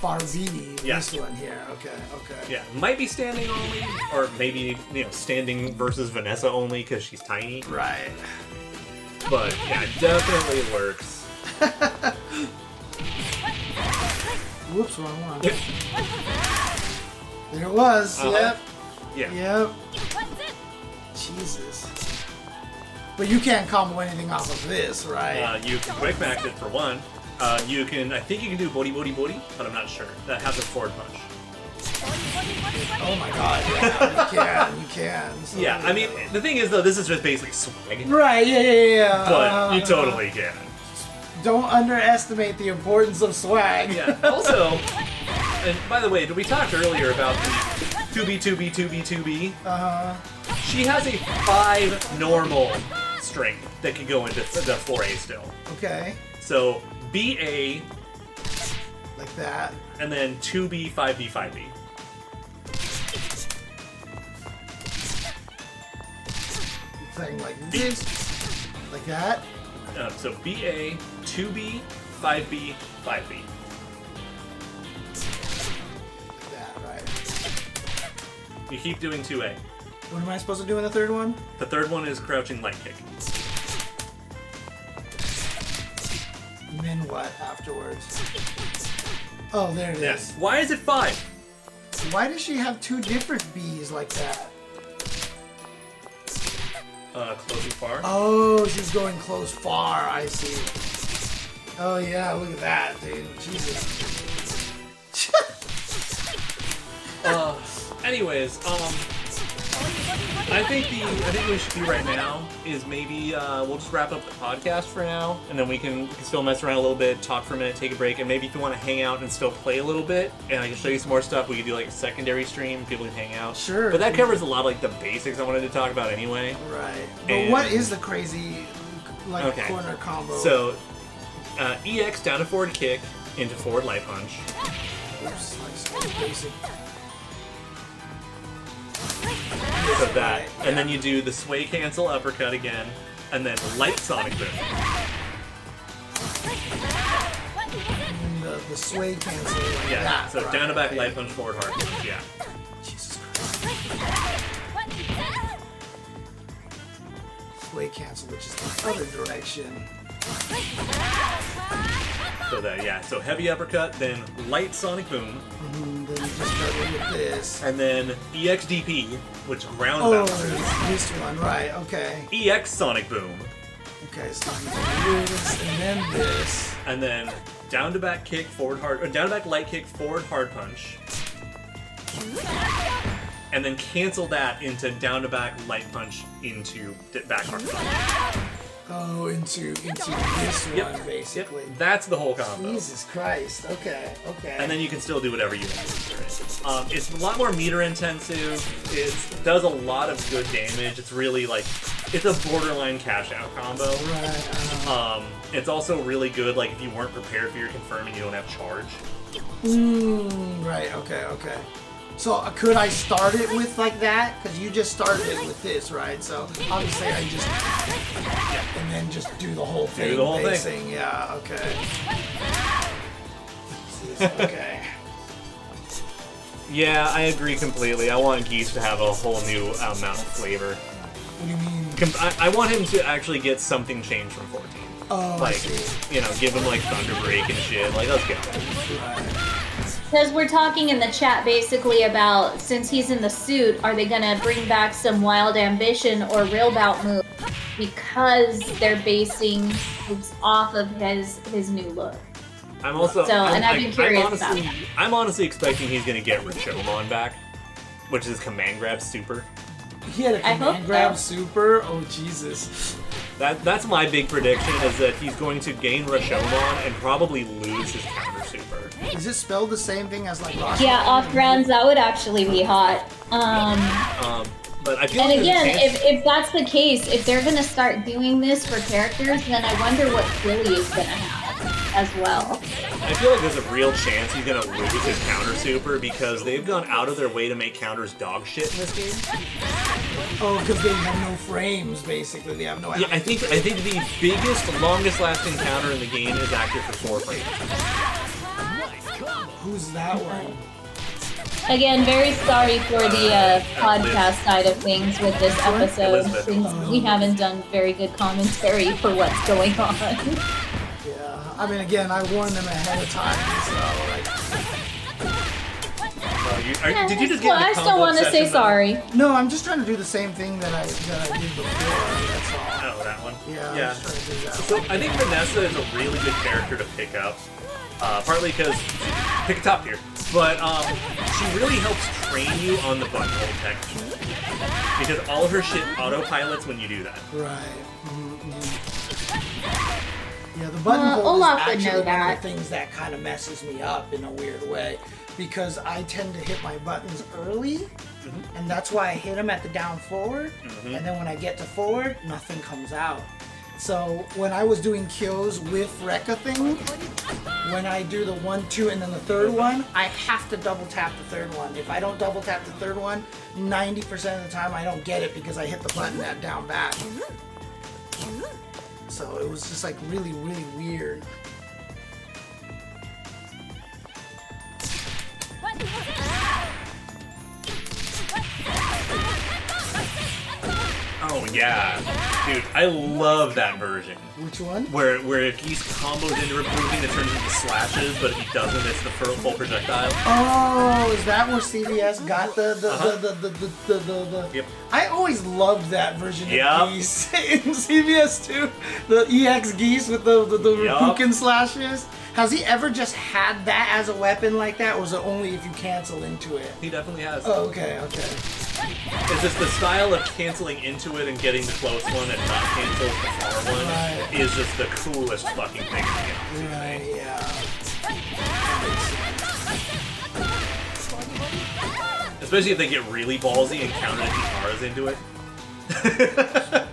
far V. Yeah. This one here. Okay. Okay. Yeah, might be standing only, or maybe you know standing versus Vanessa only because she's tiny. Right. But yeah, it definitely works. Whoops, wrong one. There it was. Uh-huh. Yep. Yeah. Yep. Jesus. But you can't combo anything off of this, right? Uh, you can quick max it for one. Uh, you can, I think you can do body, body, body, but I'm not sure. That has a forward punch. Oh my god, yeah, <laughs> you can, you can. So Yeah, I mean, the thing is though, this is just basically swag, Right, yeah, yeah, yeah. but uh, you totally can. Don't underestimate the importance of swag. Yeah. Also, and by the way, did we talked earlier about the 2B, 2B, 2B, 2B? Uh, huh. She has a five normal strength that can go into the 4A still. okay, So BA like that. and then 2B, 5B, 5B. Thing like this, like that. Uh, so BA, 2B, 5B, 5B. Like that, right. You keep doing 2A. What am I supposed to do in the third one? The third one is crouching light kick. And then what afterwards? Oh, there it is. Yes. Why is it five? Why does she have two different bees like that? Uh, close far. Oh, she's going close far. I see. Oh yeah, look at that, dude. Jesus. <laughs> Uh, anyways, um, I think the I think we should do right now is maybe uh, we'll just wrap up the podcast for now, and then we can, we can still mess around a little bit, talk for a minute, take a break, and maybe if you want to hang out and still play a little bit, and I can show you some more stuff, we could do like a secondary stream, people can hang out. Sure. But that covers a lot of like the basics I wanted to talk about anyway. right. But And- what is the crazy like Okay. corner combo? So, uh, EX down to forward kick into forward light punch. Oops, like so basic. So that, and then you do the sway cancel uppercut again, and then light sonic boom. And the, the sway cancel. Like Yeah. that, So right, down to back right. light punch forward hard punch. Yeah. Jesus Christ. Sway cancel, which is the other direction. So that yeah. So heavy uppercut, then light sonic boom, And then you just start with this. and then EXDP, which ground Oh, bounces. this one, right? Okay. EX sonic boom, Okay, so do this and then this. and then down to back kick forward hard, or down to back light kick forward hard punch. And then cancel that into down to back light punch into d- back hard punch. Oh, into into this Yep. one basically. Yep. That's the whole combo. Jesus Christ. Okay. Okay. and then you can still do whatever you want. Um, it's a lot more meter intensive. It does a lot of good damage. It's really like it's a borderline cash out combo. Right. Uh, Um, it's also really good. Like if you weren't prepared for your confirm and you don't have charge. mm, right. Okay. Okay. So uh, could I start it with like that? Because you just started it with this, right? So obviously I just and then just do the whole thing. the whole thing. Yeah. Okay. Okay. Yeah, I agree completely. I want Geese to have a whole new amount of flavor. What do you mean? Com- I, I want him to actually get something changed from 14. Oh, I Like, you know, give him like Thunder Break and shit. Like, let's go. Right. Because we're talking in the chat basically about since he's in the suit, are they gonna bring back some wild ambition or real bout move because they're basing moves off of his his new look. I'm also. So, I'm, and I've I- been curious I'm honestly, about I'm honestly expecting he's gonna get Rashomon back, which is command grab super. He had a command grab so. super. Oh Jesus. That that's my big prediction is that he's going to gain Rashomon and probably lose his counter super. Is it spelled the same thing as like Rashomon? Yeah, off rounds that would actually be hot. Um, Um, but I feel and like again, if, if that's the case, if they're gonna start doing this for characters, then I wonder what Billy is gonna have as well. I feel like there's a real chance he's gonna lose his counter super because they've gone out of their way to make counters dog shit in this game. Oh, because they have no frames, basically. They have no. Yeah, I think I think the biggest, longest lasting counter in the game is active for four frames. Who's that one? Again, very sorry for the uh, podcast side of things with this episode, Elizabeth. since we haven't done very good commentary for what's going on. <laughs> Yeah. I mean, again, I warned them ahead of time, so like. You, are, did you just get well, I still want to say obsession sorry. No, I'm just trying to do the same thing that I that I did before. That's all. Oh, that one. Yeah. I'm Yeah. just trying to do that. So I think Vanessa is a really good character to pick up. Uh, partly because pick a top tier. But um, she really helps train you on the buttonhole technique because all of her shit autopilots when you do that. Right. Mm-hmm. Yeah, the buttonhole Uh, Olaf is actually know one of the things that kind of messes me up in a weird way because I tend to hit my buttons early, Mm-hmm. and that's why I hit them at the down forward, and then when I get to forward, nothing comes out. So when I was doing Kyo's with Rekka thing, when I do the one, two, and then the third one, I have to double tap the third one. If I don't double tap the third one, 90% of the time I don't get it because I hit the button at down back. So it was just like really, really weird. Oh yeah, dude, I love that version. Which one? Where where if he's combos into removing, it turns into slashes, but if he doesn't, it's the full projectile. Oh, is that where CVS got the the Uh-huh. the, the, the, the, the, the Yep. I always loved that version Yep. of Geese <laughs> in CVS too. The EX Geese with the the, the Yep. Reppuken slashes. Has he ever just had that as a weapon like that, or was it only if you cancel into it? He definitely has. Oh, okay, okay. It's just the style of canceling into it and getting the close one and not cancel the far one Right. is just the coolest fucking thing to get onto. Right, yeah. Especially if they get really ballsy and counter guitars into it. <laughs>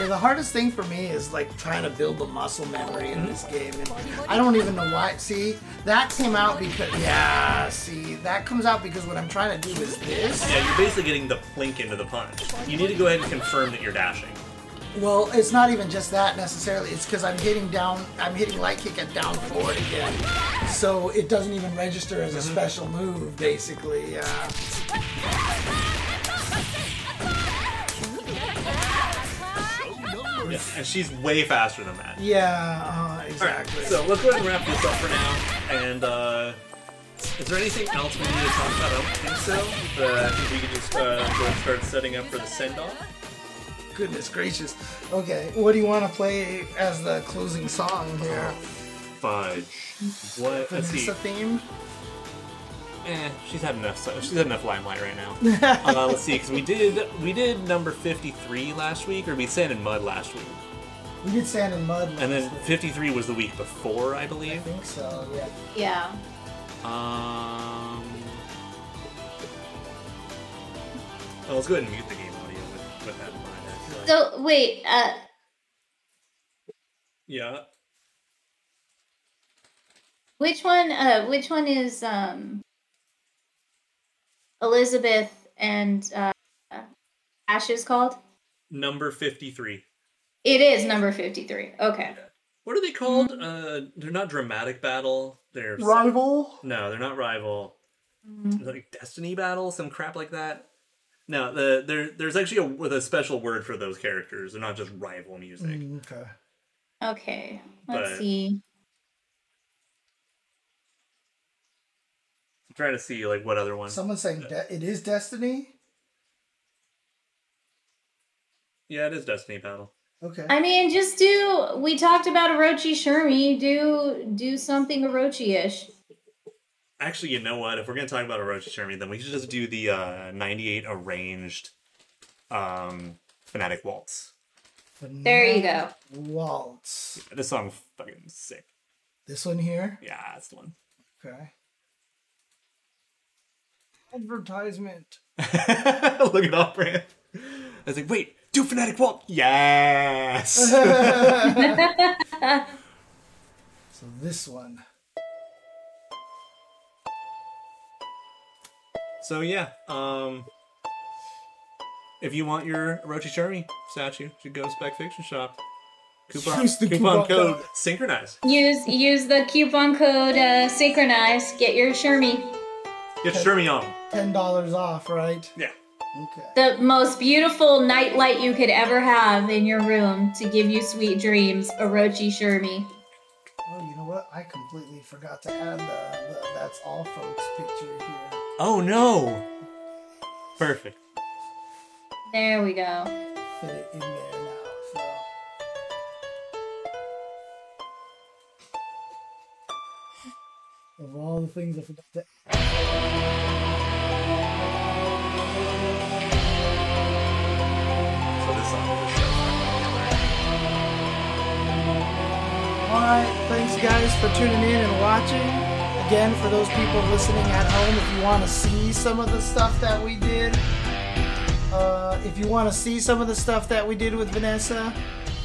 Yeah, the hardest thing for me is like trying to build the muscle memory in this game, and I don't even know why. See, that came out because yeah. See, that comes out because what I'm trying to do is this. Yeah, you're basically getting the plink into the punch. You need to go ahead and confirm that you're dashing. Well, it's not even just that necessarily. It's because I'm hitting down. I'm hitting light kick at down forward again, so it doesn't even register as a mm-hmm. special move. Basically, yeah. Yeah, and she's way faster than that. Yeah, uh, exactly. so let's go ahead and wrap this up for now. And uh, is there anything else we need to talk about? I don't think so. But I think we could just uh, go ahead and start setting up for the send off. Goodness gracious. Okay, what do you want to play as the closing song here? Fudge. What? See. Vanessa theme. Eh, she's had enough. She's had enough limelight right now. <laughs> uh, let's see, because we did we did number fifty three last week, or we sand and mud last week, We did sand and mud. and then week. fifty three was the week before, I I believe. think so. Yeah. Yeah. Um. Well, let's go ahead and mute the game audio with, with that in mind. I feel like. So wait, uh, yeah. which one? Uh, which one is um Elisabeth and uh, Ash is called? Number fifty three. It is number fifty-three. Okay. What are they called? Uh, they're not dramatic battle. They're Rival. No, they're not rival. Like Destiny Battle, some crap like that. No, the there there's actually a with a special word for those characters. They're not just rival music. Mm, okay. Okay. Let's But- see. Trying to see like what other one. Someone's saying de- it is Destiny. Yeah, it is Destiny Battle. Okay. I mean, just do. We talked about Orochi Shermie. Do do something Orochi-ish. Actually, you know what? If we're gonna talk about Orochi Shermie, then we should just do the uh, 98 arranged um, Fanatic Waltz. There you go. Waltz. This song fucking sick. This one here. Yeah, that's the one. Okay. Advertisement. <laughs> Look at up, Brand. I was like, wait, do Fanatic walk. Yes. <laughs> So this one. So yeah, um, if you want your Orochi Shermie statue, you should go to Spec Fiction Shop. Coupon, Use the coupon, coupon code code. synchronize. Use use the coupon code uh, synchronize. Get your Shermie. Get Shermie on. Ten dollars off, right? Yeah. Okay. The most beautiful nightlight you could ever have in your room to give you sweet dreams. Orochi Shermie. Oh, you know what? I completely forgot to add uh, the, the that's all folks picture here. Oh no. Perfect. There we go. Fit it in there now. So. Of all the things I forgot to Alright, thanks guys for tuning in and watching. Again, for those people listening at home, if you want to see some of the stuff that we did, uh, if you want to see some of the stuff that we did with Vanessa,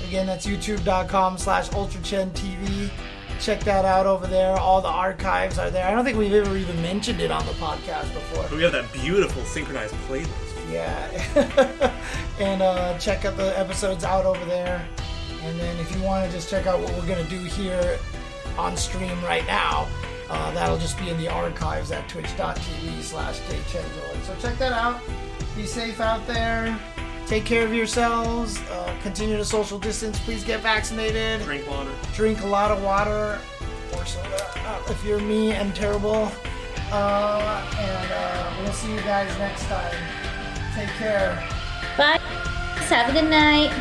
again, that's youtube.com slash ultrachendtv. Check that out over there. All the archives are there. I don't think we've ever even mentioned it on the podcast before. We have that beautiful synchronized playlist. Yeah. <laughs> and uh, check out the episodes out over there. And then if you want to just check out what we're going to do here on stream right now, uh, that'll just be in the archives at twitch.tv slash. So check that out. Be safe out there. Take care of yourselves. Uh, continue to social distance. Please get vaccinated. Drink water. Drink a lot of water or soda uh, if you're me and terrible. Uh, and uh, we'll see you guys next time. Take care. Bye. Have a good night.